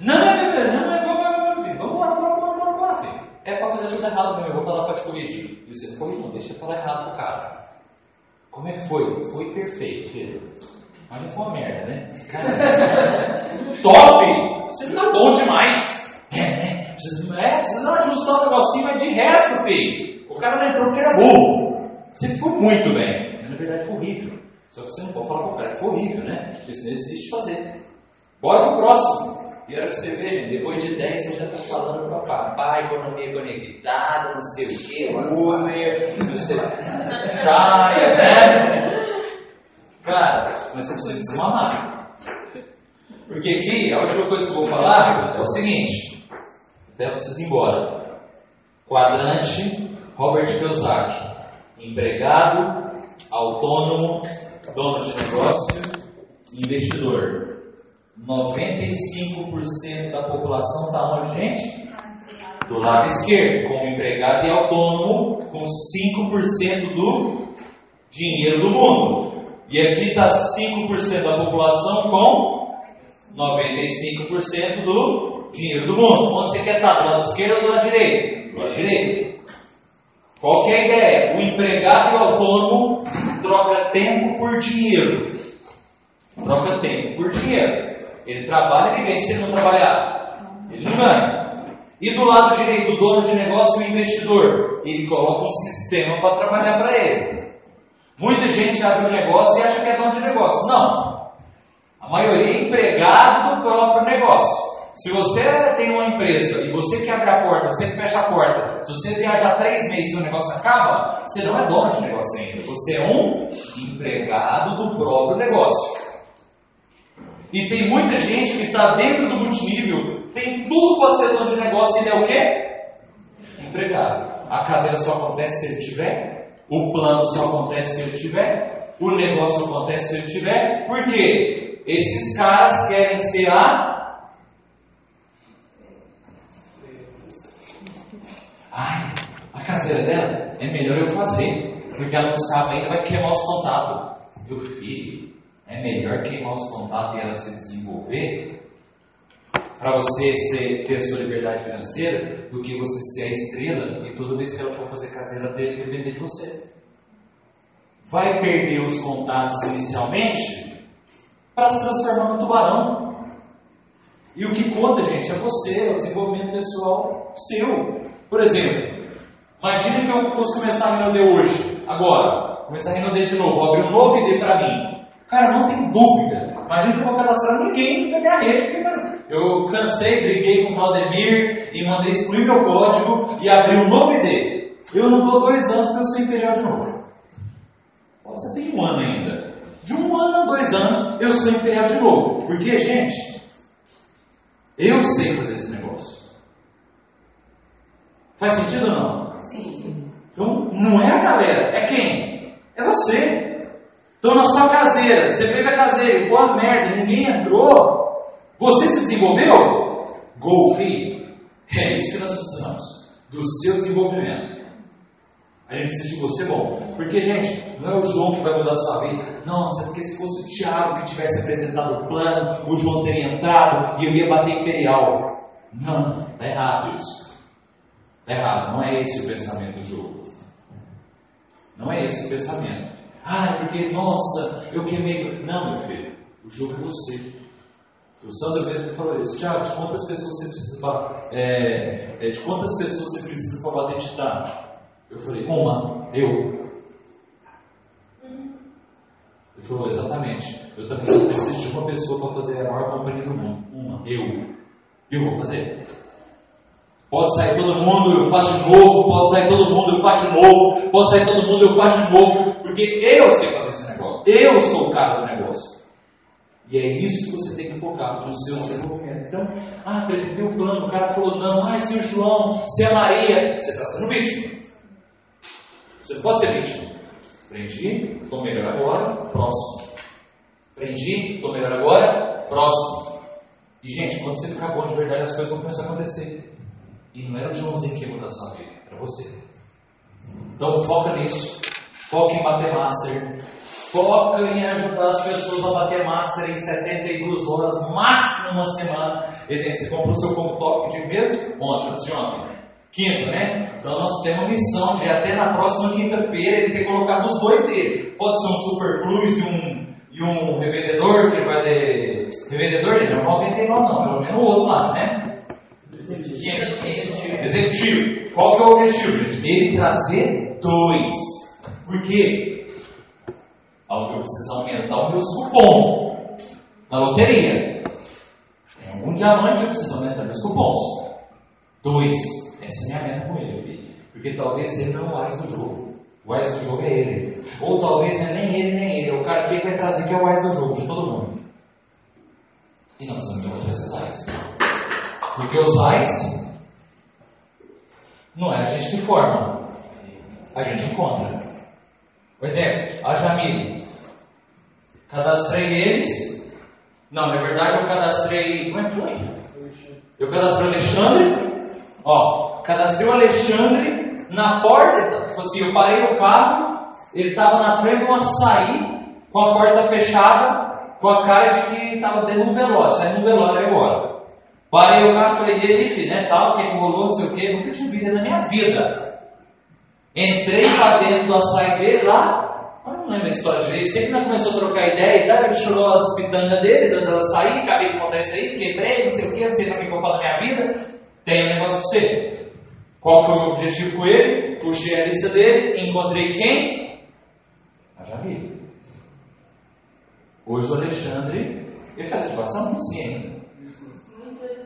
Não, não, não, não, não, não, não, não, filho, vamos embora, bora, bora, bora, bora, filho. É para fazer tudo errado mesmo, eu vou estar lá para te corrigir. E você corrige, não, deixa eu falar errado pro cara. Como é que foi? Foi perfeito, filho. Não foi uma merda, né? Top! Você tá bom demais. É, né? É, precisa ajustar um negocinho, mas de resto, filho, o cara não entrou porque era burro. Você ficou muito bem. Mas na verdade foi horrível. Só que você não pode falar para o cara que foi horrível, né? Porque senão ele desiste de fazer. Bora pro próximo. E era que você gente, depois de 10 você já está falando para papai, economia conectada, não sei o quê, Uber, não sei o que. Praia, né? Cara, mas você precisa desmamar. Porque aqui, a última coisa que eu vou falar é o seguinte: até preciso ir embora. Quadrante Robert Kiyosaki. Empregado, autônomo, dono de negócio, investidor. 95% da população está onde, gente? Do lado esquerdo, como empregado e autônomo, com 5% do dinheiro do mundo. E aqui está 5% da população com 95% do dinheiro do mundo. Onde você quer estar? Do lado esquerdo ou do lado direito? Do lado direito. Qual que é a ideia? O empregado e o autônomo troca tempo por dinheiro. Troca tempo por dinheiro. Ele trabalha e ganha. Se não trabalhar, ele não ganha. E do lado direito, o dono de negócio e o investidor. Ele coloca um sistema para trabalhar para ele. Muita gente abre um negócio e acha que é dono de negócio. Não. A maioria é empregado do próprio negócio. Se você tem uma empresa e você que abre a porta, você que fecha a porta, se você viajar três meses e o negócio acaba, você não é dono de negócio ainda. Você é um empregado do próprio negócio. E tem muita gente que está dentro do multinível, tem tudo para ser dono de negócio e ele é o quê? Empregado. A caseira só acontece se ele tiver, o plano só acontece se ele tiver, o negócio acontece se ele tiver. Por quê? Esses caras querem ser a Ai, a caseira dela é melhor eu fazer, porque ela não sabe ainda, vai queimar os contatos. Meu filho, é melhor queimar os contatos e ela se desenvolver para você ser, ter sua liberdade financeira do que você ser a estrela e toda vez que ela for fazer caseira dele depender de você. Vai perder os contatos inicialmente para se transformar no tubarão. E o que conta, gente, é você, é o desenvolvimento pessoal seu. Por exemplo, imagine que eu fosse começar a Renaudet hoje, agora, começar a Renaudet de novo, abrir um novo ID para mim. Cara, não tem dúvida. Imagina que eu vou cadastrar ninguém da minha rede, porque, cara, eu cansei, briguei com o Claudemir e mandei excluir meu código e abrir um novo ID. Eu não estou dois anos para eu ser imperial de novo. Você tem um ano ainda. De um ano a dois anos eu sou imperial de novo. Porque, gente, eu sei fazer esse negócio. Faz sentido ou não? Sim. Então, não é a galera, é quem? É você. Então, na sua caseira, você fez a caseira, ficou a merda, ninguém entrou. Você se desenvolveu? Filho. É isso que nós precisamos. Do seu desenvolvimento. A gente precisa de você bom. Porque, gente, não é o João que vai mudar a sua vida. Nossa, é porque se fosse o Thiago que tivesse apresentado o plano, o João teria entrado e eu ia bater imperial. Não, está errado isso. Está errado, não é esse o pensamento do jogo. Não é esse o pensamento. Ah, porque, nossa, eu queimei. Não, meu filho, o jogo é você. O Sandro mesmo falou isso. Tiago, de quantas pessoas você precisa é, é, de quantas pessoas você precisa para bater titã? Eu falei, uma, eu. Ele falou, exatamente. Eu também só preciso de uma pessoa para fazer a maior companhia do mundo. Uma, eu. Eu vou fazer. Pode sair todo mundo, eu faço de novo. Pode sair todo mundo, eu faço de novo. Pode sair todo mundo, eu faço de novo. Porque eu sei fazer esse negócio. Eu sou o cara do negócio. E é isso que você tem que focar no seu desenvolvimento. Então, ah, apresentei um plano, o cara falou não, ah, se o João, se a Maria, você está sendo vítima. Você não pode ser vítima. Aprendi, estou melhor agora, próximo. Aprendi, estou melhor agora, próximo. E gente, quando você ficar bom de verdade, as coisas vão começar a acontecer. E não era o Joãozinho que ia mudar a sua vida, era você. Então foca nisso. Foca em bater master. Foca em ajudar as pessoas a bater master em 72 horas, máximo uma semana. Exemplo, você comprou seu computador de mesmo ontem, antes ontem. Quinta, né? Então nós temos a missão de até na próxima quinta-feira ele ter colocado os dois dele. Pode ser um super plus e um, e um revendedor, que ele vai ter. Revendedor, não é um vendedor, não, pelo menos o outro lá, né? Executivo. Qual que é o objetivo, gente? Ele trazer dois. Por quê? Eu preciso aumentar o meu cupom na loteria. Tem algum diamante eu preciso aumentar meus cupons. Dois. Essa é a minha meta com ele, filho. Porque talvez ele não é o Wise do jogo. O Wise do jogo é ele. Ou talvez não é nem ele, nem ele. É o cara que ele vai trazer que é o Wise do jogo, de todo mundo. E nós precisamos de esses Porque os Wise não é a gente que forma. A gente encontra. Por exemplo, a Jamile. Cadastrei eles. Não, na verdade eu cadastrei. Como é que foi? Eu cadastrei o Alexandre. Ó, cadastrei o Alexandre na porta. Tipo assim, eu parei o carro, ele estava na frente de um açaí, com a porta fechada, com a cara de que estava dentro do velório, saindo do velório agora. Parei o carro falei, e aí, filho, né, tal, o que rolou, não sei o que, nunca tinha visto na minha vida. Entrei para dentro açaí dele lá, eu não lembro a história direito, sempre que começou a trocar ideia e tal, ele chorou as pitangas dele, dando ela sair, acabei de contar isso aí, quebrei, não sei o que, não sei para que eu falo da minha vida, tem um negócio para você. Qual foi o meu objetivo com ele? Puxei a lista dele, encontrei quem? A Javi. Hoje o Alexandre, ele faz ativação? Não sei ainda.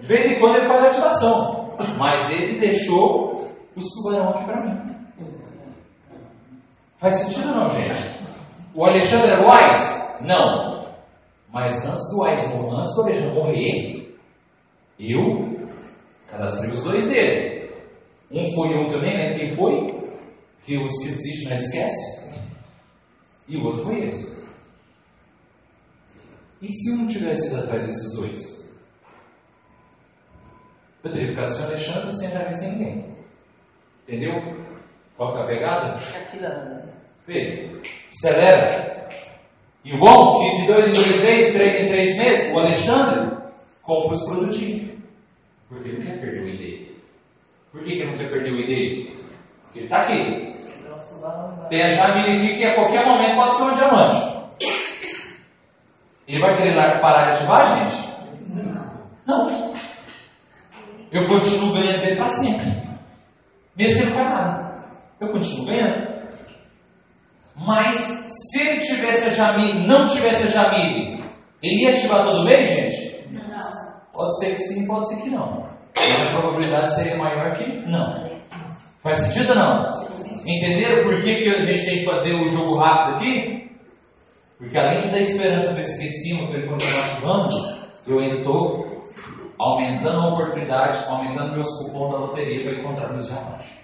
De vez em quando ele faz ativação, mas ele deixou os tubarão aqui para mim. Faz sentido não, gente? O Alexandre é wise? Não. Mas antes do wise, antes do Alexandre morrer, eu cadastrei os dois dele. Um foi um eu nem lembro quem foi, que os que desistem não esquece, e o outro foi esse. E se um tivesse ido atrás desses dois? Eu teria ficado sem o Alexandre sem entrar sem ninguém. Entendeu? Qual é a pegada? Acelera. E o bom que de dois em dois meses, três em três meses, o Alexandre compra os produtinhos. Porque ele não quer perder o ID. Por que, que ele não quer perder o ID? Porque ele está aqui. Tem a Jamile que a qualquer momento pode ser um diamante. Ele vai querer lá parar de ativar, gente? Não. Eu continuo ganhando dele para sempre. Mesmo que ele não faz nada. Eu continuo ganhando. Mas se ele tivesse a Jamile, não tivesse a Jamile, ele ia ativar todo mês, gente? Não. Pode ser que sim, pode ser que não. Mas a probabilidade seria maior que não. Faz sentido ou não? Entenderam por que, que a gente tem que fazer o jogo rápido aqui? Porque além de dar esperança para esse aqui de cima, para ele continuar ativando, eu ainda estou aumentando a oportunidade, aumentando meus cupons da loteria para encontrar meus diamantes.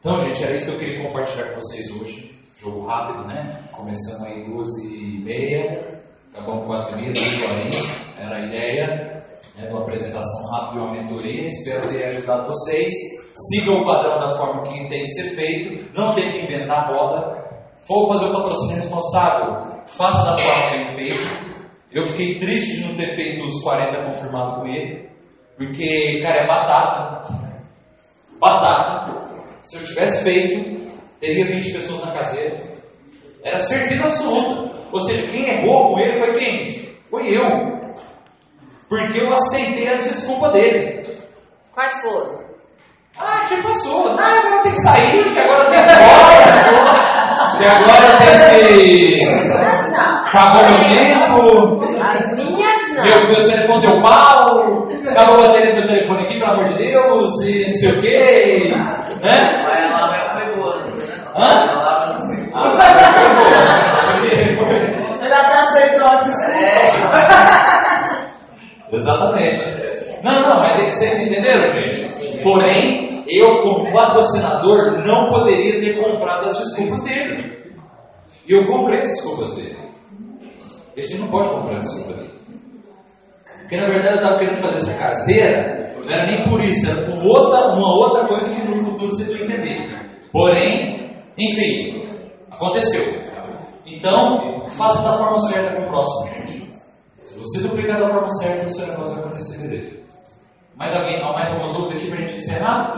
Então, gente, era isso que eu queria compartilhar com vocês hoje. Jogo rápido, né? Começando aí duas e meia, acabamos quatro e meia, duas horinhas. Era a ideia né, de uma apresentação rápida de uma mentoria. Espero ter ajudado vocês. Sigam o padrão da forma que tem que ser feito. Não tem que inventar roda. For fazer o patrocínio responsável, faça da forma tem feito. Eu fiquei triste de não ter feito os 40 confirmados com ele, porque, cara, é batata. Batata. Se eu tivesse feito, teria 20 pessoas na caseira. Era certeza absoluta. Ou seja, quem errou com ele foi quem? Foi eu. Porque eu aceitei as desculpas dele. Quais foram? Ah, já passou. Ah, agora tem que sair, que agora tem que ir embora. Que agora tem que. Acabou meu tempo. As minhas não. Meu, meu telefone deu pau. Acabou a bateria do meu telefone aqui, pelo amor de Deus. E não sei o quê. Né? Mas ela lá foi boa. né? Hã? Ele até aceitou a Exatamente. Não, não, mas vocês entenderam, gente? Porém, eu, como patrocinador, não poderia ter comprado as desculpas dele. E eu comprei as desculpas dele. Gente não pode comprar as desculpas dele. Porque na verdade eu estava querendo fazer essa caseira, não era nem por isso, era por outra, uma outra coisa que no futuro vocês vão entender. Porém, enfim, aconteceu. Então, faça da forma certa com o próximo. Se você duplicar da forma certa, o seu negócio vai acontecer, beleza. Mais alguém? Mais alguma dúvida aqui para a gente encerrar?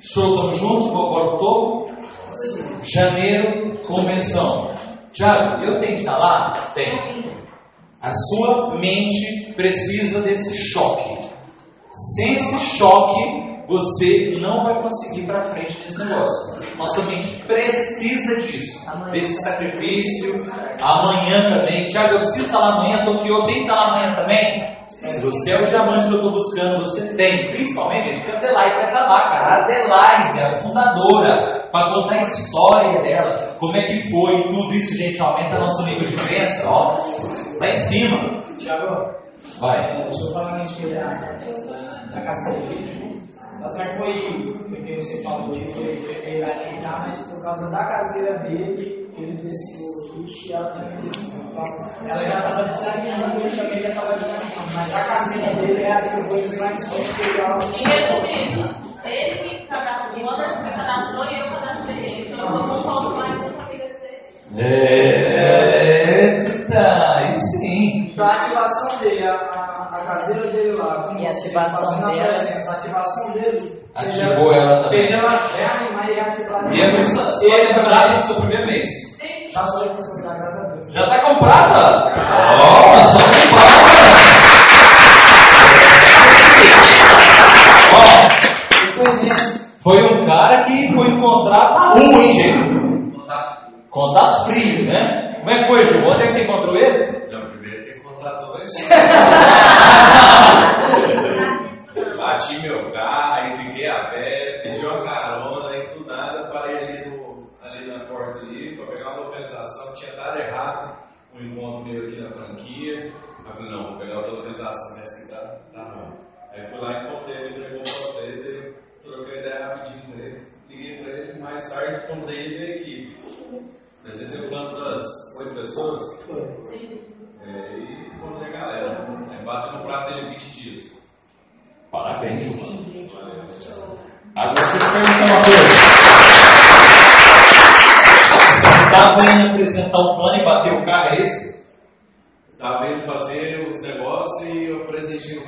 Show, tamo junto? Agora outubro? Janeiro, convenção. Tiago, eu tenho que estar lá? Tem. A sua mente precisa desse choque. Sem esse choque, você não vai conseguir ir para frente nesse negócio. Nossa mente precisa disso, desse sacrifício. Amanhã também. Tiago, eu preciso estar lá amanhã, Tokyo tem que estar lá amanhã também. Se você é o diamante que eu estou buscando, você tem. Principalmente, gente, que a Adelaide vai estar lá, cara. A Adelaide, a fundadora, para contar a história dela, como é que foi, tudo isso, gente, aumenta nosso nível de crença, ó. Lá em cima. Tiago, Vai. o senhor falando a respeito da, da casa dele. Tá certo, foi o que você falou aí, foi, já, mas por causa da caseira dele, ele desceu o chute e ela também desceu. Então, ela já estava desanimando, ele também já estava desanimando, mas a caseira dele é a que eu vou dizer lá em que resumindo, ele cadastrou uma das cadastrou e eu cadastrei ele. Então eu vou falar mais um para crescer. Eita. Então a ativação dele, a, a, a caseira dele lá, como E a ativação fazendo a presença, a ativação dele. Ativou ela também. Fez ela é animar e ativar. E a missa, você vai lembrar do seu primeiro mês. Já sou responsabilidade, graças a Deus. Já tá comprada? Ó, só comprada. Ó, foi um cara que foi encontrar na rua, hein, gente? Contato frio, né? Como é que foi, Gil? Onde é que você encontrou ele? Não, primeiro tem que encontrar dois. Bati meu carro, fiquei a pé, pedi uma carona, aí do nada parei ali, no, ali na porta ali pra pegar uma localização, tinha dado errado um encontro meu aqui na franquia. Aí eu falei, não, vou pegar outra localização, essa que tá, tá ruim. Aí fui lá, encontrei ele, entregou o papel dele, troquei ideia rapidinho com ele, liguei pra ele, mais tarde encontrei ele veio aqui. Apresentei quantas? Oito pessoas? É, e encontrei a galera. Aí bateu no prato dele 20 dias. Parabéns, Gil. Agora deixa eu te perguntar uma coisa. Você estava indo apresentar um plano e bater o carro, é isso? Tava indo fazer os negócios e eu presentei.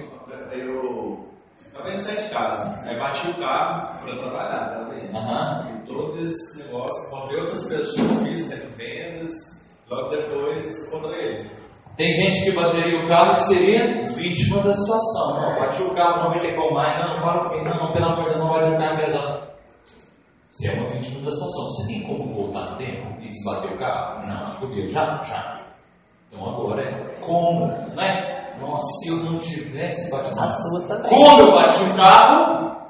Eu tava indo sair de casa. Aí bati o carro para trabalhar, tá vendo? Aham. E todo esse negócio, encontrei outras pessoas, fiz né, vendas. Logo depois encontrei ele. Tem gente que bateria o carro que seria vítima da situação. Não, bati o carro, não vai ter como mais, não, fala comigo, não, não, pelo amor de Deus, não bate o carro pesado. Você é uma vítima da situação. Você tem como voltar no tempo e desbater o carro? Não, fodeu, já, já. Então agora é como, né? Nossa, se eu não tivesse batido. Como eu bati o carro,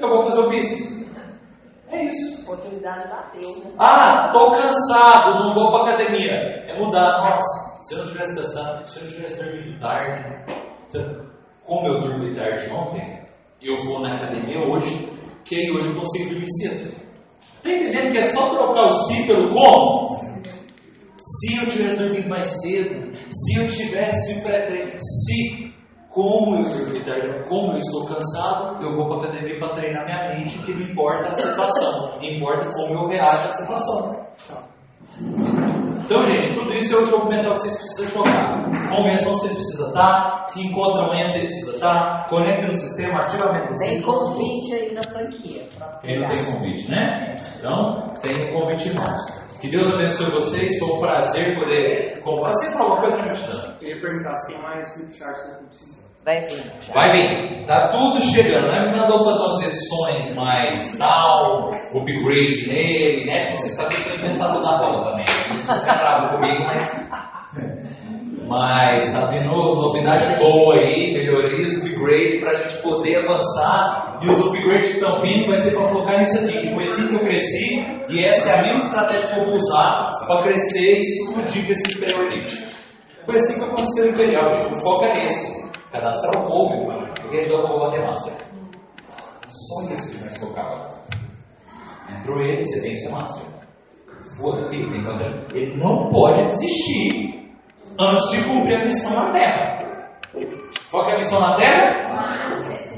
eu vou fazer o business. É isso. Oportunidade bateu, né? Ah, tô cansado, não vou pra academia. É mudar. Nossa, se eu não tivesse cansado, se eu não tivesse dormido tarde, eu- como eu dormi tarde ontem, eu vou na academia hoje, que aí hoje eu consigo dormir cedo. Tá entendendo que é só trocar o se pelo como? Se eu tivesse dormido mais cedo, se eu tivesse se como eu dormi tarde, como eu estou cansado, eu vou para a academia para treinar minha mente, que não importa a situação, importa como eu reajo à situação. Então, gente, tudo isso é o jogo mental que vocês precisam jogar. Convenção vocês precisam estar, encontro amanhã vocês precisam estar, conecte no sistema, ativamente Tem sistema. convite aí na franquia. Quem não tem convite, né? Então, tem um convite nosso. Que Deus abençoe vocês, foi um prazer poder compartilhar. Sempre alguma coisa que te dando. Eu ia perguntar se tem mais flipcharts no Clube 50. Vai vir. Vai vir, tá tudo chegando. Né? Me mandou fazer umas edições mais down, upgrade nele, né? Você sabe que eu sou inventado da roda também. Isso fica bravo comigo, mas. Mas tá vindo novidade boa aí, melhorias, upgrade pra gente poder avançar. E os upgrades que estão vindo vai ser para focar nisso aqui, que foi assim que eu cresci, e essa é a mesma estratégia que eu vou usar para crescer e explodir esse Imperial Elite. Foi assim que eu conquistei o Imperial, o foco é esse. Cadastrar o povo, porque eles vão bater master. Só isso que nós focava. Entrou ele, você tem que ser master. Foda, filho, tem que. Ele não pode desistir antes de cumprir a missão na Terra. Qual que é a missão na Terra?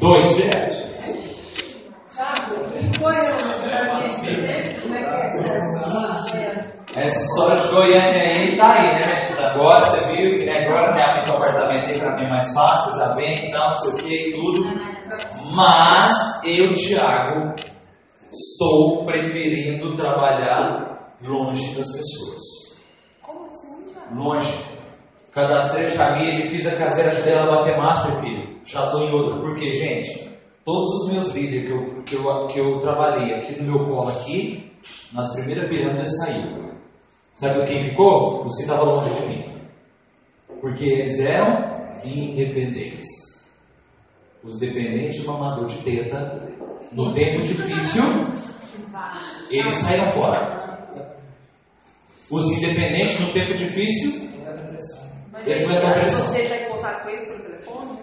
Dois direto. E foi o dizer como é que é essa história de Goiânia aí tá aí, né, gente? Agora você viu que né, agora tem um apartamento aí pra mim é mais fácil, já bem e tal, não sei o que e tudo. Mas eu, Thiago, Estou preferindo trabalhar longe das pessoas. Como assim, já? Longe. Cadastrei a Jamile, fiz a caseira dela bater master, filho. Já estou em outra. Por quê, gente? Todos os meus líderes que eu, que, eu, que eu trabalhei aqui no meu colo aqui, nas primeiras pirâmides saiu. Sabe quem ficou? Os que estavam longe de mim. Porque eles eram independentes. Os dependentes do mamador de teta, no tempo difícil, eles saíram fora. Os independentes, no tempo difícil, eles não entram pressão. Você já em contato com eles pelo telefone?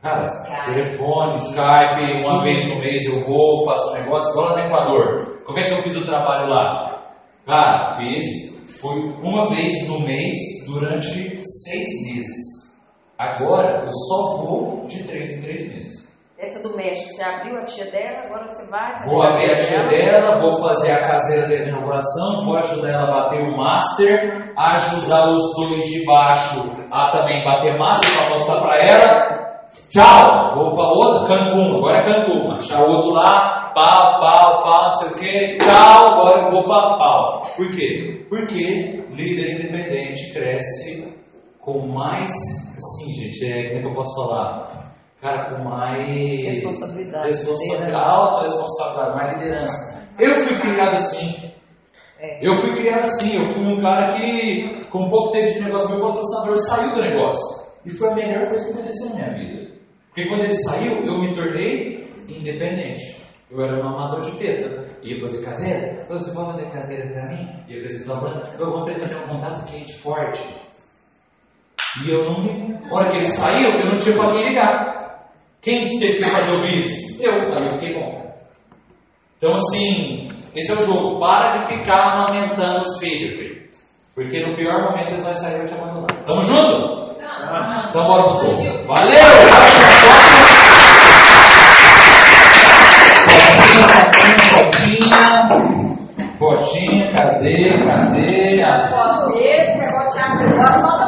Cara, telefone, Skype, uma vez no mês eu vou, faço um negócio, igual lá no Equador. Como é que eu fiz o trabalho lá? Cara, fiz, foi uma vez no mês durante seis meses. Agora eu só vou de três em três meses. Essa do México, você abriu a tia dela, agora você vai. Vou abrir a tia dela, vou fazer a caseira de inauguração, vou ajudar ela a bater o master, ajudar os dois de baixo a também bater master para mostrar para ela. Tchau, vou para outro, Cancún, agora é Cancún, achar outro lá, pau, pau, pau, não sei o que, tchau, agora eu vou para pau. Por quê? Porque líder independente cresce com mais, assim, gente, é, como é que eu posso falar? Cara, com mais Responsabilidade. responsabilidade, alta responsabilidade, mais liderança. Eu fui criado assim. Eu fui criado assim. Eu fui um cara que, com pouco tempo de negócio, meu patrocinador saiu do negócio. E foi a melhor coisa que aconteceu na minha vida. Porque quando ele saiu, eu me tornei independente. Eu era um amador de teta. Ia fazer caseira? Ô, Você pode fazer caseira pra mim? Ia apresentar uma banda. Eu vou apresentar um contato quente, forte. E eu não me. A hora que ele saiu, eu não tinha pra quem ligar. Quem teve que fazer o business? Eu. Aí eu fiquei bom. Então, assim, esse é o jogo. Para de ficar amamentando os filhos, filho. Porque no pior momento eles vão sair e te abandonar. Tamo junto? Então bora pro povo. Valeu! Fotinha, cadê? Cadê? A Posso ver, esse negócio de água agora não